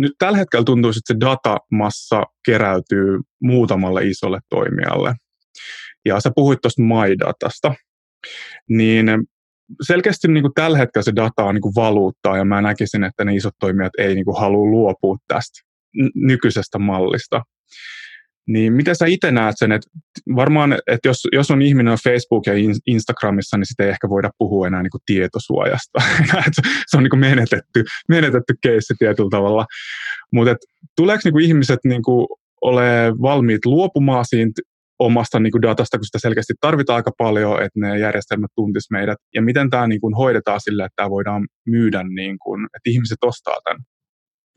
nyt tällä hetkellä tuntuu, että se datamassa keräytyy muutamalle isolle toimijalle. Ja sä puhuit tuosta MyDatasta, niin selkeästi niin kuin tällä hetkellä se data on niin kuin valuuttaa, ja mä näkisin, että ne isot toimijat ei niin kuin halua luopua tästä nykyisestä mallista. Niin miten sä itse näet sen, että varmaan, että jos, jos on ihminen on Facebook ja Instagramissa, niin sitä ei ehkä voida puhua enää niin kuin tietosuojasta. [laughs] se on niin kuin menetetty, menetetty keissi tietyllä tavalla. Mutta tuleeko niin kuin ihmiset niin kuin ole valmiit luopumaan siitä omasta niin kuin datasta, kun sitä selkeästi tarvitaan aika paljon, että ne järjestelmät tuntis meidät, ja miten tämä niin kuin hoidetaan sille, että tämä voidaan myydä, niin kuin, että ihmiset ostaa tämän.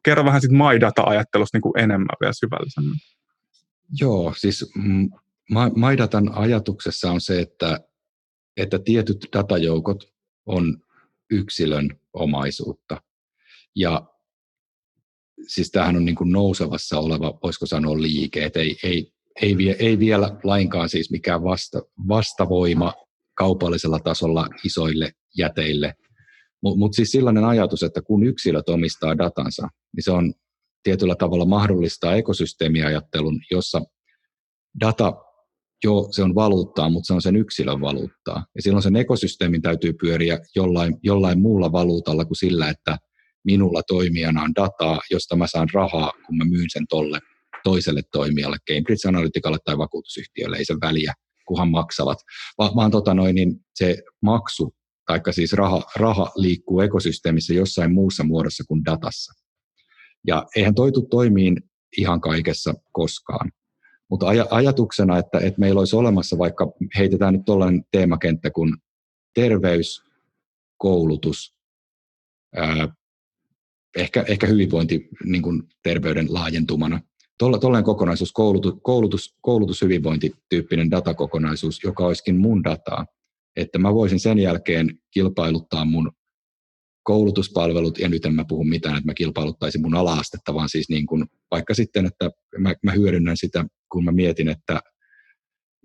Kerro vähän sitten MyData-ajattelusta niin kuin enemmän vielä syvällisemmin. Joo, siis MyDatan ajatuksessa on se, että, että tietyt datajoukot on yksilön omaisuutta. Ja siis tämähän on niin kuin nousevassa oleva, voisiko sanoa liike, että ei, ei ei, vie, ei vielä lainkaan siis mikään vasta, vastavoima kaupallisella tasolla isoille jäteille. Mutta mut siis sellainen ajatus, että kun yksilöt omistaa datansa, niin se on tietyllä tavalla mahdollistaa ekosysteemiajattelun, jossa data, jo se on valuuttaa, mutta se on sen yksilön valuuttaa. Ja silloin sen ekosysteemin täytyy pyöriä jollain, jollain muulla valuutalla kuin sillä, että minulla toimijana on dataa, josta mä saan rahaa, kun mä myyn sen tolle toiselle toimijalle, Cambridge Analyticalle tai vakuutusyhtiölle, ei se väliä, kuhan maksavat, Va- vaan tota noin, niin se maksu, tai siis raha, raha liikkuu ekosysteemissä jossain muussa muodossa kuin datassa. Ja eihän toitu toimiin ihan kaikessa koskaan. Mutta aj- ajatuksena, että, että meillä olisi olemassa vaikka, heitetään nyt tuollainen teemakenttä kuin terveys, koulutus, ää, ehkä, ehkä hyvinvointi niin kuin terveyden laajentumana. Tuollainen kokonaisuus, koulutus, koulutus, koulutus hyvinvointityyppinen datakokonaisuus, joka olisikin mun dataa, että mä voisin sen jälkeen kilpailuttaa mun koulutuspalvelut, ja nyt en mä puhu mitään, että mä kilpailuttaisin mun ala-astetta, vaan siis niin kuin, vaikka sitten, että mä, mä hyödynnän sitä, kun mä mietin, että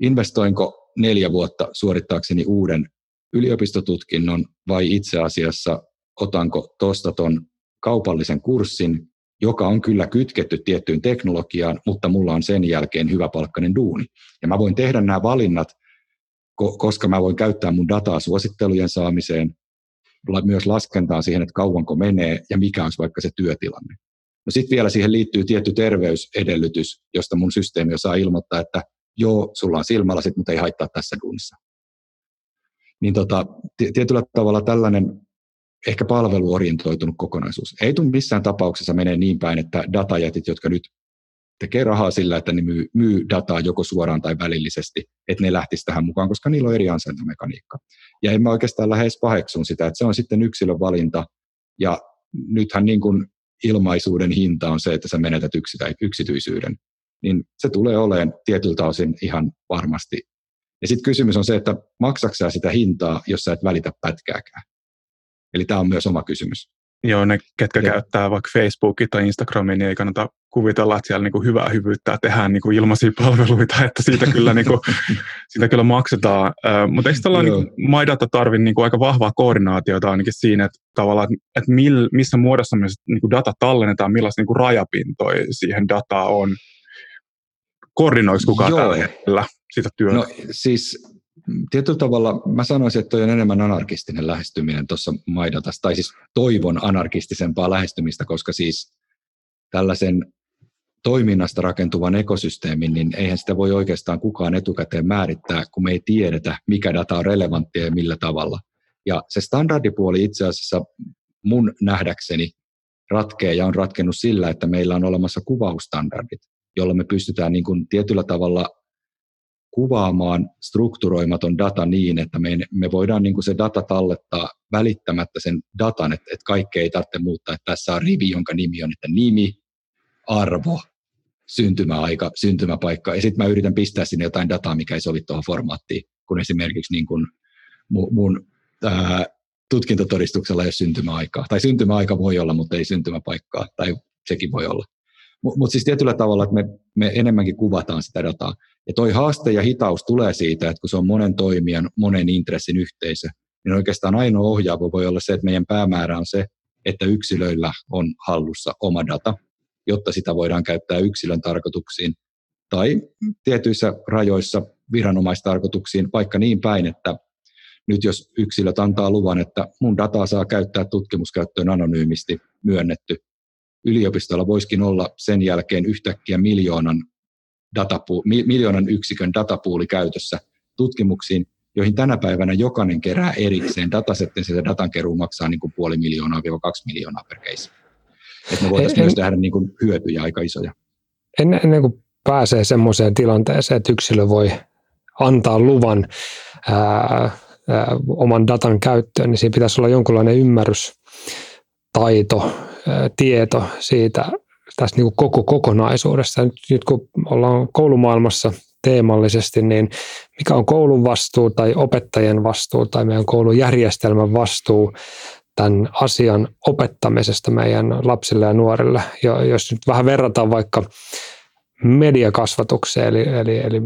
investoinko neljä vuotta suorittaakseni uuden yliopistotutkinnon vai itse asiassa otanko tuosta ton kaupallisen kurssin, joka on kyllä kytketty tiettyyn teknologiaan, mutta mulla on sen jälkeen hyvä palkkainen duuni. Ja mä voin tehdä nämä valinnat, koska mä voin käyttää mun dataa suosittelujen saamiseen, myös laskentaan siihen, että kauanko menee ja mikä on vaikka se työtilanne. No sitten vielä siihen liittyy tietty terveysedellytys, josta mun systeemi osaa ilmoittaa, että joo, sulla on silmälasit, mutta ei haittaa tässä duunissa. Niin tota, tietyllä tavalla tällainen ehkä palveluorientoitunut kokonaisuus. Ei tule missään tapauksessa menee niin päin, että datajätit, jotka nyt tekee rahaa sillä, että ne myy, myy dataa joko suoraan tai välillisesti, että ne lähtisi tähän mukaan, koska niillä on eri ansaintamekaniikka. Ja en mä oikeastaan lähes paheksun sitä, että se on sitten yksilön valinta, ja nythän niin kuin ilmaisuuden hinta on se, että sä menetät yksityisyyden, niin se tulee olemaan tietyltä osin ihan varmasti. Ja sitten kysymys on se, että maksaksaa sitä hintaa, jos sä et välitä pätkääkään. Eli tämä on myös oma kysymys. Joo, ne, ketkä ja. käyttää vaikka Facebookia tai Instagramia, niin ei kannata kuvitella, että siellä niin hyvää hyvyyttä tehdään niin kuin ilmaisia palveluita, että siitä kyllä, niin kuin, [laughs] siitä kyllä maksetaan. Uh, mutta eikö tällä niin MyData tarvitse niin aika vahvaa koordinaatiota ainakin siinä, että tavallaan, että mil, missä muodossa me niin kuin data tallennetaan, millaista niin kuin rajapintoja siihen dataa on? Koordinoiko kukaan Joo. tällä hetkellä sitä työtä? No siis tietyllä tavalla mä sanoisin, että toi on enemmän anarkistinen lähestyminen tuossa Maidatassa, tai siis toivon anarkistisempaa lähestymistä, koska siis tällaisen toiminnasta rakentuvan ekosysteemin, niin eihän sitä voi oikeastaan kukaan etukäteen määrittää, kun me ei tiedetä, mikä data on relevanttia ja millä tavalla. Ja se standardipuoli itse asiassa mun nähdäkseni ratkee ja on ratkennut sillä, että meillä on olemassa kuvaustandardit, jolla me pystytään niin kuin tietyllä tavalla kuvaamaan strukturoimaton data niin, että me, me voidaan niin kuin se data tallettaa välittämättä sen datan, että, että kaikkea ei tarvitse muuttaa, että tässä on rivi, jonka nimi on, että nimi, arvo, syntymäaika, syntymäpaikka, ja sitten mä yritän pistää sinne jotain dataa, mikä ei sovi tuohon formaattiin, kun esimerkiksi niin kuin mun, mun ää, tutkintotodistuksella ei ole syntymäaikaa. Tai syntymäaika voi olla, mutta ei syntymäpaikkaa, tai sekin voi olla. Mutta mut siis tietyllä tavalla, että me, me enemmänkin kuvataan sitä dataa. Ja toi haaste ja hitaus tulee siitä, että kun se on monen toimijan, monen intressin yhteisö, niin oikeastaan ainoa ohjaava voi olla se, että meidän päämäärä on se, että yksilöillä on hallussa oma data, jotta sitä voidaan käyttää yksilön tarkoituksiin tai tietyissä rajoissa viranomaistarkoituksiin, vaikka niin päin, että nyt jos yksilöt antaa luvan, että mun dataa saa käyttää tutkimuskäyttöön anonyymisti myönnetty, yliopistolla voisikin olla sen jälkeen yhtäkkiä miljoonan, datapu, miljoonan yksikön datapuuli käytössä tutkimuksiin, joihin tänä päivänä jokainen kerää erikseen datasettin, sitä datankeruu maksaa niin kuin puoli miljoonaa kaksi miljoonaa per case. Että me voitaisiin myös tehdä niin kuin hyötyjä aika isoja. Ennen, ennen kuin pääsee semmoiseen tilanteeseen, että yksilö voi antaa luvan ää, ää, oman datan käyttöön, niin siinä pitäisi olla jonkunlainen ymmärrys, taito, tieto siitä tästä niin kuin koko kokonaisuudesta. Nyt, nyt kun ollaan koulumaailmassa teemallisesti, niin mikä on koulun vastuu tai opettajien vastuu tai meidän koulujärjestelmän vastuu tämän asian opettamisesta meidän lapsille ja nuorille. Ja jos nyt vähän verrataan vaikka mediakasvatukseen, eli, eli, eli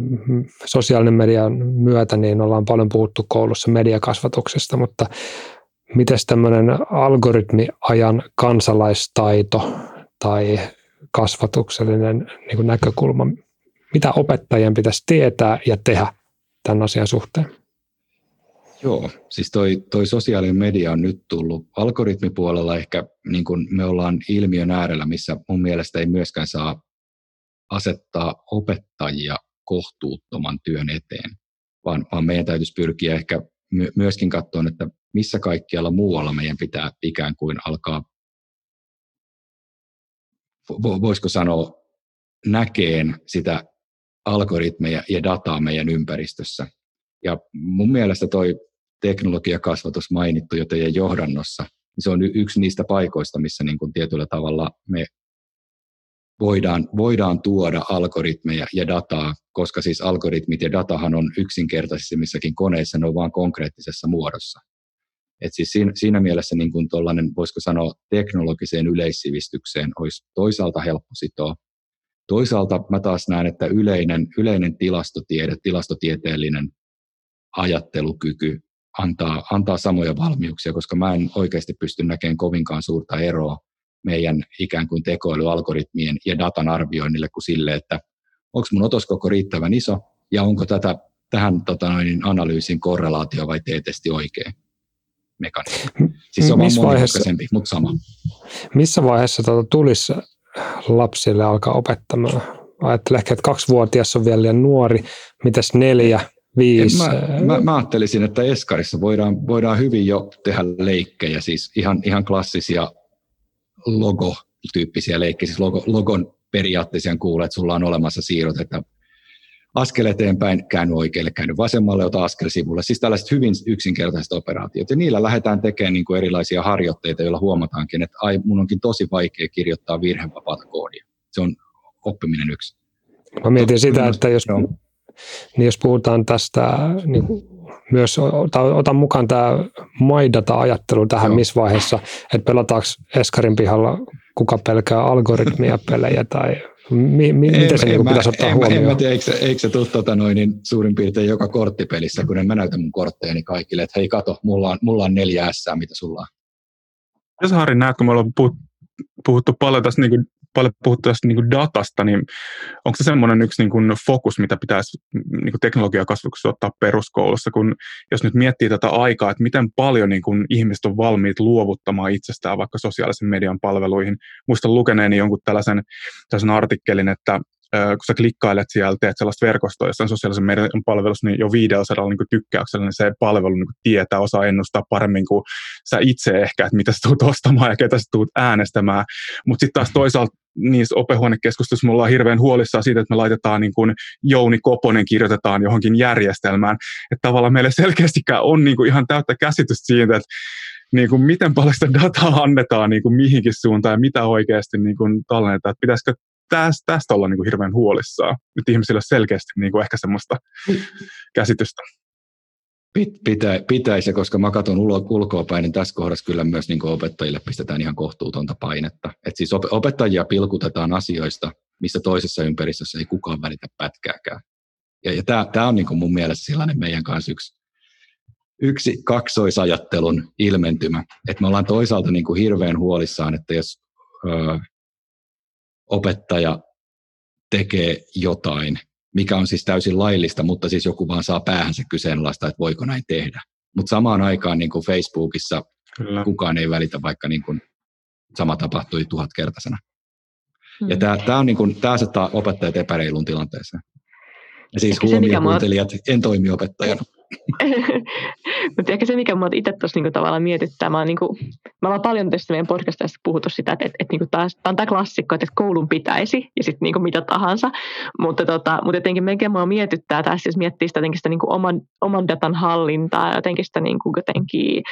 sosiaalinen median myötä, niin ollaan paljon puhuttu koulussa mediakasvatuksesta, mutta miten tämmöinen algoritmiajan kansalaistaito tai kasvatuksellinen niin kuin näkökulma, mitä opettajien pitäisi tietää ja tehdä tämän asian suhteen? Joo, siis toi, toi sosiaalinen media on nyt tullut algoritmipuolella ehkä niin kuin me ollaan ilmiön äärellä, missä mun mielestä ei myöskään saa asettaa opettajia kohtuuttoman työn eteen, vaan, vaan meidän täytyisi pyrkiä ehkä myöskin katsoa, että missä kaikkialla muualla meidän pitää ikään kuin alkaa voisiko sanoa, näkeen sitä algoritmeja ja dataa meidän ympäristössä. Ja mun mielestä toi teknologiakasvatus mainittu jo teidän johdannossa, niin se on yksi niistä paikoista, missä niin kuin tietyllä tavalla me voidaan, voidaan tuoda algoritmeja ja dataa, koska siis algoritmit ja datahan on yksinkertaisissakin koneissa, ne on vain konkreettisessa muodossa. Et siis siinä, siinä mielessä niin kuin voisiko sanoa, teknologiseen yleissivistykseen olisi toisaalta helppo sitoa. Toisaalta mä taas näen, että yleinen, yleinen tilastotiede, tilastotieteellinen ajattelukyky antaa, antaa samoja valmiuksia, koska mä en oikeasti pysty näkemään kovinkaan suurta eroa meidän ikään kuin tekoälyalgoritmien ja datan arvioinnille kuin sille, että onko mun otoskoko riittävän iso ja onko tätä, tähän tota noin, analyysin korrelaatio vai t-testi oikein mekanismi. Siis se on Missä vaiheessa, mutta sama. Missä vaiheessa tuota tulisi lapsille alkaa opettamaan? Ajattelen ehkä, että kaksivuotias on vielä liian nuori, mitäs neljä, viisi? Mä, mä, mä ajattelisin, että Eskarissa voidaan, voidaan hyvin jo tehdä leikkejä, siis ihan, ihan klassisia logo-tyyppisiä leikkejä, siis logo, logon periaatteessa kuulee, että sulla on olemassa siirrot, että askel eteenpäin, käänny oikealle, käänny vasemmalle, ota askel sivulle. Siis tällaiset hyvin yksinkertaiset operaatiot. Ja niillä lähdetään tekemään niin kuin erilaisia harjoitteita, joilla huomataankin, että ai, mun onkin tosi vaikea kirjoittaa virhevapaata koodia. Se on oppiminen yksi. Mä mietin sitä, että jos, niin jos puhutaan tästä, niin myös otan mukaan tämä MyData-ajattelu tähän, Joo. missä vaiheessa, että pelataanko Eskarin pihalla kuka pelkää algoritmia [laughs] pelejä tai mi, mi, en, miten se niin pitäisi ottaa en, huomioon? En mä tiedä, eikö, eikö se tule tota noin, niin suurin piirtein joka korttipelissä, kun en mä näytän mun kortteja, niin kaikille, että hei kato, mulla on, mulla on neljä S, mitä sulla on. Jos Harri näet, kun me ollaan puhuttu paljon tästä niin paljon puhuttu tästä niin datasta, niin onko se semmoinen yksi niin kuin fokus, mitä pitäisi niin kuin teknologiakasvatuksessa ottaa peruskoulussa, kun jos nyt miettii tätä aikaa, että miten paljon niin kuin ihmiset on valmiit luovuttamaan itsestään vaikka sosiaalisen median palveluihin. Muistan lukeneeni jonkun tällaisen, tällaisen artikkelin, että kun sä klikkailet siellä, teet sellaista verkostoa jossain sosiaalisen median palvelussa, niin jo 500 niin tykkäyksellä, niin se palvelu niin tietää, osaa ennustaa paremmin kuin sä itse ehkä, että mitä sä tuut ostamaan ja ketä sä tuut äänestämään. Mutta sitten taas toisaalta niissä opehuonekeskusteluissa me ollaan hirveän huolissaan siitä, että me laitetaan niin kuin Jouni Koponen kirjoitetaan johonkin järjestelmään. Että tavallaan meillä selkeästikään on niin kuin ihan täyttä käsitystä siitä, että niin kuin miten paljon sitä dataa annetaan niin kuin mihinkin suuntaan ja mitä oikeasti niin kuin tallennetaan. Että pitäisikö tästä, tästä olla niin kuin hirveän huolissaan. Nyt ihmisillä on selkeästi niin kuin ehkä semmoista käsitystä. Pitä, pitäisi, koska mä katson ulkoa päin, niin tässä kohdassa kyllä myös niin opettajille pistetään ihan kohtuutonta painetta. Et siis opettajia pilkutetaan asioista, missä toisessa ympäristössä ei kukaan välitä pätkääkään. Ja, ja tämä on niin mun mielestä sellainen meidän kanssa yksi, yksi kaksoisajattelun ilmentymä. Että me ollaan toisaalta niin hirveän huolissaan, että jos ö, opettaja tekee jotain, mikä on siis täysin laillista, mutta siis joku vaan saa päähänsä kyseenalaista, että voiko näin tehdä. Mutta samaan aikaan niin kuin Facebookissa Kyllä. kukaan ei välitä, vaikka niin kuin sama tapahtui tuhatkertaisena. Hmm. Ja tämä on niin kuin, tämä asettaa opettajat epäreilun tilanteeseen. Ja siis huomioon kuuntelijat, en toimi opettajana. Mutta ehkä se, mikä minua [laughs] itse tuossa niinku tavallaan mietittää, mä, niinku, mä olen paljon tästä meidän podcastissa puhuttu sitä, että, että, että niinku tämä on tämä klassikko, että koulun pitäisi ja sitten niinku mitä tahansa. Mutta, tota, mutta jotenkin melkein minua mietittää tässä, jos miettii sitä, sitä niinku oman, oman datan hallintaa ja jotenkin sitä niinku jotenkin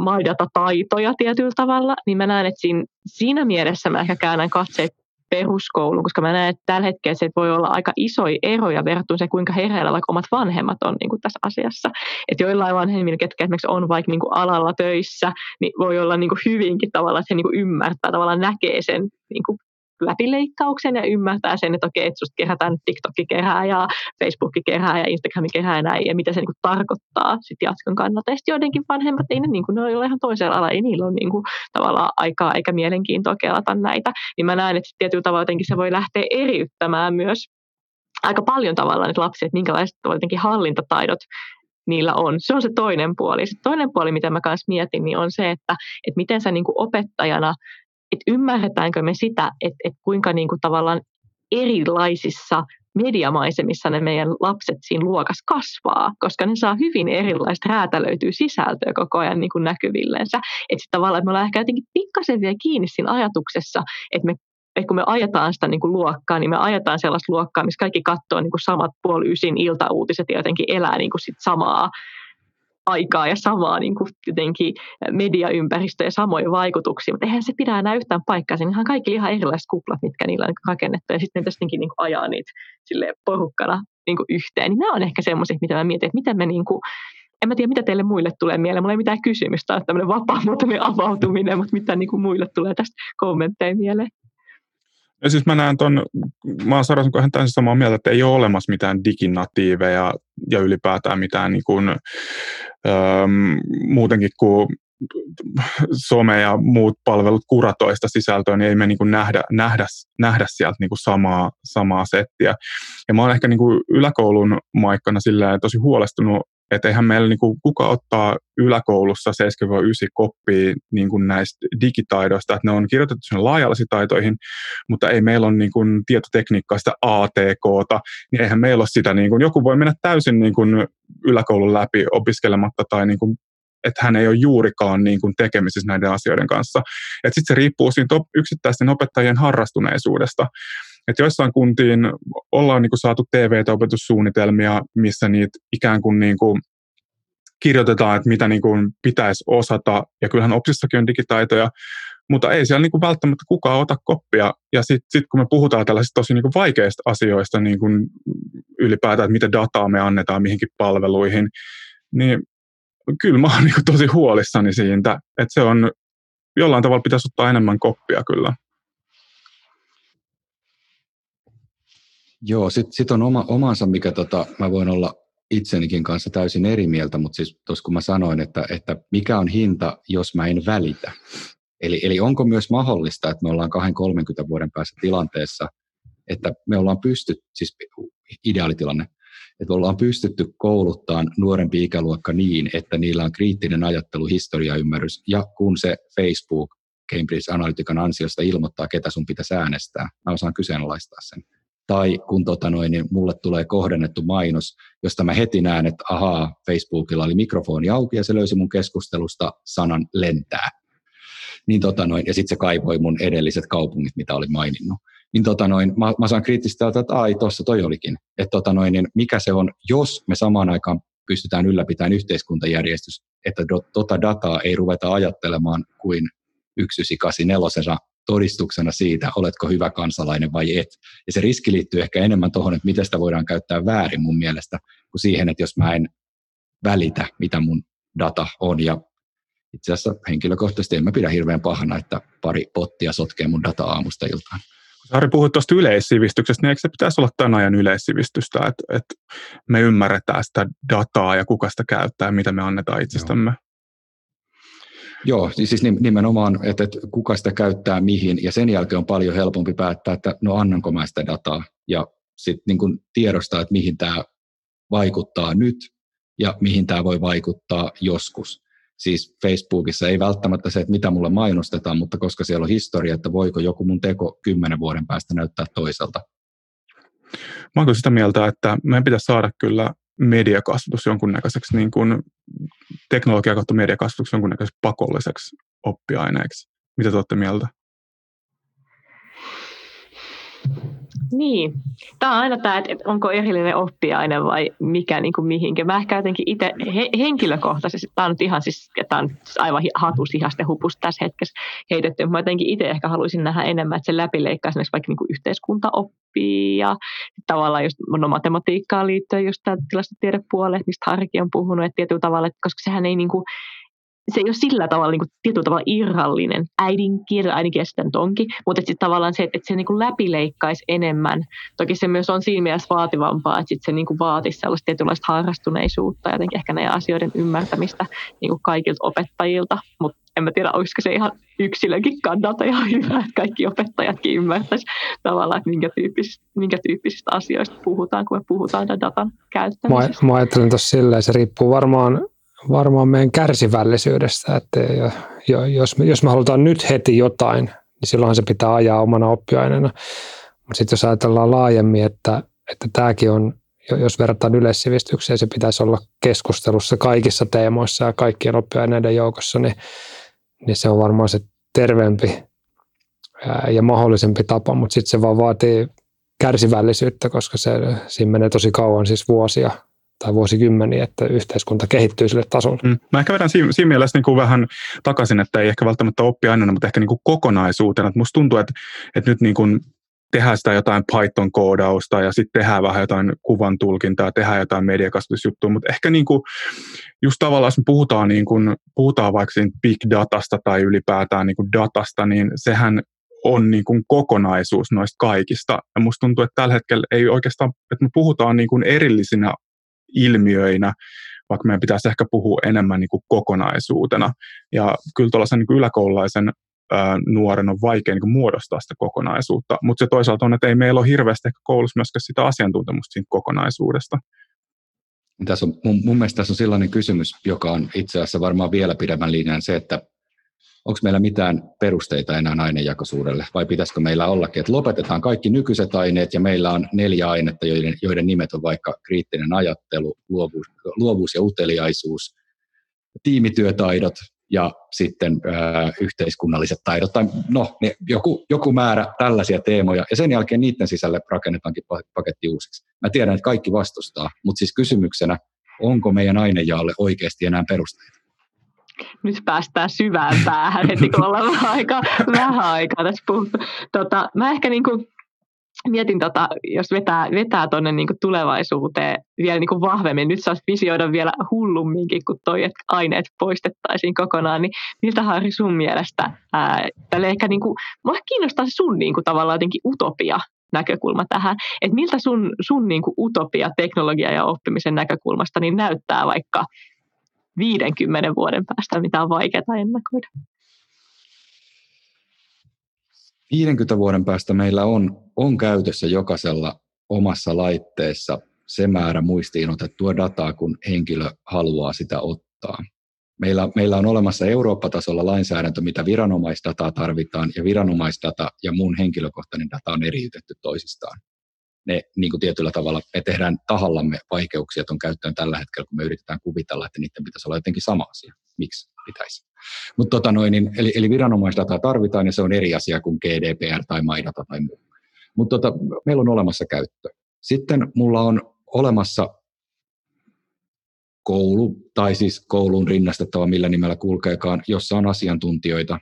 MyData-taitoja tietyllä tavalla, niin mä näen, että siinä, siinä mielessä mä ehkä käännän katseet peruskouluun, koska mä näen, että tällä hetkellä se voi olla aika isoja eroja verrattuna se, kuinka hereillä vaikka omat vanhemmat on niin kuin tässä asiassa. Että joillain vanhemmilla, ketkä esimerkiksi on vaikka niin kuin alalla töissä, niin voi olla niin kuin hyvinkin tavallaan, että he niin kuin ymmärtää, tavallaan näkee sen niin kuin läpileikkauksen ja ymmärtää sen, että okei, että susta kerätään kerää ja Facebookki kerää ja Instagrami kerää ja näin, ja mitä se niin kuin tarkoittaa sitten jatkon kannalta. Ja sitten joidenkin vanhemmat, ei ne, niin kuin, ne on ihan toisella alalla, ei niillä ole niin kuin, tavallaan aikaa eikä mielenkiintoa kelata näitä. Niin mä näen, että tietyllä tavalla jotenkin se voi lähteä eriyttämään myös aika paljon tavallaan että lapsia, että minkälaiset jotenkin hallintataidot niillä on. Se on se toinen puoli. Se toinen puoli, mitä mä kanssa mietin, niin on se, että, että miten sä niin kuin opettajana että ymmärretäänkö me sitä, että, että kuinka niin kuin tavallaan erilaisissa mediamaisemissa ne meidän lapset siinä luokassa kasvaa, koska ne saa hyvin erilaista räätälöityä sisältöä koko ajan niin kuin näkyvillensä. Että tavallaan, että me ollaan ehkä jotenkin pikkasen vielä kiinni siinä ajatuksessa, että me että kun me ajetaan sitä niin kuin luokkaa, niin me ajetaan sellaista luokkaa, missä kaikki katsoo niin kuin samat puoli ysin iltauutiset ja jotenkin elää niin kuin sit samaa aikaa ja samaa niin kuin jotenkin mediaympäristöä ja samoja vaikutuksia, mutta eihän se pidä enää yhtään paikkaa. Siinä on kaikki ihan erilaiset kuplat, mitkä niillä on rakennettu ja sitten ne niin kuin ajaa niitä sille porukkana niin kuin yhteen. Niin nämä on ehkä semmoiset, mitä mä mietin, että miten me niin kuin, en mä tiedä, mitä teille muille tulee mieleen. Mulla ei mitään kysymystä, on tämmöinen vapaamuotoinen avautuminen, mutta mitä niin kuin muille tulee tästä kommentteja mieleen. Ja siis mä näen ton, mä oon Sarasen kanssa täysin samaa mieltä, että ei ole olemassa mitään diginatiiveja ja ylipäätään mitään niin kuin, muutenkin kuin some ja muut palvelut kuratoista sisältöä, niin ei me niin kuin nähdä, nähdä, nähdä sieltä niin kuin samaa, samaa settiä. Ja mä oon ehkä niin kuin yläkoulun maikkana tosi huolestunut että eihän meillä niin kuin, kuka ottaa yläkoulussa 7-9 koppia niin kuin näistä digitaidoista, että ne on kirjoitettu laajallisiin taitoihin, mutta ei meillä ole niin kuin, tietotekniikkaa, sitä ATKta, niin eihän meillä ole sitä, niin kuin, joku voi mennä täysin niin kuin, yläkoulun läpi opiskelematta tai niin kuin, että hän ei ole juurikaan niin kuin tekemisissä näiden asioiden kanssa. Sitten se riippuu siitä yksittäisten opettajien harrastuneisuudesta. Että joissain kuntiin ollaan niin kuin saatu TV-opetussuunnitelmia, missä niitä ikään kuin, niin kuin kirjoitetaan, että mitä niin kuin pitäisi osata, ja kyllähän OPSissakin on digitaitoja, mutta ei siellä niin kuin välttämättä kukaan ota koppia. Ja sitten sit kun me puhutaan tällaisista tosi niin kuin vaikeista asioista, niin kuin ylipäätään, että mitä dataa me annetaan mihinkin palveluihin, niin kyllä mä oon niin kuin tosi huolissani siitä, että se on jollain tavalla pitäisi ottaa enemmän koppia kyllä. Joo, sitten sit on oma, omansa, mikä tota, mä voin olla itsenikin kanssa täysin eri mieltä, mutta siis tuossa kun mä sanoin, että, että mikä on hinta, jos mä en välitä. Eli, eli onko myös mahdollista, että me ollaan 20-30 vuoden päässä tilanteessa, että me ollaan pystytty, siis ideaalitilanne, että ollaan pystytty kouluttamaan nuorempi ikäluokka niin, että niillä on kriittinen ajattelu, historiaymmärrys, ja kun se Facebook Cambridge Analytican ansiosta ilmoittaa, ketä sun pitäisi äänestää, mä osaan kyseenalaistaa sen tai kun tota noin, niin mulle tulee kohdennettu mainos, josta mä heti näen, että ahaa, Facebookilla oli mikrofoni auki ja se löysi mun keskustelusta sanan lentää. Niin tota noin, ja sitten se kaivoi mun edelliset kaupungit, mitä olin maininnut. Niin tota noin, mä, mä saan kriittistä, että ai, tuossa toi olikin. Että tota noin, niin mikä se on, jos me samaan aikaan pystytään ylläpitämään yhteiskuntajärjestys, että tota dataa ei ruveta ajattelemaan kuin 1984 todistuksena siitä, oletko hyvä kansalainen vai et. Ja se riski liittyy ehkä enemmän tuohon, että miten sitä voidaan käyttää väärin mun mielestä, kuin siihen, että jos mä en välitä, mitä mun data on. Ja itse asiassa henkilökohtaisesti en mä pidä hirveän pahana, että pari pottia sotkee mun data aamusta iltaan. Harri puhui tuosta yleissivistyksestä, niin eikö se pitäisi olla tämän ajan yleissivistystä, että, että me ymmärretään sitä dataa ja kuka sitä käyttää ja mitä me annetaan itsestämme? Joo. Joo, siis nimenomaan, että, että kuka sitä käyttää mihin, ja sen jälkeen on paljon helpompi päättää, että no annanko mä sitä dataa, ja sitten niin tiedostaa, että mihin tämä vaikuttaa nyt, ja mihin tämä voi vaikuttaa joskus. Siis Facebookissa ei välttämättä se, että mitä mulle mainostetaan, mutta koska siellä on historia, että voiko joku mun teko kymmenen vuoden päästä näyttää toiselta. Mä oon sitä mieltä, että meidän pitäisi saada kyllä mediakasvatus jonkunnäköiseksi, niin kuin teknologia kautta mediakasvatus jonkunnäköiseksi pakolliseksi oppiaineeksi. Mitä te olette mieltä? Niin, tämä on aina tämä, että onko erillinen oppiaine vai mikä niin kuin mihinkin. Mä ehkä jotenkin itse he, henkilökohtaisesti, tämä on nyt ihan siis, tämä on siis aivan hatus ihaste hupus tässä hetkessä heitetty, mä jotenkin itse ehkä haluaisin nähdä enemmän, että se läpileikkaa esimerkiksi vaikka niin kuin yhteiskuntaoppia ja tavallaan just no, matematiikkaan liittyen just tämä tilastotiedepuolet, mistä Harki on puhunut, että tietyllä tavalla, että koska sehän ei niin kuin, se ei ole sillä tavalla niin kuin, tietyllä tavalla irrallinen äidinkieli, äidinkieli sitten onkin, mutta sitten tavallaan se, että se niin kuin läpileikkaisi enemmän. Toki se myös on siinä mielessä vaativampaa, että sit se niin kuin vaatisi sellaista tietynlaista harrastuneisuutta, jotenkin ehkä näiden asioiden ymmärtämistä niin kuin kaikilta opettajilta, mutta en mä tiedä, olisiko se ihan yksilönkin kannalta ihan hyvä, että kaikki opettajatkin ymmärtäisivät tavallaan, että minkä tyyppisistä, minkä tyyppisistä asioista puhutaan, kun me puhutaan datan käyttämisestä. Mä, mä ajattelen tuossa silleen, se riippuu varmaan varmaan meidän kärsivällisyydestä, että jos, jos me halutaan nyt heti jotain, niin silloinhan se pitää ajaa omana oppiaineena. Mutta sitten jos ajatellaan laajemmin, että, että tämäkin on, jos verrataan yleissivistykseen, se pitäisi olla keskustelussa kaikissa teemoissa ja kaikkien oppiaineiden joukossa, niin, niin se on varmaan se terveempi ja mahdollisempi tapa, mutta sitten se vaan vaatii kärsivällisyyttä, koska se, siinä menee tosi kauan, siis vuosia tai vuosikymmeniä, että yhteiskunta kehittyy sille tasolle. Mm. Mä ehkä vedän siinä, siinä mielessä niin kuin vähän takaisin, että ei ehkä välttämättä oppi aina, mutta ehkä niin kuin kokonaisuutena. Että musta tuntuu, että, että nyt niin kuin tehdään sitä jotain Python-koodausta ja sitten tehdään vähän jotain kuvan tulkintaa, tehdään jotain mediakasvatusjuttua, mutta ehkä niin kuin, just tavallaan, jos puhutaan, niin kuin, puhutaan vaikka big datasta tai ylipäätään niin kuin datasta, niin sehän on niin kuin kokonaisuus noista kaikista. Ja musta tuntuu, että tällä hetkellä ei oikeastaan, että me puhutaan niin kuin erillisinä ilmiöinä, vaikka meidän pitäisi ehkä puhua enemmän niin kuin kokonaisuutena. Ja kyllä tuollaisen niin yläkoululaisen ää, nuoren on vaikea niin kuin muodostaa sitä kokonaisuutta, mutta se toisaalta on, että ei meillä ole hirveästi ehkä koulussa myöskään sitä asiantuntemusta siitä kokonaisuudesta. Tässä on, mun, mun mielestä tässä on sellainen kysymys, joka on itse asiassa varmaan vielä pidemmän linjan se, että onko meillä mitään perusteita enää ainejakoisuudelle, vai pitäisikö meillä ollakin, että lopetetaan kaikki nykyiset aineet ja meillä on neljä ainetta, joiden, joiden nimet on vaikka kriittinen ajattelu, luovuus, luovuus ja uteliaisuus, tiimityötaidot ja sitten ää, yhteiskunnalliset taidot, tai no, ne, joku, joku määrä tällaisia teemoja, ja sen jälkeen niiden sisälle rakennetaankin paketti uusiksi. Mä tiedän, että kaikki vastustaa, mutta siis kysymyksenä, onko meidän ainejaalle oikeasti enää perusteita? Nyt päästään syvään päähän heti, kun ollaan aika vähän aikaa tässä puhuttu. Tota, mä ehkä niin kuin mietin, tota, jos vetää, vetää tuonne niin tulevaisuuteen vielä niin kuin vahvemmin, nyt saisi visioida vielä hullumminkin kuin toi, että aineet poistettaisiin kokonaan, niin miltä Harri sun mielestä, ää, ehkä niin kuin, mua kiinnostaa se sun niin kuin, tavallaan jotenkin utopia näkökulma tähän, että miltä sun, sun niin kuin utopia teknologia ja oppimisen näkökulmasta niin näyttää vaikka 50 vuoden päästä, mitä on vaikeaa ennakoida? 50 vuoden päästä meillä on, on käytössä jokaisella omassa laitteessa se määrä muistiin otettua dataa, kun henkilö haluaa sitä ottaa. Meillä, meillä on olemassa Eurooppa-tasolla lainsäädäntö, mitä viranomaisdataa tarvitaan, ja viranomaisdata ja mun henkilökohtainen data on eriytetty toisistaan ne niin kuin tietyllä tavalla, me tehdään tahallamme vaikeuksia tuon käyttöön tällä hetkellä, kun me yritetään kuvitella, että niiden pitäisi olla jotenkin sama asia. Miksi pitäisi? Mutta tota noin, niin, eli, eli viranomaisdataa tarvitaan ja se on eri asia kuin GDPR tai MyData tai muu. Mutta tota, meillä on olemassa käyttö. Sitten mulla on olemassa koulu, tai siis kouluun rinnastettava, millä nimellä kulkeekaan, jossa on asiantuntijoita.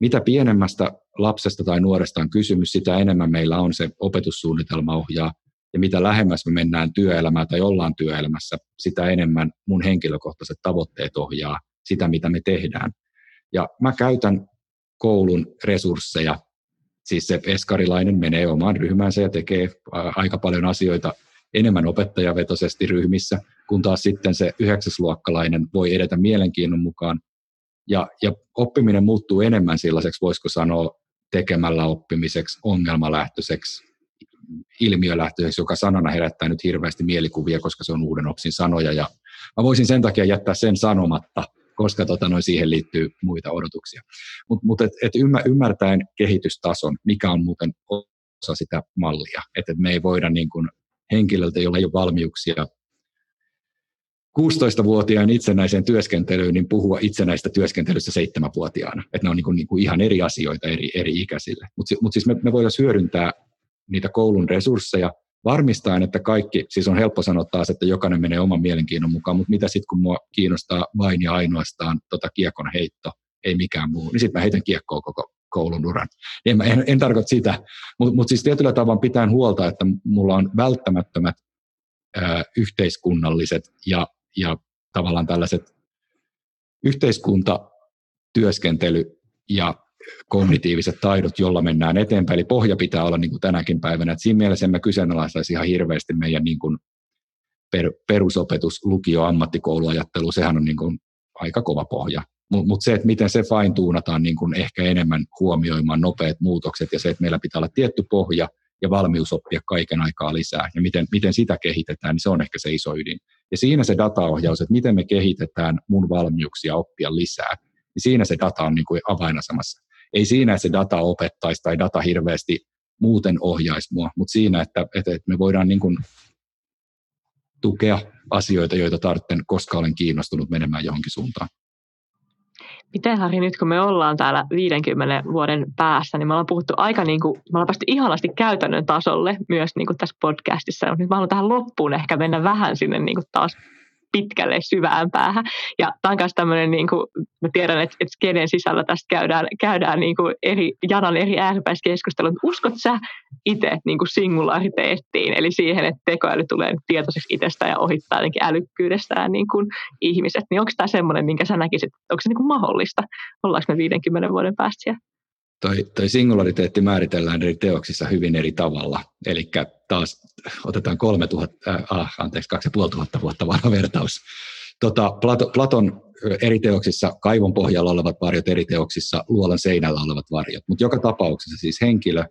Mitä pienemmästä lapsesta tai nuoresta on kysymys, sitä enemmän meillä on se opetussuunnitelma ohjaa. Ja mitä lähemmäs me mennään työelämään tai ollaan työelämässä, sitä enemmän mun henkilökohtaiset tavoitteet ohjaa sitä, mitä me tehdään. Ja mä käytän koulun resursseja, siis se eskarilainen menee omaan ryhmäänsä ja tekee aika paljon asioita enemmän opettajavetoisesti ryhmissä, kun taas sitten se yhdeksäsluokkalainen voi edetä mielenkiinnon mukaan. Ja, ja oppiminen muuttuu enemmän sellaiseksi, voisiko sanoa, tekemällä oppimiseksi, ongelmalähtöiseksi, ilmiölähtöiseksi, joka sanana herättää nyt hirveästi mielikuvia, koska se on uuden opsin sanoja. Ja mä voisin sen takia jättää sen sanomatta, koska tota, noin siihen liittyy muita odotuksia. Mutta mut et, et ymmärtäen kehitystason, mikä on muuten osa sitä mallia. Että et me ei voida niin kun henkilöltä, jolla ei ole valmiuksia 16-vuotiaan itsenäiseen työskentelyyn, niin puhua itsenäistä työskentelystä seitsemänvuotiaana. Että ne on niin kuin, niin kuin ihan eri asioita eri, eri ikäisille. Mutta mut siis me, me voitaisiin hyödyntää niitä koulun resursseja varmistaen, että kaikki, siis on helppo sanoa taas, että jokainen menee oman mielenkiinnon mukaan, mutta mitä sitten kun mua kiinnostaa vain ja ainoastaan tota kiekon heitto, ei mikään muu, niin sitten mä heitän kiekkoa koko koulun uran. En, en, en tarkoita sitä, mutta mut siis tietyllä tavalla pitää huolta, että mulla on välttämättömät ö, yhteiskunnalliset ja ja tavallaan tällaiset yhteiskuntatyöskentely ja kognitiiviset taidot, jolla mennään eteenpäin. Eli pohja pitää olla niin kuin tänäkin päivänä. Et siinä mielessä me kyseenalaistaisi ihan hirveästi meidän niin kuin per, perusopetus, lukio, ammattikouluajattelu, sehän on niin kuin aika kova pohja. Mutta mut se, että miten se fine tuunataan niin kuin ehkä enemmän huomioimaan nopeat muutokset ja se, että meillä pitää olla tietty pohja ja valmius oppia kaiken aikaa lisää ja miten, miten sitä kehitetään, niin se on ehkä se iso ydin. Ja siinä se dataohjaus, että miten me kehitetään mun valmiuksia oppia lisää, niin siinä se data on niin kuin avainasemassa. Ei siinä, että se data opettaisi tai data hirveästi muuten ohjaisi mua, mutta siinä, että, että, että me voidaan niin kuin tukea asioita, joita tarvitsen, koska olen kiinnostunut menemään johonkin suuntaan. Miten Harri, nyt kun me ollaan täällä 50 vuoden päässä, niin me ollaan puhuttu aika niin kuin, me ollaan päästy ihanasti käytännön tasolle myös niin kuin tässä podcastissa. Nyt mä haluan tähän loppuun ehkä mennä vähän sinne niin kuin taas pitkälle syvään päähän. Ja tämä on myös tämmöinen, niin kuin, mä tiedän, että, että skenen sisällä tästä käydään, käydään niin kuin eri, janan eri ääripäissä keskustelua. Uskot sä itse niin kuin singulariteettiin, eli siihen, että tekoäly tulee tietoiseksi itsestä ja ohittaa jotenkin älykkyydestään niin kuin ihmiset, niin onko tämä semmoinen, minkä sä näkisit, onko se niin kuin mahdollista? Ollaanko me 50 vuoden päästä siellä? Toi, toi singulariteetti määritellään eri teoksissa hyvin eri tavalla. Eli taas otetaan 3000, äh, anteeksi, 2500 vuotta vanha vertaus. Tota, Plato, Platon eri teoksissa, kaivon pohjalla olevat varjot, eri teoksissa luolan seinällä olevat varjot. Mutta joka tapauksessa siis henkilö,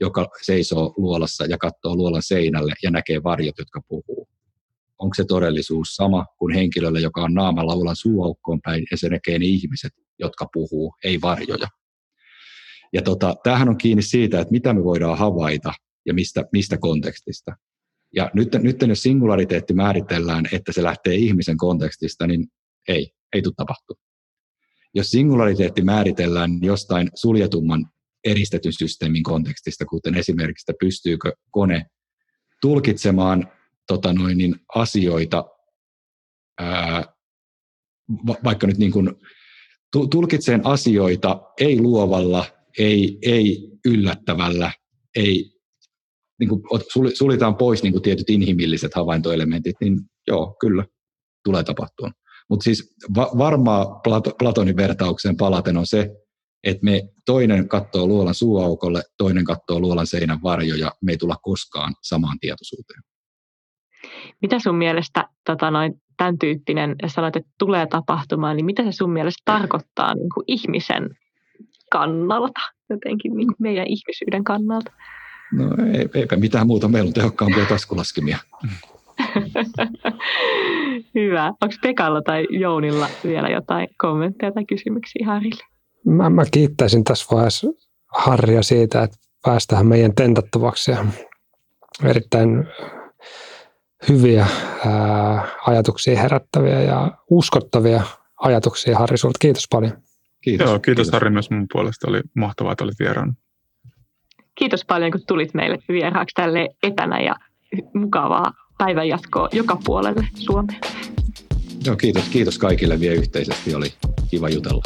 joka seisoo luolassa ja katsoo luolan seinälle ja näkee varjot, jotka puhuu. Onko se todellisuus sama kuin henkilölle, joka on naamalla laulan suuaukkoon päin ja se näkee ne ihmiset, jotka puhuu, ei varjoja? Ja tota, tämähän on kiinni siitä, että mitä me voidaan havaita ja mistä, mistä kontekstista. Ja nyt, nyt jos singulariteetti määritellään, että se lähtee ihmisen kontekstista, niin ei, ei tule tapahtua. Jos singulariteetti määritellään jostain suljetumman eristetyn systeemin kontekstista, kuten esimerkiksi, että pystyykö kone tulkitsemaan tota noin, niin asioita, ää, vaikka nyt niin kuin, tulkitseen asioita ei luovalla ei, ei yllättävällä, ei, niin kuin suljetaan pois niin kuin tietyt inhimilliset havaintoelementit, niin joo, kyllä, tulee tapahtua. Mutta siis va- varmaa Plat- Platonin vertaukseen palaten on se, että me toinen katsoo luolan suuaukolle, toinen katsoo luolan seinän varjoja, me ei tulla koskaan samaan tietoisuuteen. Mitä sun mielestä tota noin, tämän tyyppinen, ja sanoit, että tulee tapahtumaan, niin mitä se sun mielestä tarkoittaa niin kuin ihmisen kannalta, jotenkin niin meidän ihmisyyden kannalta? No ei, eipä mitään muuta, meillä on tehokkaampia taskulaskimia. [laughs] Hyvä. Onko Pekalla tai Jounilla vielä jotain kommentteja tai kysymyksiä Harille? Mä, mä kiittäisin tässä vaiheessa Harria siitä, että päästään meidän tentattavaksi ja erittäin hyviä ää, ajatuksia herättäviä ja uskottavia ajatuksia Harri sulta. Kiitos paljon. Kiitos. Joo, kiitos, kiitos. Harri myös mun puolesta. Oli mahtavaa, että olit vieraana. Kiitos paljon, kun tulit meille vieraaksi tälle etänä ja mukavaa päivänjatkoa joka puolelle Suomeen. Joo, kiitos, kiitos kaikille vielä yhteisesti. Oli kiva jutella.